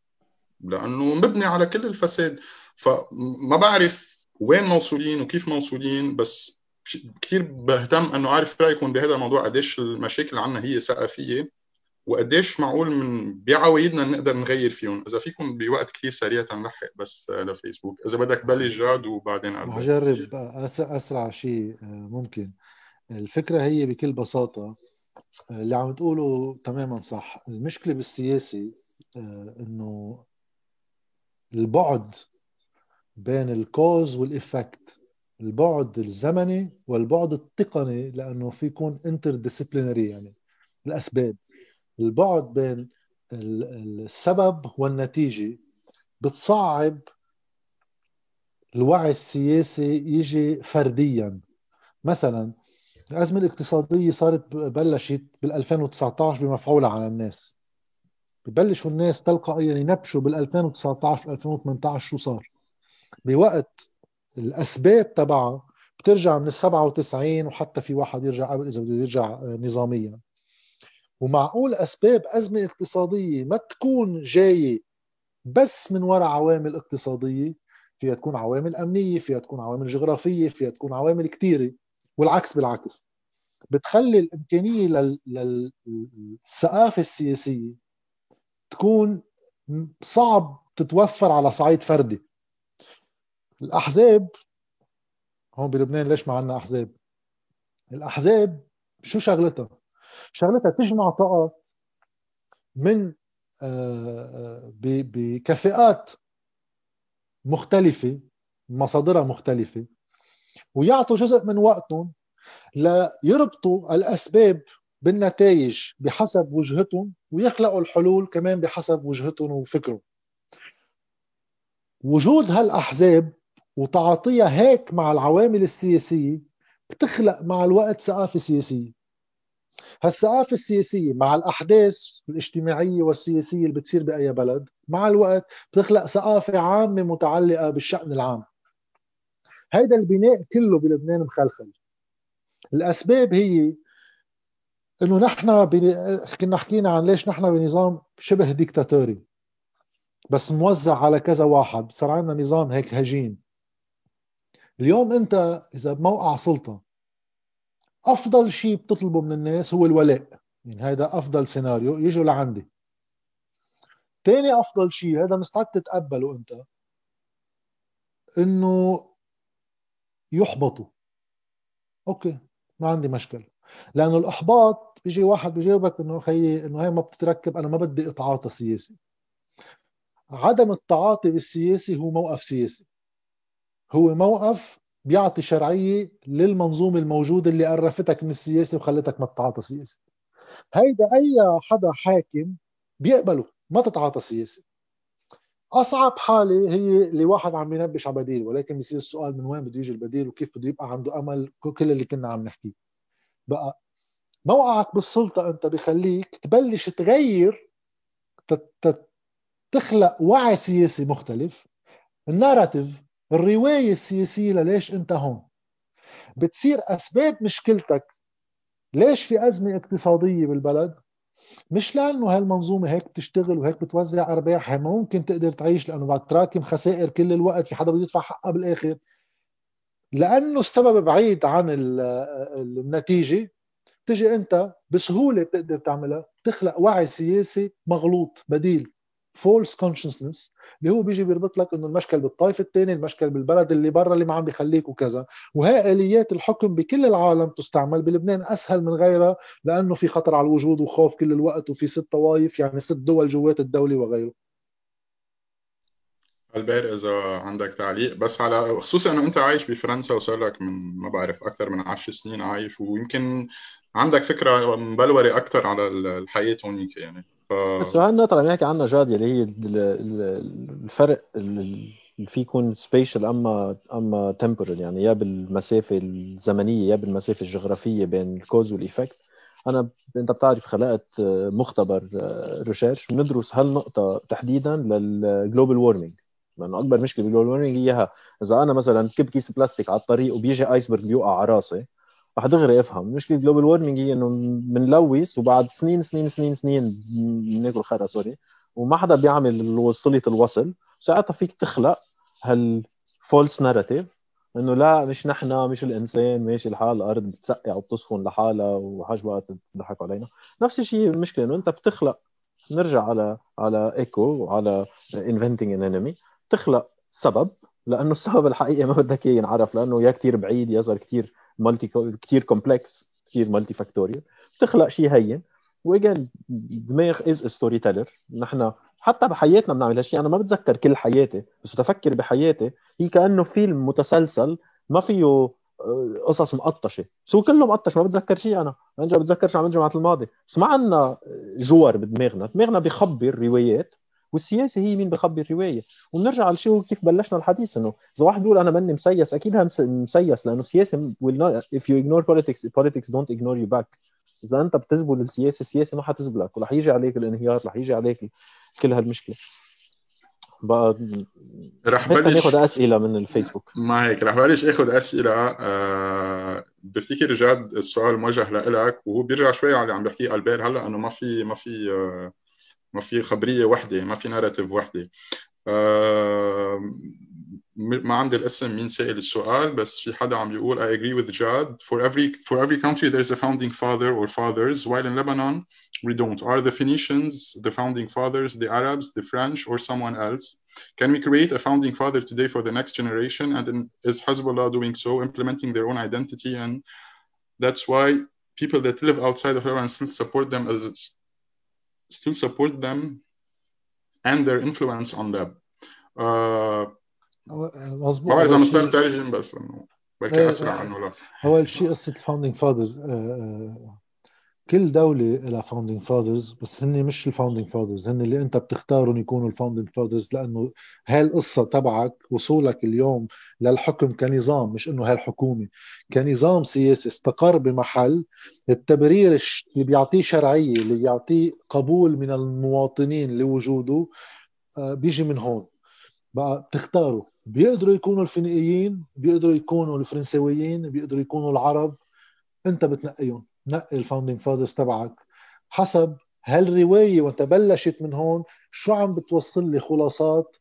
لأنه مبني على كل الفساد. فما بعرف وين موصولين وكيف موصولين بس كثير بهتم إنه أعرف رأيكم بهذا الموضوع قديش المشاكل عنا هي ثقافيه وقديش معقول من بعوايدنا نقدر نغير فيهم. إذا فيكم بوقت كثير سريع تنلحق بس لفيسبوك إذا بدك بلش جاد وبعدين ارجع جرب أسرع شيء آه، ممكن. الفكرة هي بكل بساطة آه، اللي عم تقوله تماما صح. المشكلة بالسياسة آه، إنه البعد بين ال cause وال effect البعد الزمني والبعد التقني لأنه في يكون interdisciplinary يعني الأسباب. البعد بين السبب والنتيجة بتصعب الوعي السياسي يجي فرديا. مثلا الأزمة الاقتصادية صارت بلشت بال 2019 بمفعولها على الناس. ببلشوا الناس تلقائيا ينبشوا بال 2019 2018 شو صار؟ بوقت الأسباب تبعها بترجع من ال 97 وحتى في واحد يرجع قبل إذا بده يرجع نظاميا. ومعقول أسباب أزمة اقتصادية ما تكون جاية بس من وراء عوامل اقتصادية فيها تكون عوامل أمنية فيها تكون عوامل جغرافية فيها تكون عوامل كثيره والعكس بالعكس. بتخلي الإمكانية للثقافة السياسية تكون صعب تتوفر على صعيد فردي. الأحزاب هون بلبنان ليش ما عندنا أحزاب؟ الأحزاب شو شغلتها؟ شغلتها تجمع طاقات من آه، آه، بكفاءات مختلفة مصادرها مختلفة ويعطوا جزء من وقتهم ليربطوا الأسباب بالنتائج بحسب وجهتهم ويخلقوا الحلول كمان بحسب وجهتهم وفكرهم. وجود هالأحزاب وتعاطيها هيك مع العوامل السياسية بتخلق مع الوقت ثقافة سياسية. هالثقافة السياسية مع الأحداث الاجتماعية والسياسية اللي بتصير بأي بلد مع الوقت بتخلق ثقافة عامة متعلقة بالشأن العام. هيدا البناء كله بلبنان مخلخل. الأسباب هي إنه نحن. كنا حكينا عن ليش نحن بنظام شبه ديكتاتوري بس موزع على كذا واحد صار عندنا نظام هيك هجين. اليوم أنت إذا بموقع سلطة أفضل شيء بتطلبه من الناس هو الولاء. يعني هذا أفضل سيناريو يجوا لعندي. ثاني أفضل شيء هذا مستعد تتقبله أنت إنه يحبطوا. أوكي ما عندي مشكلة. لأنه الإحباط بيجي واحد بيجاوبك إنه خيي إنه هي ما بتتركب أنا ما بدي اتعاطى سياسي. عدم التعاطي بالسياسي هو موقف سياسي. هو موقف بيعطي شرعية للمنظومة الموجودة اللي قرفتك من السياسة وخلتك ما تتعاطى سياسي. هيدا أي حدا حاكم بيقبله ما تتعاطى سياسي. أصعب حالة هي اللي واحد عم ينبش على بديل ولكن بصير السؤال من وين بده يجي البديل وكيف بده يبقى عنده أمل كل اللي كنا عم نحكيه. بقى. موقعك بالسلطة أنت بخليك تبلش تغير تخلق وعي سياسي مختلف. الناراتيف الرواية السياسية لليش أنت هون؟ بتصير أسباب مشكلتك. ليش في أزمة اقتصادية بالبلد؟ مش لأنه هالمنظومة هيك بتشتغل وهيك بتوزع أرباحها ممكن تقدر تعيش لأنه بعد تراكم خسائر كل الوقت في حدا بده يدفع حقها بالآخر. لأنه السبب بعيد عن النتيجة. تجي أنت بسهولة بتقدر تعملها. بتخلق وعي سياسي مغلوط بديل. false consciousness اللي هو بيجي بيربط لك إنه المشكل بالطائف الثاني المشكل بالبلد اللي برا اللي ما عم بيخليك وكذا. وهي آليات الحكم بكل العالم تستعمل. بلبنان أسهل من غيرها لأنه في خطر على الوجود وخوف كل الوقت وفي ست طوائف يعني ست دول جوات الدولة وغيره. البير إذا عندك تعليق. بس على خصوصا إنه أنت عايش بفرنسا وصار لك من ما بعرف أكثر من 10 سنين عايش ويمكن عندك فكرة مبلورة أكثر على الحياة هونيك يعني. ف... بس هاي النقطة اللي عم نحكي عنها جاد اللي هي الفرق اللي في يكون spatial اما أما temporal يعني يا بالمسافة الزمنية يا بالمسافة الجغرافية بين ال cause وال effect أنا أنت بتعرف خلقت مختبر research بندرس هالنقطة تحديدا لل global warming لأنه أكبر مشكلة بال global warming هي إذا أنا مثلا كب كيس بلاستيك على الطريق وبيجي iceberg بيوقع على راسي رح دغري أفهم. مشكله global warming هي إنه بنلوث وبعد سنين سنين سنين سنين بناكل خرا سوري وما حدا بيعمل صله الوصل. ساعتها فيك تخلق هال false narrative إنه لا مش نحن مش الإنسان ماشي الحال الأرض بتسقع وبتسخن لحالها وحاجتكم تضحكوا علينا. نفس الشيء المشكلة إنه أنت بتخلق نرجع على على ايكو وعلى inventing an enemy تخلق سبب لأنه السبب الحقيقي ما بدك إياه ينعرف لأنه يا كثير بعيد يا صار كثير multi كثير complex كثير multifactorial بتخلق شيء هين. و again دماغ as storyteller نحن حتى بحياتنا بنعمل هالشيء. أنا ما بتذكر كل حياتي بس تفكر بحياتي. هي كأنه فيلم متسلسل ما فيه آه، قصص مقطشة. so كله مقطش ما بتذكر شيء. أنا أنا بتذكر شو عملت الجمعه الماضي. بس ما عندنا جوار بدماغنا. دماغنا بيخبر روايات. والسياسة هي مين بخبر الرواية. وبنرجع لشيء كيف بلشنا الحديث إنه إذا واحد بيقول أنا ماني مسيس أكيد مسيس لأنه السياسة will not, if you ignore politics politics don't ignore you back. إذا أنت بتزبل السياسة السياسة ما حتزبلك. ورح يجي عليك الانهيار رح يجي عليك كل هالمشكلة. بقى رح بلش ناخذ أسئلة من الفيسبوك. ما هيك رح بلش آخذ أسئلة أه بفتكر جد السؤال موجه لك وهو بيرجع شوي على اللي عم بحكيه ألبير هلأ إنه ما في ما في أه ما في خبريه وحده ما في ناراتيف وحده آه ما عندي الاسم مين سائل السؤال بس في حدا عم بيقول I agree with Jad for every for every country there is a founding father or fathers while in Lebanon we don't are the Phoenicians the founding fathers the Arabs the French or someone else can we create a founding father today for the next generation and is Hezbollah doing so implementing their own identity and that's why people that live outside of Lebanon still support them as still support them and their influence on them. Uh, مظبوط طبعا اذا مضطر ترجم بس انه بلكي اسرع عنه لا اول شيء قصه ال founding fathers كل دولة لها founding fathers بس هن مش ال founding fathers هن اللي انت بتختارهم يكونوا ال founding fathers لأنه هاي القصة تبعك وصولك اليوم للحكم كنظام مش إنه هاي الحكومة كنظام سياسي استقر بمحل التبرير اللي بيعطيه شرعية اللي بيعطيه قبول من المواطنين لوجوده آه، بيجي من هون. بقى بتختاروا بيقدروا يكونوا الفينيقيين بيقدروا يكونوا الفرنساويين بيقدروا يكونوا العرب انت بتنقيهم. نقي ال founding fathers تبعك. حسب هالروايه وانت بلشت من هون شو عم بتوصل لي خلاصات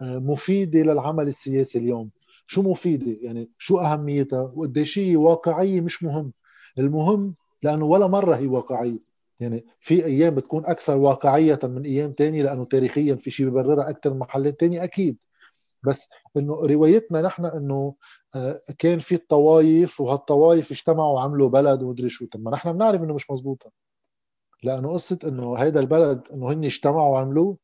آه، مفيدة للعمل السياسي اليوم؟ شو مفيدة؟ يعني شو أهميتها؟ وقديش هي واقعية؟ مش مهم. المهم لأنه ولا مرة هي واقعية. يعني في أيام بتكون أكثر واقعية من أيام تانية لأنه تاريخيا في شيء ببررها أكثر من محلات تانية أكيد. بس إنه روايتنا نحن إنه آه، كان في الطوايف وهالطوايف اجتمعوا وعملوا بلد ومدري شو. طب ما نحن بنعرف إنه مش مزبوطة. لأنه قصة إنه هيدا البلد إنه هن اجتمعوا وعملوه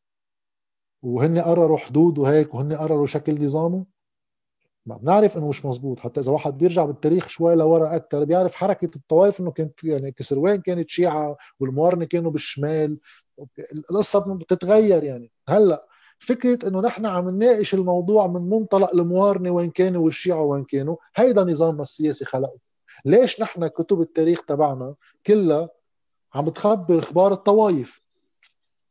وهن قرروا حدود وهيك وهن قرروا شكل نظامه. ما بنعرف إنه مش مزبوط. حتى إذا واحد بيرجع بالتاريخ شوي لورا أكثر بيعرف حركة الطوائف إنه كانت يعني كسروان كانت شيعة والموارنة كانوا بالشمال. القصة بتتغير يعني. هلأ فكرة إنه نحن عم نناقش الموضوع من منطلق الموارنة وين كانوا والشيعة وين كانوا هيدا نظامنا السياسي خلقه. ليش نحن كتب التاريخ تبعنا كلها عم بتخبر أخبار الطوائف؟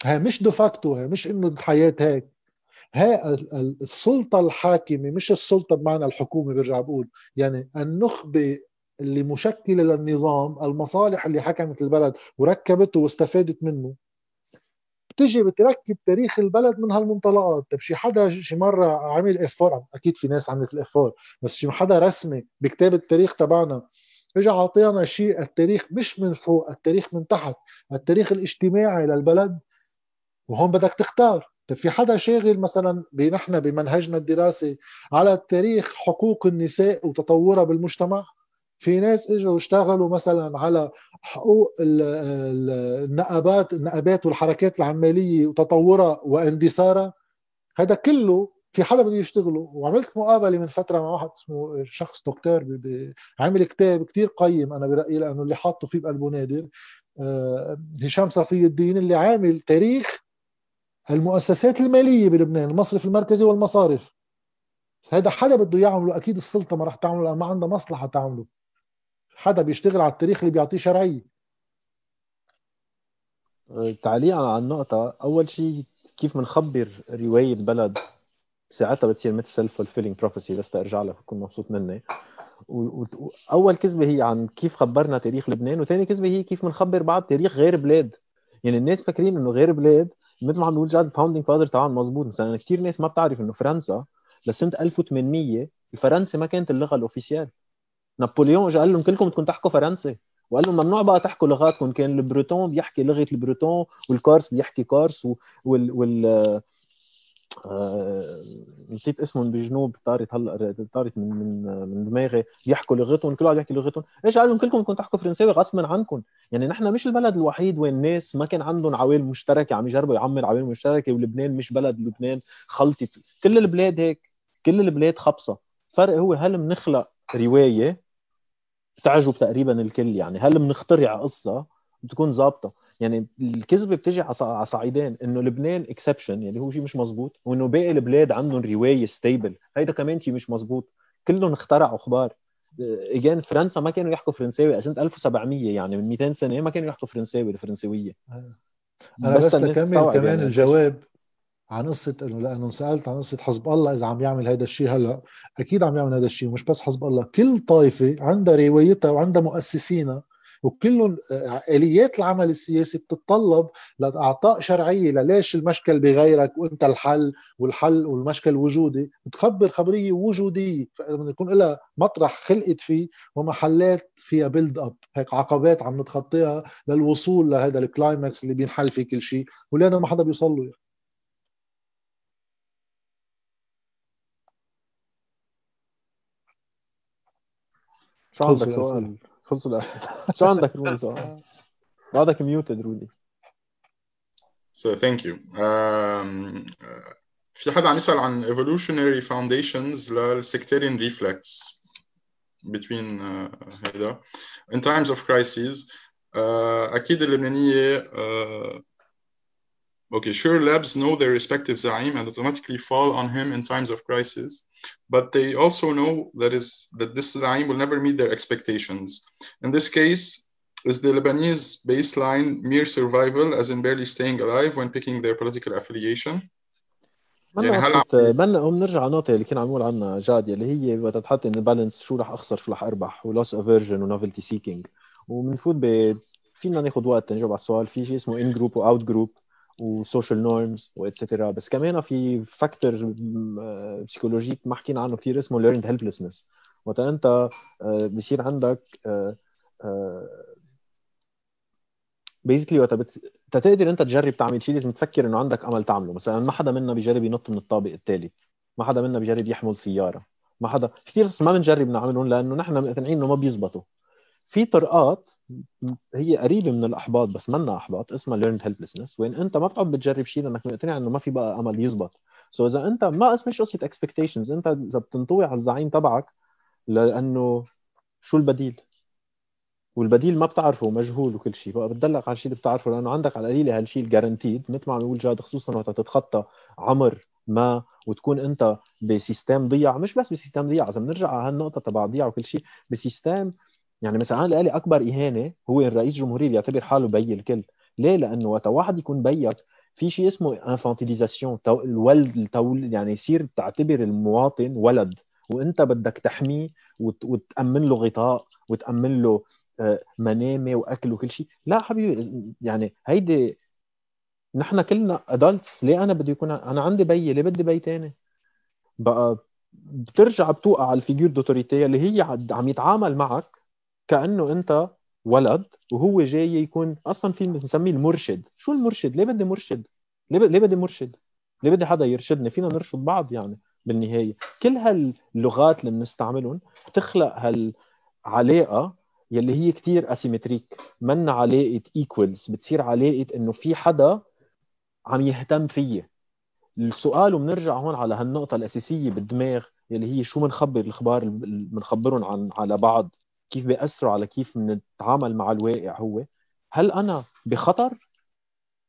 هي مش دوفاكتو هي مش إنه الحياة هيك. هي السلطة الحاكمة مش السلطة بمعنى الحكومة برجع بقول. يعني النخبة اللي مشكلة للنظام المصالح اللي حكمت البلد وركبته واستفادت منه بتجي بتركب تاريخ البلد من هالمنطلقات. طيب شي حدا شي مرة عمل افار أكيد في ناس عملت الافار بس شي حدا رسمي بكتاب التاريخ تبعنا اجى عطينا شيء التاريخ مش من فوق التاريخ من تحت التاريخ الاجتماعي للبلد وهون بدك تختار. طيب في حدا شاغل مثلا نحن بمنهجنا الدراسي على التاريخ حقوق النساء وتطورها بالمجتمع؟ في ناس إجوا اشتغلوا مثلا على حقوق النقابات النقابات والحركات العمالية وتطورها واندثارها هذا كله في حدا بده يشتغله. وعملت مقابلة من فترة مع واحد اسمه شخص دكتور عامل كتاب كتير قيم أنا برأيي لأنه اللي حاطه فيه بقلبه نادر. آه، هشام صفي الدين اللي عامل تاريخ المؤسسات المالية بلبنان المصرف المركزي والمصارف. هذا حدا بده يعمله أكيد السلطة ما راح تعمله لأن ما عندها مصلحة تعمله. حدا بيشتغل على التاريخ اللي بيعطيه شرعية. تعليقا على النقطة أول شيء كيف بنخبر رواية بلد ساعتها بتصير مثل self-fulfilling prophecy بس ترجع لك بكون مبسوط مني. وأول كذبة هي عن كيف خبرنا تاريخ لبنان وثاني كذبة هي كيف بنخبر بعض تاريخ غير بلاد. يعني الناس فاكرين إنه غير بلاد مثل ما عم بقول جاد ال founding father تبعهم مضبوط مثلا كثير ناس ما بتعرف إنه فرنسا لسنة 1800 الفرنسي ما كانت اللغة ال officielle نابليون اجى قال لهم كلكم بدكم تحكوا فرنسي. وقال لهم ممنوع بقى تحكوا لغاتكم. كان ال Breton بيحكي لغة ال Breton وال Corse بيحكي corse وال, وال... آه... نسيت اسمهم بجنوب طارت هلا طارت من من من دماغي. بيحكوا لغتهم كل واحد يحكي لغتهم. إيش قال لهم؟ كلكم بدكم تحكوا فرنساوي غصبا عنكم. يعني نحن مش البلد الوحيد وين الناس ما كان عندهم عوائل مشتركة عم يجربوا يعمر عوائل مشتركة. ولبنان مش بلد لبنان خلطت كل البلاد هيك كل البلاد خبصة. الفرق هو هل بنخلق رواية بتعجب تقريبا الكل يعني. هل بنخترع قصة بتكون ظابطة؟ يعني الكذبه بتجي على صعيدين إنه لبنان exception يعني هو شيء مش مزبوط وإنه باقي البلاد عندهم رواية stable هيدا كمان شيء مش مزبوط كلهم اخترعوا أخبار. again فرنسا ما كانوا يحكوا فرنساوي. سنه 1700 يعني من 200 سنة ما كانوا يحكوا فرنساوي الفرنسويه أنا بس, بس تكمل كمان يعني. الجواب. عن قصة إنه لأنه سألت عن قصة حزب الله إذا عم يعمل هذا الشيء هلأ أكيد عم يعمل هذا الشيء مش بس حزب الله كل طائفة عندها روايتها وعندها مؤسسينها وكلهم آه، آليات العمل السياسي بتتطلب لاعطاء شرعية لليش المشكل بغيرك وأنت الحل والحل والمشكل وجودي بتخبر خبرية وجودية فلما يكون لها مطرح خلقت فيه ومحلات فيها build up هيك عقبات عم نتخطيها للوصول لهذا ال climax اللي بينحل فيه كل شيء واللي ما حدا بيوصل له يعني. شو عندك سؤال؟ خلصوا الأسئلة شو عندك رودي سؤال؟ بعدك ميوتد رودي So thank you. Um, في حدا عم يسأل عن evolutionary foundations للsectarian reflex between uh, هذا in times of crises uh, أكيد اللبنانية uh, Okay, sure, labs know their respective Zaim and automatically fall on him in times of crisis, but they also know that is that this Zaim will never meet their expectations. In this case, is the Lebanese baseline mere survival, as in barely staying alive when picking their political affiliation? يعني هل بدنا بنرجع نقطة اللي كنا عم نقول عنها جاد اللي هي بدها تحط ان بالانس شو رح اخسر شو رح اربح ولوس افيرجن ونوفلتي سيكينج وبنفوت فينا ناخذ وقت نجاوب على السؤال في شيء اسمه ان جروب واوت جروب وسوشيال نورمز واتسترا بس كمان في facteur psychologique ما حكينا عنه كثير اسمه learned helplessness وقت أنت آه، بصير عندك basically وقت بت... تقدر أنت تجرب تعمل شيء لازم تفكر إنه عندك امل تعمله. مثلا ما حدا منا بيجرب ينط من الطابق الثالث ما حدا منا بيجرب يحمل سيارة. ما حدا كثير ما بنجرب نعملهم لأنه نحن مقتنعين إنه ما بيزبطوا. في طرقات هي قريبة من الأحباط بس منا أحباط اسمها learned helplessness. وين أنت ما بتقعد بتجرب شيء لأنك مقتنع إنه ما في بقى أمل يزبط. سو so إذا أنت ما مش قصة expectations أنت إذا بتنطوي على الزعيم تبعك لأنه شو البديل؟ والبديل ما بتعرفه مجهول وكل شيء بقى بتدلك على الشيء اللي بتعرفه لأنه عندك على القليله هالشيء الجارنتيد مثل ما عم يقول جاد خصوصا وقت تتخطى عمر ما وتكون أنت ب system ضيع. مش بس ب system ضيع إذا بنرجع على هالنقطة تبع ضيع وكل شيء ب system يعني مثلا أنا لي أكبر إهانة هو الرئيس الجمهوري بيعتبر حاله بي الكل. ليه؟ لأنه وقت واحد يكون بيك في شيء اسمه infantilisation de l'adulte يعني يصير تعتبر المواطن ولد. وإنت بدك تحميه وتأمن له غطاء وتأمن له آه، منامة وأكل وكل شيء. لا حبيبي يعني هيدي نحن كلنا adults ليه أنا بدي يكون أنا عندي بي ليه بدي بي تاني؟ بقى بترجع بتوقع على ال figure d'autorité اللي هي عم يتعامل معك كأنه أنت ولد وهو جاي يكون أصلا في بنسميه المرشد. شو المرشد؟ ليه بدي مرشد؟ ليه ليه بدي مرشد؟ ليه بدي حدا يرشدني؟ فينا نرشد بعض يعني بالنهاية. كل هاللغات اللي بنستعملهم بتخلق هالعلاقة يلي هي كتير asymétrique منا علاقة equals بتصير علاقة إنه في حدا عم يهتم فيي. السؤال وبنرجع هون على هالنقطة الأساسية بالدماغ يلي هي شو بنخبر الأخبار بنخبرهم عن على بعض. كيف بيأثروا على كيف بنتعامل مع الواقع هو. هل أنا بخطر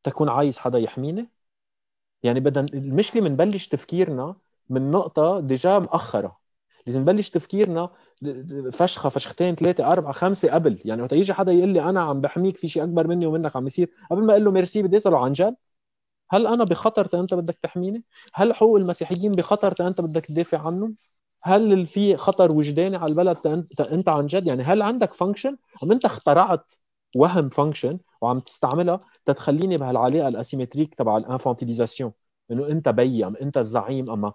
تكون عايز حدا يحميني؟ يعني بدنا المشكلة بنبلش تفكيرنا من نقطة déjà مأخرة لازم نبلش تفكيرنا فشخة فشختين ثلاثة أربعة خمسة قبل. يعني وقت يجي حدا يقول لي أنا عم بحميك في شيء أكبر مني ومنك عم يصير قبل ما أقول له ميرسي بدي أسأله عن جد. هل أنا بخطر إنت بدك تحميني؟ هل حقوق المسيحيين بخطر إنت بدك تدافع عنهم؟ هل في خطر وجداني على البلد انت انت عن جد؟ يعني هل عندك function أم انت اخترعت وهم function وعم تستعملها تتخليني بهالعلاقه ال asymétrique تبع ال infantilisation؟ إنه انت بي أم انت الزعيم أما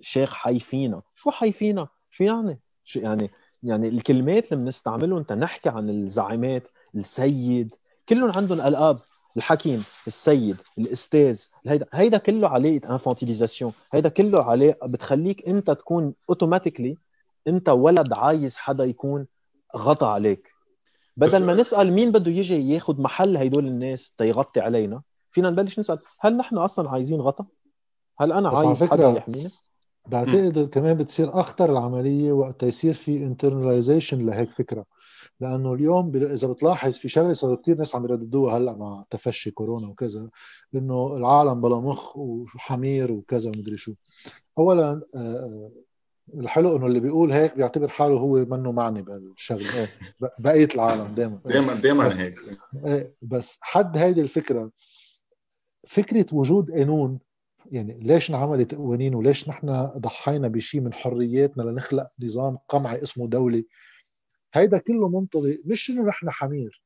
شيخ حي فينا شو حي فينا شو يعني؟ شو يعني؟ يعني الكلمات اللي بنستعملهم نحكي عن الزعيمات السيد كلهم عندهم القاب الحكيم السيد الأستاذ هيدا هيدا كله علاقه infantilisation هيدا كله علاقه بتخليك أنت تكون automatically أنت ولد عايز حدا يكون غطى عليك. بدل ما نسأل مين بده يجي ياخذ محل هدول الناس تيغطي علينا فينا نبلش نسأل هل نحن أصلا عايزين غطا؟ هل أنا عايز حدا يحميني؟ بعتقد كمان بتصير أخطر العملية وقت يصير في internalization لهيك فكرة. لأنه اليوم إذا بتلاحظ في شغله صاروا كثير ناس عم يرددوها هلأ مع تفشي كورونا وكذا انه العالم بلا مخ وحمير وكذا ومدري شو. اولا آه، آه، الحلو إنه اللي بيقول هيك بيعتبر حاله هو منه معني بالشغلة. إيه. بقية العالم دائما دائما دائما هيك. إيه، بس حد هيدي الفكرة فكرة وجود قانون يعني ليش انعملت قوانين وليش نحن ضحينا بشيء من حرياتنا لنخلق نظام قمعي اسمه دولة؟ هيدا كله منطلق. مش إنه نحن حمير.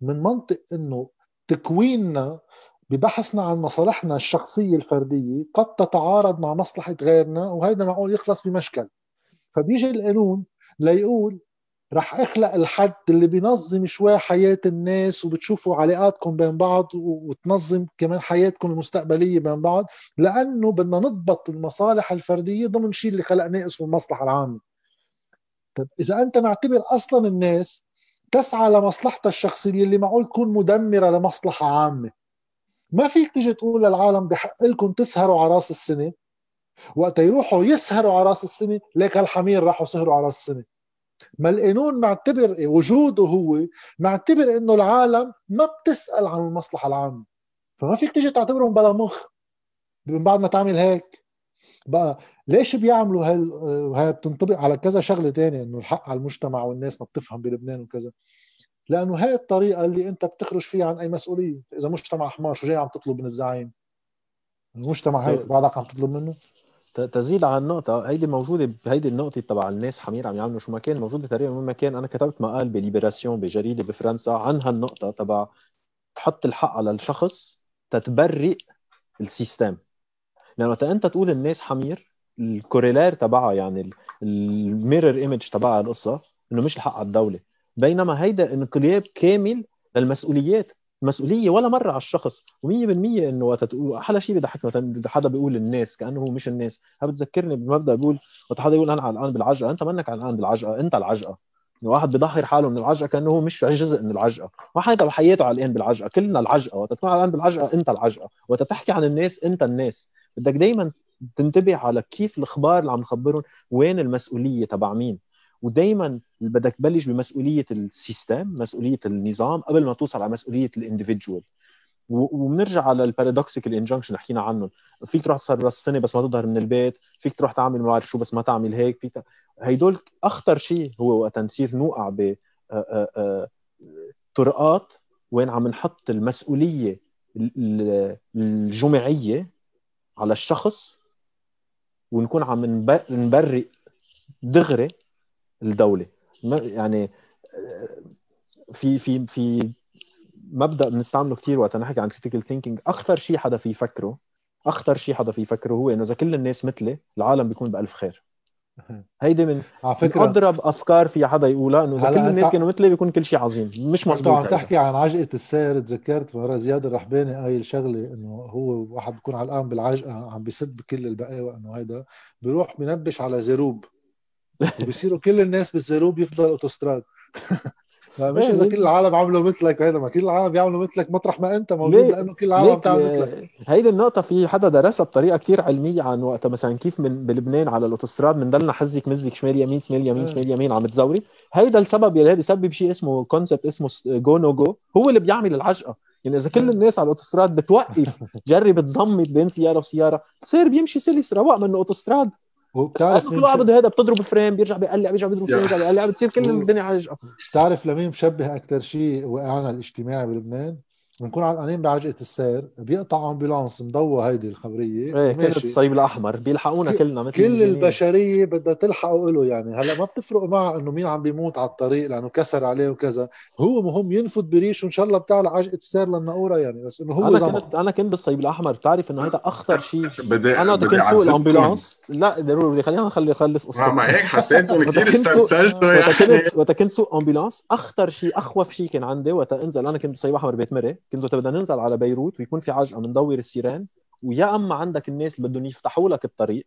من منطق إنه تكويننا ببحثنا عن مصالحنا الشخصية الفردية قد تتعارض مع مصلحة غيرنا وهيدا معقول يخلص بمشكل. فبيجي القانون ليقول رح أخلق الحد اللي بينظم شوي حياة الناس وبتشوفوا علاقاتكم بين بعض وتنظم كمان حياتكم المستقبلية بين بعض لأنه بدنا نضبط المصالح الفردية ضمن شيء اللي خلقناه اسمه المصلحة العامة. طيب إذا أنت معتبر أصلا الناس تسعى لمصلحتها الشخصية اللي معقول تكون مدمرة لمصلحة عامة. ما فيك تيجي تقول للعالم بحق لكم تسهروا على رأس السنة. وقت يروحوا يسهروا على رأس السنة ليك هالحمير راحوا سهروا على رأس السنة. ما القانون معتبر وجوده هو معتبر إنه العالم ما بتسأل عن المصلحة العامة. فما فيك تيجي تعتبرهم بلا مخ. من بعد ما تعمل هيك. بقى ليش بيعملوا هال وهي بتنطبق على كذا شغلة تانية إنه الحق على المجتمع والناس ما بتفهم بلبنان وكذا. لأنه هاي الطريقة اللي أنت بتخرج فيها عن أي مسؤولية إذا مجتمع حمار شو جاي عم تطلب من الزعيم؟ المجتمع هيك بعدك عم تطلب منه؟ تزيد على النقطة هيدي موجودة بهيدي النقطة تبع الناس حمير عم يعملوا شو ما كان موجودة تقريبا وين ما كان. أنا كتبت مقال ب Libération بجريدة بفرنسا عن هالنقطة تبع تحط الحق على الشخص تتبرئ ال system. لأنه وقت أنت تقول الناس حمير ال corollaire تبعها يعني ال mirror image تبعها القصة إنه مش الحق على الدولة. بينما هيدا انقلاب كامل للمسؤوليات. مسؤولية ولا مرة على الشخص. و100% إنه وقت تقول أحلى شيء بضحك مثلا حدا بيقول الناس كأنه هو مش الناس. هذا بتذكرني بمبدأ بيقول وقت حدا يقول أنا علقان بالعجقة. أنت منك علقان بالعجقة. أنت العجقة. واحد بيظهر حاله من العجقة كأنه هو مش جزء من العجقة. ما حدا بحياته علقان بالعجقه كلنا العجقة. وقت تكون علقان بالعجقه أنت العجقة. وقت تحكي عن الناس أنت الناس. بدك دائما تنتبه على كيف الأخبار اللي عم نخبرهم وين المسؤولية تبع مين. ودائما بدك تبلش بمسؤولية ال system مسؤولية النظام قبل ما توصل على مسؤولية ال individual وبنرجع على ال paradoxical injunction حكينا عنهم فيك تروح تصير راس السنة بس ما تظهر من البيت فيك تروح تعمل ما بعرف شو بس ما تعمل هيك فيك هيدول أخطر شيء هو وقت نصير نوقع ب طرقات وين عم نحط المسؤولية الجماعيه على الشخص ونكون عم نبرئ دغري الدولة. يعني في في في مبدأ بنستعمله كثير وقت نحكي عن critical thinking أخطر شيء حدا في يفكره أخطر شيء حدا في يفكره هو إنه إذا كل الناس مثلي العالم بيكون بألف خير. هيدي من على فكرة. أضرب أفكار في حدا يقولها إنه إذا كل الناس كانوا مثلي بيكون كل شيء عظيم مش مظبوط عم تحكي عن عجقة السير تذكرت مرة زياد الرحباني قايل شغلة إنه هو واحد بيكون علقان بالعجقة عم بيسب كل البقاوى انه هيدا بيروح بنبش على زروب وبصيروا كل الناس بالزروب يفضل أوتوستراد. مش إذا كل العالم عملوا مثلك هيدا ما كل العالم بيعملوا مثلك مطرح ما أنت موجود لأنه كل العالم بتعمل مثلك. هيدي النقطة في حدا درسها بطريقة كثير علمية عن وقتها مثلا كيف من بلبنان على الأوتوستراد بنضلنا حزك مزك شمال يمين شمال يمين شمال يمين عم تزوري. هيدا السبب يلي بيسبب شيء اسمه concept اسمه جو نو جو هو اللي بيعمل العجقه يعني إذا كل الناس على الأوتوستراد بتوقف جرب تزمت بين سيارة وسيارة بصير بيمشي سلس رواق منه أوتوستراد. وبتعرف كل واحد بده هذا بتضرب فريم بيرجع بيقلع بيرجع بيضرب فريم بيرجع بيقلع بتصير كل الدنيا عجقه بتعرف لمين مشبه أكثر شيء وقعنا الاجتماعي بلبنان؟ بنكون علقانين بعجقه السير بيقطع ambulance مضوى هيدي الخبرية. إيه كلمه الصليب الأحمر بيلحقونا كلنا مثل كل البشرية بدها تلحقوا له يعني. هلأ ما بتفرق معه إنه مين عم بيموت على الطريق لأنه كسر عليه وكذا. هو مهم ينفذ بريش وإن شاء الله بتعلى عجقة السير للنقوره يعني. بس إنه هو أنا كنت أنا كنت بالصليب الأحمر. بتعرف إنه هذا أخطر شيء أنا بدي كنت سوق الأمبولانس. لا ضروري. خلينا نخلي اخلص قصه ما هيك حسيتكم كثير استرسلتوا يعني. وقت كنت سوق أمبولانس أخطر شيء أخوف شيء كان عندي وقت إنزل. أنا كنت بالصليب الاحمر بيت مري. كنت بدنا ننزل على بيروت ويكون في عجقة بندور السيران ويا أما عندك الناس اللي بدهم يفتحوا لك الطريق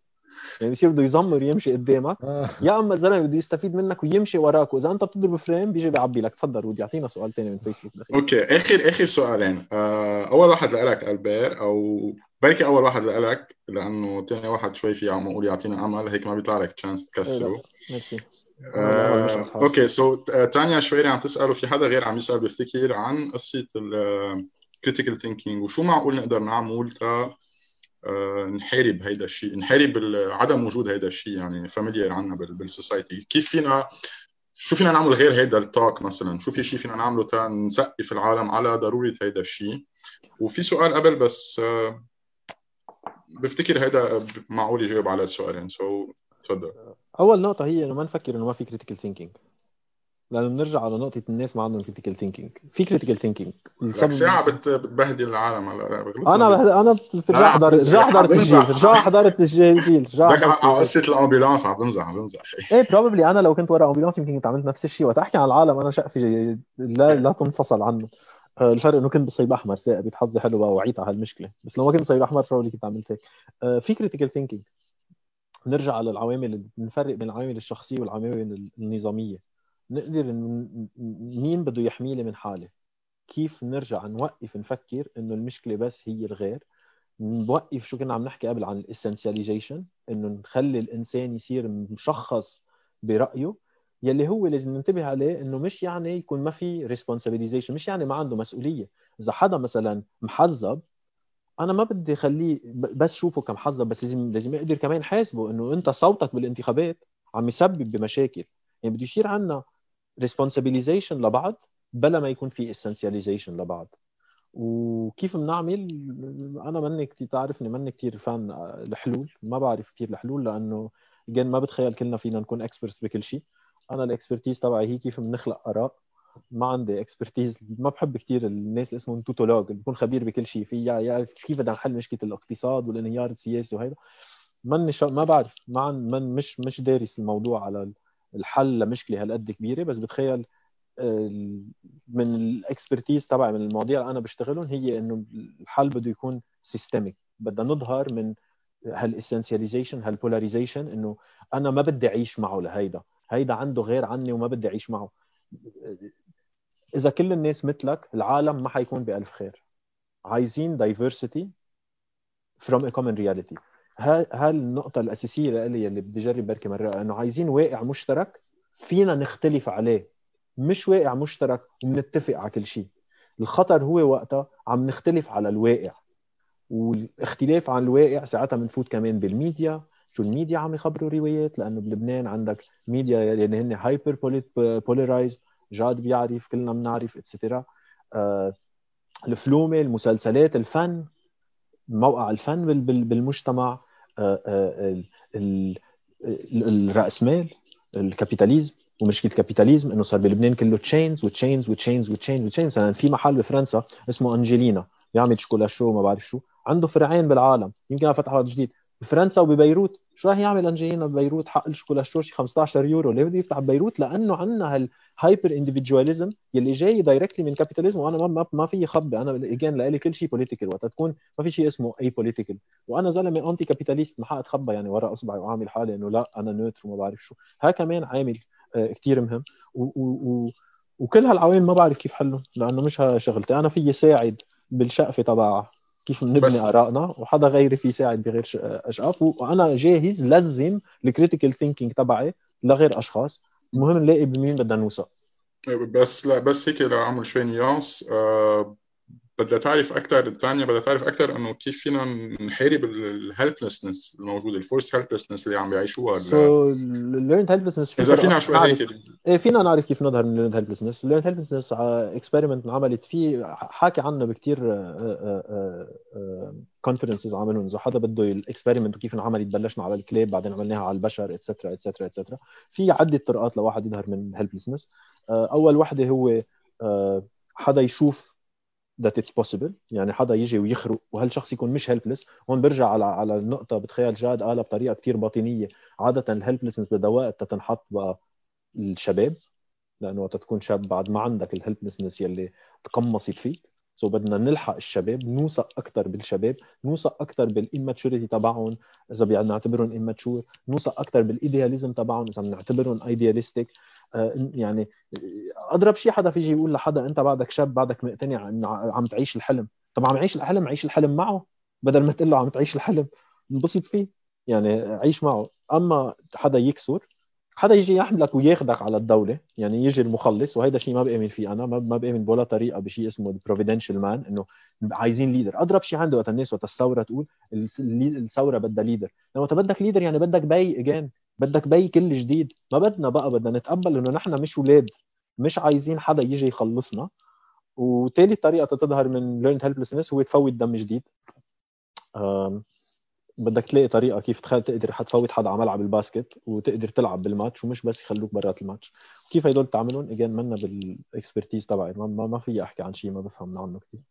يعني بصير بده يزمر يمشي قدامك آه. يا أما الزلمة بده يستفيد منك ويمشي وراك وإذا أنت بتضرب فريم بيجي بيعبي لك تفضل ودي أعطينا سؤال ثاني من فيسبوك. okay آخر آخر سؤالين آه، أول واحد لك ألبير أو بركي أول واحد لك لأنه ثاني واحد شوي في عم أقول يعطينا أمل هيك ما بيطلع لك chance تكسره ميرسي. آه، أوكي سو تانيا شويري عم تسال وفي حدا غير عم يسأل بيفتكر عن قصة critical thinking وشو معقول نقدر نعمل تا نحارب هيدا الشيء نحارب عدم وجود هيدا الشيء يعني familiar عنا بال society كيف فينا شو فينا نعمل غير هيدا ال talk مثلا؟ شو في شيء فينا نعمله تا نثقف العالم على ضرورة هيدا الشيء؟ وفي سؤال قبل بس بفتكر هيدا معقول يجاوب على السؤالين سو تفضل. أول نقطة هي انه ما نفكر إنه ما في critical thinking لأنه بنرجع على نقطة الناس ما عندهم critical thinking في critical thinking ساعة بت... بتبهدل العالم هلا أنا بهد... أنا رجع احضر رجع احضر التسجيل رجع احضر التسجيل رجع على قصة ال ambulance عم بنزح عم بنزح إيه probably أنا لو كنت ورا ambulance يمكن كنت عملت نفس الشيء وقت احكي عن العالم أنا شقفي لا لا تنفصل عنه. الفرق إنه كنت بصيب أحمر سائر حظي حلو بقى وعيت على هالمشكلة. بس لو ما كنت بصيب أحمر probably كنت عملت هيك. آه، في critical thinking نرجع على العوامل بنفرق بين العوامل الشخصية والعوامل النظامية. نقدر مين بده يحميلي من حالي كيف نرجع نوقف نفكر إنه المشكلة بس هي الغير؟ نوقف شو كنا عم نحكي قبل عن ال essentialization إنه نخلي الإنسان يصير مشخص برأيه. يلي هو لازم ننتبه عليه إنه مش يعني يكون ما في responsabilization مش يعني ما عنده مسؤولية. إذا حدا مثلا محزب أنا ما بدي اخليه بس شوفه كمحزب بس لازم لازم يقدر كمان حاسبه إنه أنت صوتك بالانتخابات عم يسبب بمشاكل. يعني بده يصير عندنا responsabilization لبعض بلا ما يكون في essentialization لبعض. وكيف بنعمل؟ أنا مني كثير تعرفني مني كثير fan الحلول ما بعرف كثير الحلول لأنه جن ما بتخيل كلنا فينا نكون experts بكل شيء. أنا ال expertise تبعي هي كيف بنخلق آراء. ما عندي expertise ما بحب كثير الناس اللي اسمهم toutologues اللي بيكون خبير بكل شيء في يعرف كيف بدنا نحل مشكلة الاقتصاد والانهيار السياسي وهيدا. ماني شا... ما بعرف. ما عن... من مش مش دارس الموضوع على الحل لمشكلة هالقد كبيرة. بس بتخيل من ال expertise تبعي من المواضيع اللي أنا بشتغلهم هي إنه الحل بده يكون systemic بدنا نظهر من هال essentialization هال polarization إنه أنا ما بدي أعيش معه لهيدا. هيدا عنده غير عني وما بدي أعيش معه. إذا كل الناس مثلك العالم ما حيكون بألف خير. عايزين diversity from a common reality. هالنقطة الأساسية لي اللي بدي أجرب بركي مرة إنه عايزين واقع مشترك فينا نختلف عليه. مش واقع مشترك وبنتفق على كل شيء. الخطر هو وقتها عم نختلف على الواقع. والاختلاف عن الواقع ساعتها بنفوت كمان بالميديا. شو الميديا عم يخبروا روايات لأنه بلبنان عندك ميديا يعني هن hyper polarized جاد بيعرف كلنا بنعرف اتسترا آه الفلومة المسلسلات الفن موقع الفن بالمجتمع. آه آه الرأسمال الكابيتاليزم. ومشكله الكابيتاليزم إنه صار بلبنان كله تشينز وتشينز وتشينز وتشينز وتشينز مثلا في محل بفرنسا اسمه أنجلينا بيعمل شوكولا شو ما بعرف شو. عنده فرعين بالعالم. يمكن فتح واحد جديد. بفرنسا وببيروت. شو راح يعمل انجلينا ببيروت؟ حق الشوكولا شو شي 15 يورو. ليه بده يفتح ببيروت؟ لأنه عندنا هالهايبر انديفيدواليزم يلي جاي دايركتلي من كابيتاليزم وأنا ما ما في خبي أنا اجين لإلي كل شيء بوليتيكال وقت تكون ما في شيء اسمه اي بوليتيكال وأنا زلمة anti capitalist ما حاتخبى يعني ورا أصبعي وأعمل حالي إنه لا أنا neutre وما بعرف شو. ها كمان عامل آه، كثير مهم. و, و, و وكل هالعوامل ما بعرف كيف حلهم لأنه مش شغلتي. أنا فيي ساعد بالشقفة تبع كيف بنبني آرائنا وحدا غيري في يساعد بغير اشقاف وأنا جاهز لزم ال critical thinking تبعي لغير أشخاص. المهم نلاقي بمين بدنا نوثق بس لا بس هيك لاعمل شوي nuance آه بدها تعرف أكثر الثانية بدها تعرف أكثر إنه كيف فينا نحارب ال helplessness الموجود ال forced helplessness اللي عم بيعيشوها so learned helplessness إذا فينا شوي هيك إيه فينا نعرف كيف نظهر من learned helplessness learned helplessness experiment انعملت فيه حاكي عنه بكثير conferences عملهم اذا حدا بده الاكسبيرمنت وكيف انعملت بلشنا على الكلاب بعدين عملناها على البشر et cetera et cetera et cetera في عدة طرقات لواحد يظهر من helplessness أول وحدة هو حدا يشوف that it's possible. يعني حدا يجي ويخرق وهالشخص يكون مش helpless هون برجع على على النقطة بتخيل جاد قالها بطريقة كثير باطنية. عادة ال helplessness بدها وقت تنحط بقى الشباب لأنه وقت تكون شاب بعد ما عندك ال helplessness يلي تقمصت فيك. so so بدنا نلحق الشباب نوثق أكثر بالشباب نوثق أكثر بال immaturity تبعهم إذا بنعتبرهم immature نوثق أكثر بال idealism تبعهم إذا بنعتبرهم idealistic آه، يعني أضرب شيء حدا فيجي يقول لحدا أنت بعدك شاب بعدك مقتنع انه عم تعيش الحلم. طب عم يعيش الحلم؟ عيش الحلم معه بدل ما تقول له عم تعيش الحلم. انبسط فيه. يعني عيش معه. أما حدا يكسر حدا يجي يحملك وياخذك على الدولة يعني يجي المخلص وهذا شيء ما بأمن فيه أنا ما بأمن بولا طريقة بشيء اسمه ال providential man إنه عايزين leader أضرب شيء عنده وقت الناس وقت الثورة تقول الثورة بدها leader لما بدك leader يعني بدك بي again بدك بي كل جديد. ما بدنا بقى بدنا نتقبل إنه نحن مش أولاد مش عايزين حدا يجي يخلصنا. وثالث طريقة تظهر من learned helplessness هو تفوت دم جديد. بدك تلاقي طريقة كيف تقدر تفوت حدا على ملعب الباسكت وتقدر تلعب بالماتش ومش بس يخلوك برات الماتش. كيف هدول تعملهم again منا بال expertise تبعي. ما, ما في أحكي عن شيء ما بفهم عنه كثير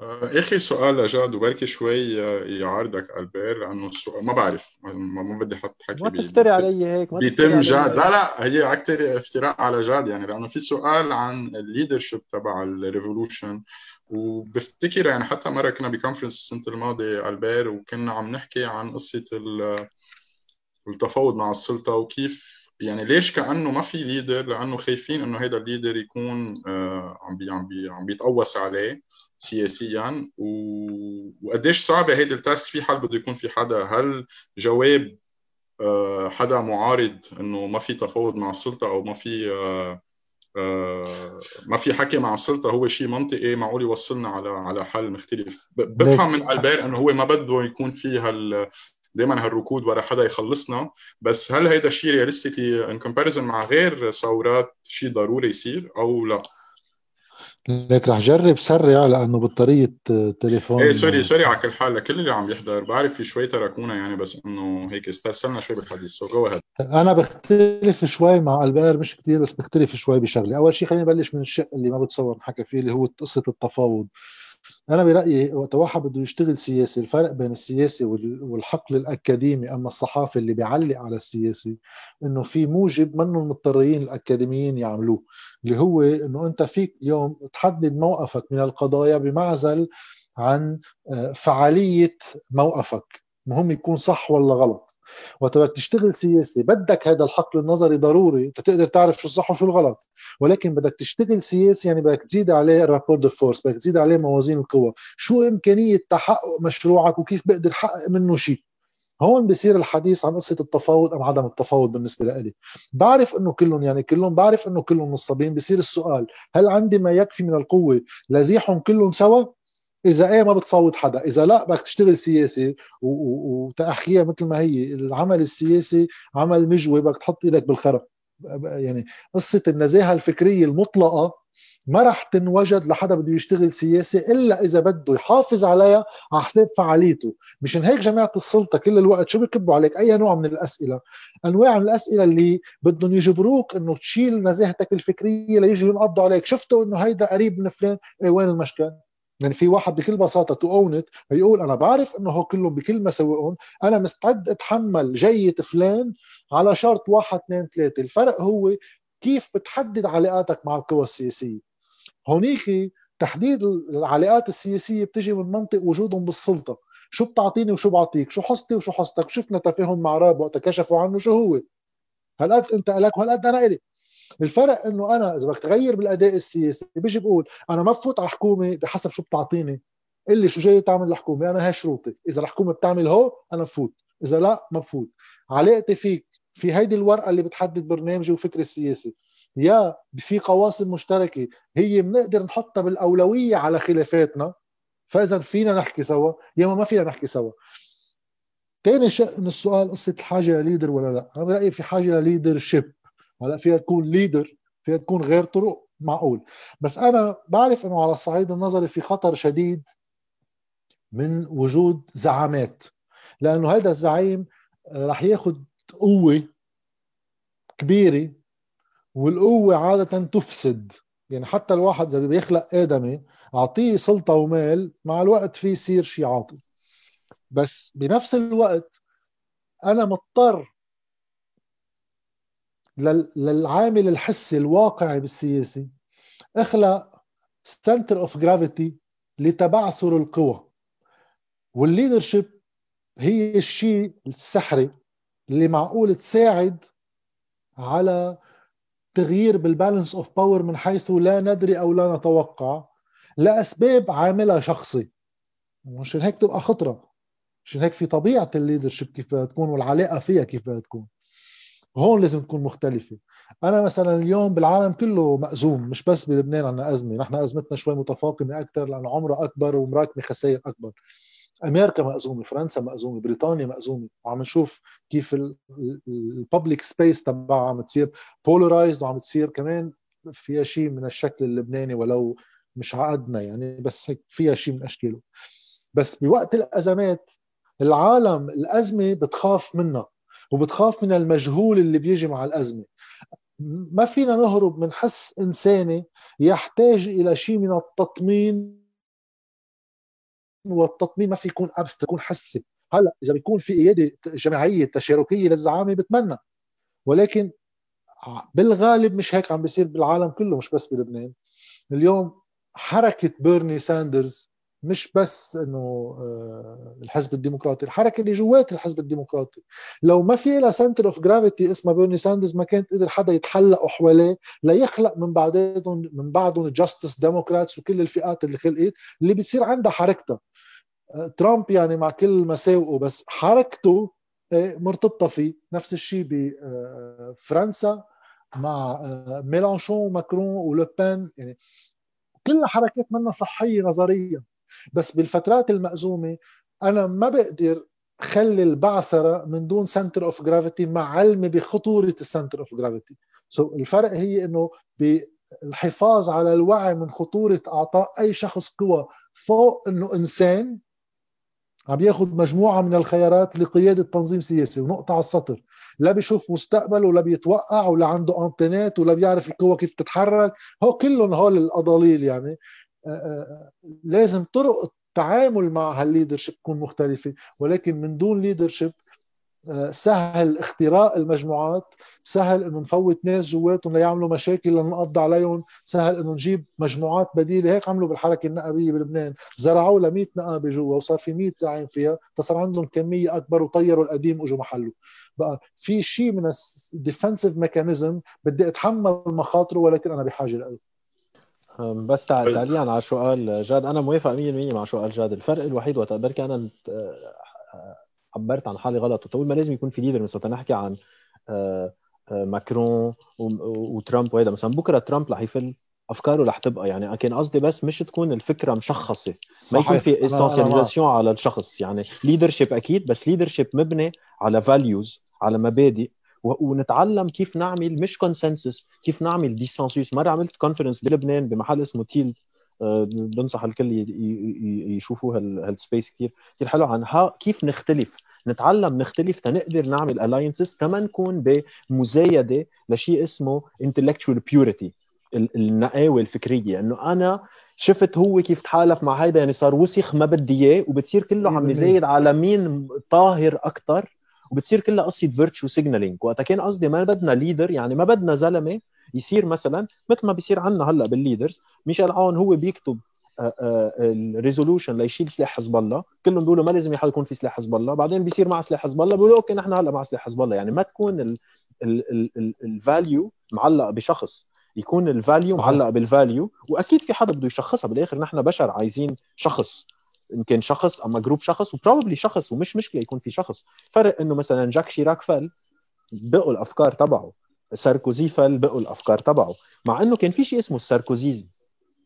آه، اخر سؤال لجاد وبركي شوي يعارضك البير لأنه السؤال ما بعرف. ما, ما بدي أحط حكي ما تفتري علي هيك ما بيتم جاد. لا لا هي أكثر افتراء على جاد يعني لأنه في سؤال عن ال leadership تبع ال revolution وبفتكر يعني حتى مرة كنا ب conference السنة الماضية البير وكنا عم نحكي عن قصة التفاوض مع السلطة وكيف يعني ليش كأنه ما في leader لأنه خايفين إنه هذا ال leader يكون آه عم بي عم بي عم بيتقوس عليه سياسيا. و... وقديش صعبة هيدي ال task؟ في حال بده يكون في حدا. هل جواب آه حدا معارض إنه ما في تفاوض مع السلطة أو ما في آه ما في حكي مع السلطة هو شيء منطقي معقول يوصلنا على على حل مختلف. بفهم من ألبير إنه هو ما بده يكون في هال دائما هالركود ورا حدا يخلصنا. بس هل هيدا الشيء realistically in comparison مع غير ثورات شيء ضروري يصير أو لا؟ ليك رح جرب سرع لأنه بطارية تليفون إيه سوري سوري على كل حال لكل اللي عم يحضر بعرف في شوي تركونا يعني بس إنه هيك استرسلنا شوي بالحديث so جو أنا بختلف شوي مع البير مش كثير بس بختلف شوي بشغلة. أول شيء خلينا نبلش من الشق اللي ما بتصور نحكي فيه اللي هو قصة التفاوض. أنا برأيي وقت واحد بده يشتغل سياسي الفرق بين السياسي والحقل الأكاديمي أما الصحافي اللي بيعلق على السياسي إنه في موجب منهم مضطرين الأكاديميين يعملوه اللي هو إنه أنت فيك اليوم تحدد موقفك من القضايا بمعزل عن آه، فعالية موقفك. مهم يكون صح ولا غلط. وقت بدك تشتغل سياسي. بدك هذا الحقل النظري ضروري. تقدر تعرف شو الصح وشو الغلط. ولكن بدك تشتغل سياسي يعني بدك تزيد عليه ال rapport de force. بدك تزيد عليه موازين القوى. شو إمكانية تحقق مشروعك وكيف بقدر احقق منه شيء؟ هون بصير الحديث عن قصة التفاوض أم عدم التفاوض بالنسبة لي بعرف إنه كلهم يعني كلهم بعرف إنه كلهم نصابين بصير السؤال هل عندي ما يكفي من القوة لزيحهم كلهم سوا؟ إذا إيه ما بتفاوض حدا إذا لا بدك تشتغل سياسي وتاحكيها مثل ما هي العمل السياسي عمل مجوي بدك تحط إيدك بالخرق يعني قصة النزاهة الفكرية المطلقة ما راح تنوجد لحدا بده يشتغل سياسي إلا إذا بده يحافظ عليها على حساب فعاليته. مشان هيك جماعة السلطة كل الوقت شو بكبوا عليك؟ أي نوع من الأسئلة؟ أنواع من الأسئلة اللي بدهم يجبروك إنه تشيل نزاهتك الفكرية ليجوا ينقضوا عليك. شفتوا إنه هيدا قريب من فلان؟ إيه وين المشكل يعني في واحد بكل بساطة to own it يقول أنا بعرف إنه هو كلهم بكل مساوئهم أنا مستعد أتحمل جية فلان على شرط واحد اثنين ثلاثة. الفرق هو كيف بتحدد علاقاتك مع القوى السياسية. هونيك تحديد العلاقات السياسية بتجي من منطق وجودهم بالسلطة. شو بتعطيني وشو بعطيك؟ شو حصتي وشو حصتك؟ شفنا تفاهم مع راب وقت كشفوا عنه شو هو؟ هالقد أنت لك وهالقد أنا إلي؟ الفرق إنه أنا إذا بدك تغير بالأداء السياسي بيجي بقول أنا ما بفوت على حكومه بحسب شو بتعطيني. اللي شو جاي تعمل الحكومة أنا هاي شروطي إذا الحكومة بتعمل هو أنا بفوت. إذا لا ما بفوت. علاقتي فيك في هيدي الورقة اللي بتحدد برنامجي وفكري السياسي. يا في قواسم مشتركة هي بنقدر نحطها بالأولوية على خلافاتنا. فإذا فينا نحكي سوا يا ما فينا نحكي سوا. ثاني شق من السؤال قصة الحاجة ل leader ولا لا؟ أنا برأيي في حاجة ل leadership. هلا فيها تكون leader فيها تكون غير طرق معقول. بس أنا بعرف إنه على الصعيد النظري في خطر شديد من وجود زعامات لأنه هذا الزعيم آه، رح ياخذ قوة كبيرة والقوة عادة تفسد. يعني حتى الواحد إذا بيخلق آدمي أعطيه سلطة ومال مع الوقت في يصير شيء عاطل. بس بنفس الوقت أنا مضطر للعامل الحسي الواقعي بالسياسي اخلق center of gravity لتبعثر القوى. وال leadership هي الشيء السحري اللي معقول تساعد على تغيير بال balance of power من حيث لا ندري أو لا نتوقع لأسباب عاملها شخصي. مشان هيك تبقى خطرة. مشان هيك في طبيعة ال leadership كيف تكون والعلاقة فيها كيف تكون. هون لازم تكون مختلفة. أنا مثلا اليوم بالعالم كله مأزوم مش بس بلبنان عنا أزمة نحن أزمتنا شوي متفاقمة أكثر لأن عمرها أكبر ومراكمة خسائر أكبر. أمريكا مأزومة فرنسا مأزومة بريطانيا مأزومة. وعم نشوف كيف ال public space تبعها عم تصير polarized وعم تصير كمان فيها شيء من الشكل اللبناني ولو مش عقدنا يعني بس هيك فيها شيء من أشكاله. بس بوقت الأزمات العالم الأزمة بتخاف منها. وبتخاف من المجهول اللي بيجي مع الأزمة. ما فينا نهرب من حس إنساني يحتاج إلى شيء من التطمين والتطمين ما في يكون أبس يكون حسي. هلأ إذا بيكون في قيادة جماعية تشاركية للزعامة بتمنى. ولكن بالغالب مش هيك عم بيصير بالعالم كله مش بس بلبنان. اليوم حركة بيرني ساندرز مش بس إنه آه، الحزب الديمقراطي الحركة اللي جوات الحزب الديمقراطي. لو ما في لها center of gravity اسمها بيرني ساندرز ما كانت قدر حدا يتحلقوا حواليه ليخلق من بعدهم من بعدهم Justice Democrats وكل الفئات اللي خلقت اللي بتصير عندها حركتها. آه، ترامب يعني مع كل مساوئه بس حركته آه، مرتبطة فيه. نفس الشيء بفرنسا مع ميلانشون وماكرون ولوبان يعني كلها حركات منا صحية نظريا. بس بالفترات المأزومة أنا ما بقدر خلي البعثرة من دون center of gravity مع علمي بخطورة ال center of gravity so الفرق هي إنه الحفاظ على الوعي من خطورة أعطاء أي شخص قوى فوق إنه إنسان عم ياخذ مجموعة من الخيارات لقيادة تنظيم سياسي ونقطة على السطر. لا بيشوف مستقبل ولا بيتوقع ولا عنده انتينات ولا بيعرف القوه كيف تتحرك. هو كلهم هول الاضاليل يعني. لازم طرق التعامل مع هال leadership تكون مختلفة ولكن من دون leadership سهل اختراق المجموعات سهل إنه نفوت ناس جواتهم ليعملوا مشاكل لنقضي عليهم سهل إنه نجيب مجموعات بديلة هيك عملوا بالحركة النقابيه بلبنان زرعوا ل 100 نقابة جوا وصار في 100 زعيم فيها تصار عندهم كمية أكبر وطيروا القديم وإجوا محله. بقى في شيء من ال defensive mechanism بدي أتحمل مخاطره ولكن أنا بحاجة له بس تعليقا على سؤال جاد أنا موافق 100% مع سؤال جاد. الفرق الوحيد وقت بركي أنا عبرت عن حالي غلط. وتقول ما لازم يكون في leader مثلا نحكي عن آه، آه، ماكرون وترامب وهذا مثلا بكرة ترامب رح يفل أفكاره رح تبقى يعني. كان قصدي بس مش تكون الفكرة مشخصة. ما يكون في essentialisation على الشخص. يعني leadership أكيد بس leadership مبني على values على مبادئ. ونتعلم كيف نعمل مش consensus كيف نعمل dissensus مرة عملت conference بلبنان بمحل اسمه تيل آه، بنصح الكل يشوفوا هال space كثير كثير حلو. عن كيف نختلف؟ نتعلم نختلف تنقدر نعمل alliances تما نكون بمزايدة لشيء اسمه intellectual purity النقاوة الفكرية. إنه أنا شفت هو كيف تحالف مع هيدا يعني صار وسخ ما بدي إياه وبتصير كله عم يزايد على مين طاهر أكثر وبتصير كلها قصة virtue signaling وقتها كان قصدي ما بدنا leader يعني ما بدنا زلمة يصير مثلا مثل ما بيصير عندنا هلأ بال leaders ميشيل عون هو بيكتب ال resolution ليشيل سلاح حزب الله. كلهم بيقولوا ما لازم يكون في سلاح حزب الله. بعدين بيصير مع سلاح حزب الله بيقولوا okay نحن هلأ مع سلاح حزب الله. يعني ما تكون ال value معلق بشخص. يكون ال value معلق بال value وأكيد في حدا بده يشخصها. بالآخر نحن بشر عايزين شخص. يمكن شخص أما group شخص و probably شخص ومش مشكلة يكون في شخص. فرق إنه مثلا جاك شيراك فل بقوا الأفكار تبعه. ساركوزي فل بقوا الأفكار تبعه. مع إنه كان في شيء اسمه ال Sarkozysme.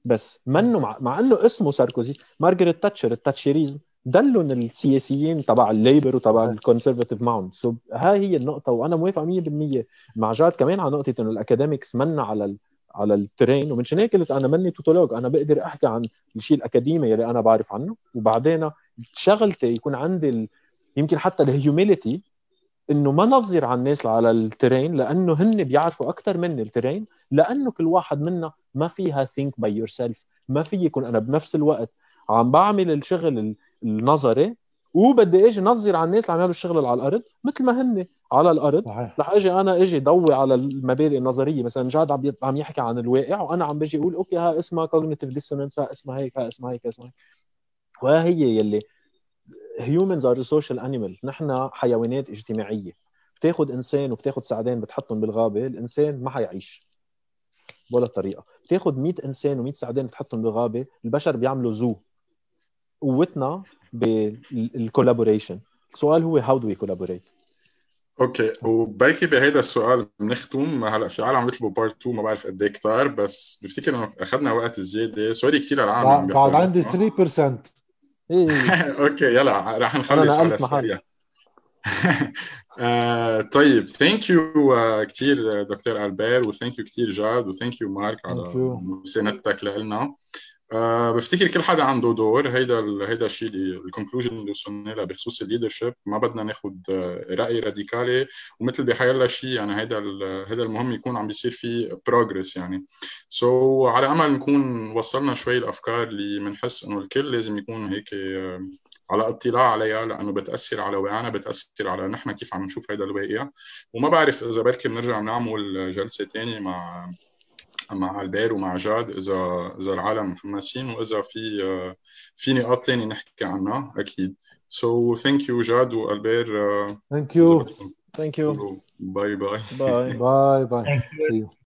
بس منه مع, مع إنه اسمه ساركوزي مارغريت تاتشر ال Thatcherism ضلهم السياسيين تبع ال Labour وتبع ال Conservative معهم so هاي هي النقطة وأنا موافق 100% مع جاد كمان على نقطة إنه ال academics منا على. على ال terrain ومنشان هيك قلت أنا مني toutologue أنا بقدر أحكي عن الشيء الأكاديمي اللي أنا بعرف عنه. وبعدين شغلتي يكون عندي ال... يمكن حتى ال humility إنه ما نظر على الناس على ال terrain لأنه هن بيعرفوا أكثر مني ال terrain لأنه كل واحد منا ما فيها think by yourself ما في يكون أنا بنفس الوقت عم بعمل الشغل النظري وبدي أجي نظر على الناس اللي عم يعملوا الشغل اللي على الأرض مثل ما هن على الأرض. رح أجي أنا أجي ضوي على المبادئ النظرية. مثلا جاد عم عم يحكي عن الواقع وأنا عم بجي أقول okay ها اسمها cognitive dissonance ها اسمها هيك ها اسمها هيك اسمها هيك. وهي يلي humans are a social animal. نحن حيوانات اجتماعية. بتاخذ إنسان وبتاخذ سعدين بتحطهم بالغابة الإنسان ما حيعيش ولا طريقة. بتاخذ 100 إنسان و100 سعدين بتحطهم بالغابة البشر بيعملوا zoo قوتنا بال collaboration السؤال هو how do we collaborate okay وبركي بهيدا السؤال بنختم هلأ في عالم بيطلبوا part 2 ما بعرف قد إيه كثار بس بفتكر إنه أخذنا وقت زيادة. sorry كثير العالم بعد عندي 3% إيه. okay يلا رح نخلص على السريع. آه طيب thank you uh, كثير دكتور ألبير و thank you كثير جاد و thank you مارك على مساندتك لنا آه بفتكر كل حدا عنده دور هيدا هيدا الشيء ال conclusion اللي وصلنا له بخصوص ال leadership ما بدنا ناخذ آه، رأي راديكالي. ومثل بحيلا شيء يعني هيدا هيدا المهم يكون عم بيصير في progress يعني. so so, على أمل نكون وصلنا شوي الأفكار اللي بنحس إنه الكل لازم يكون هيك آه، على اطلاع عليها لأنه بتأثر على وعينا بتأثر على نحن كيف عم نشوف هذا الواقع. وما بعرف إذا بركي بنرجع نعمل جلسة ثانية مع مع ألبير ومع جاد اذا إذا العالم محمسين وإذا في في نقاط ثانية نحكي عنها أكيد. so thank you جاد وألبير thank you thank you bye bye bye bye bye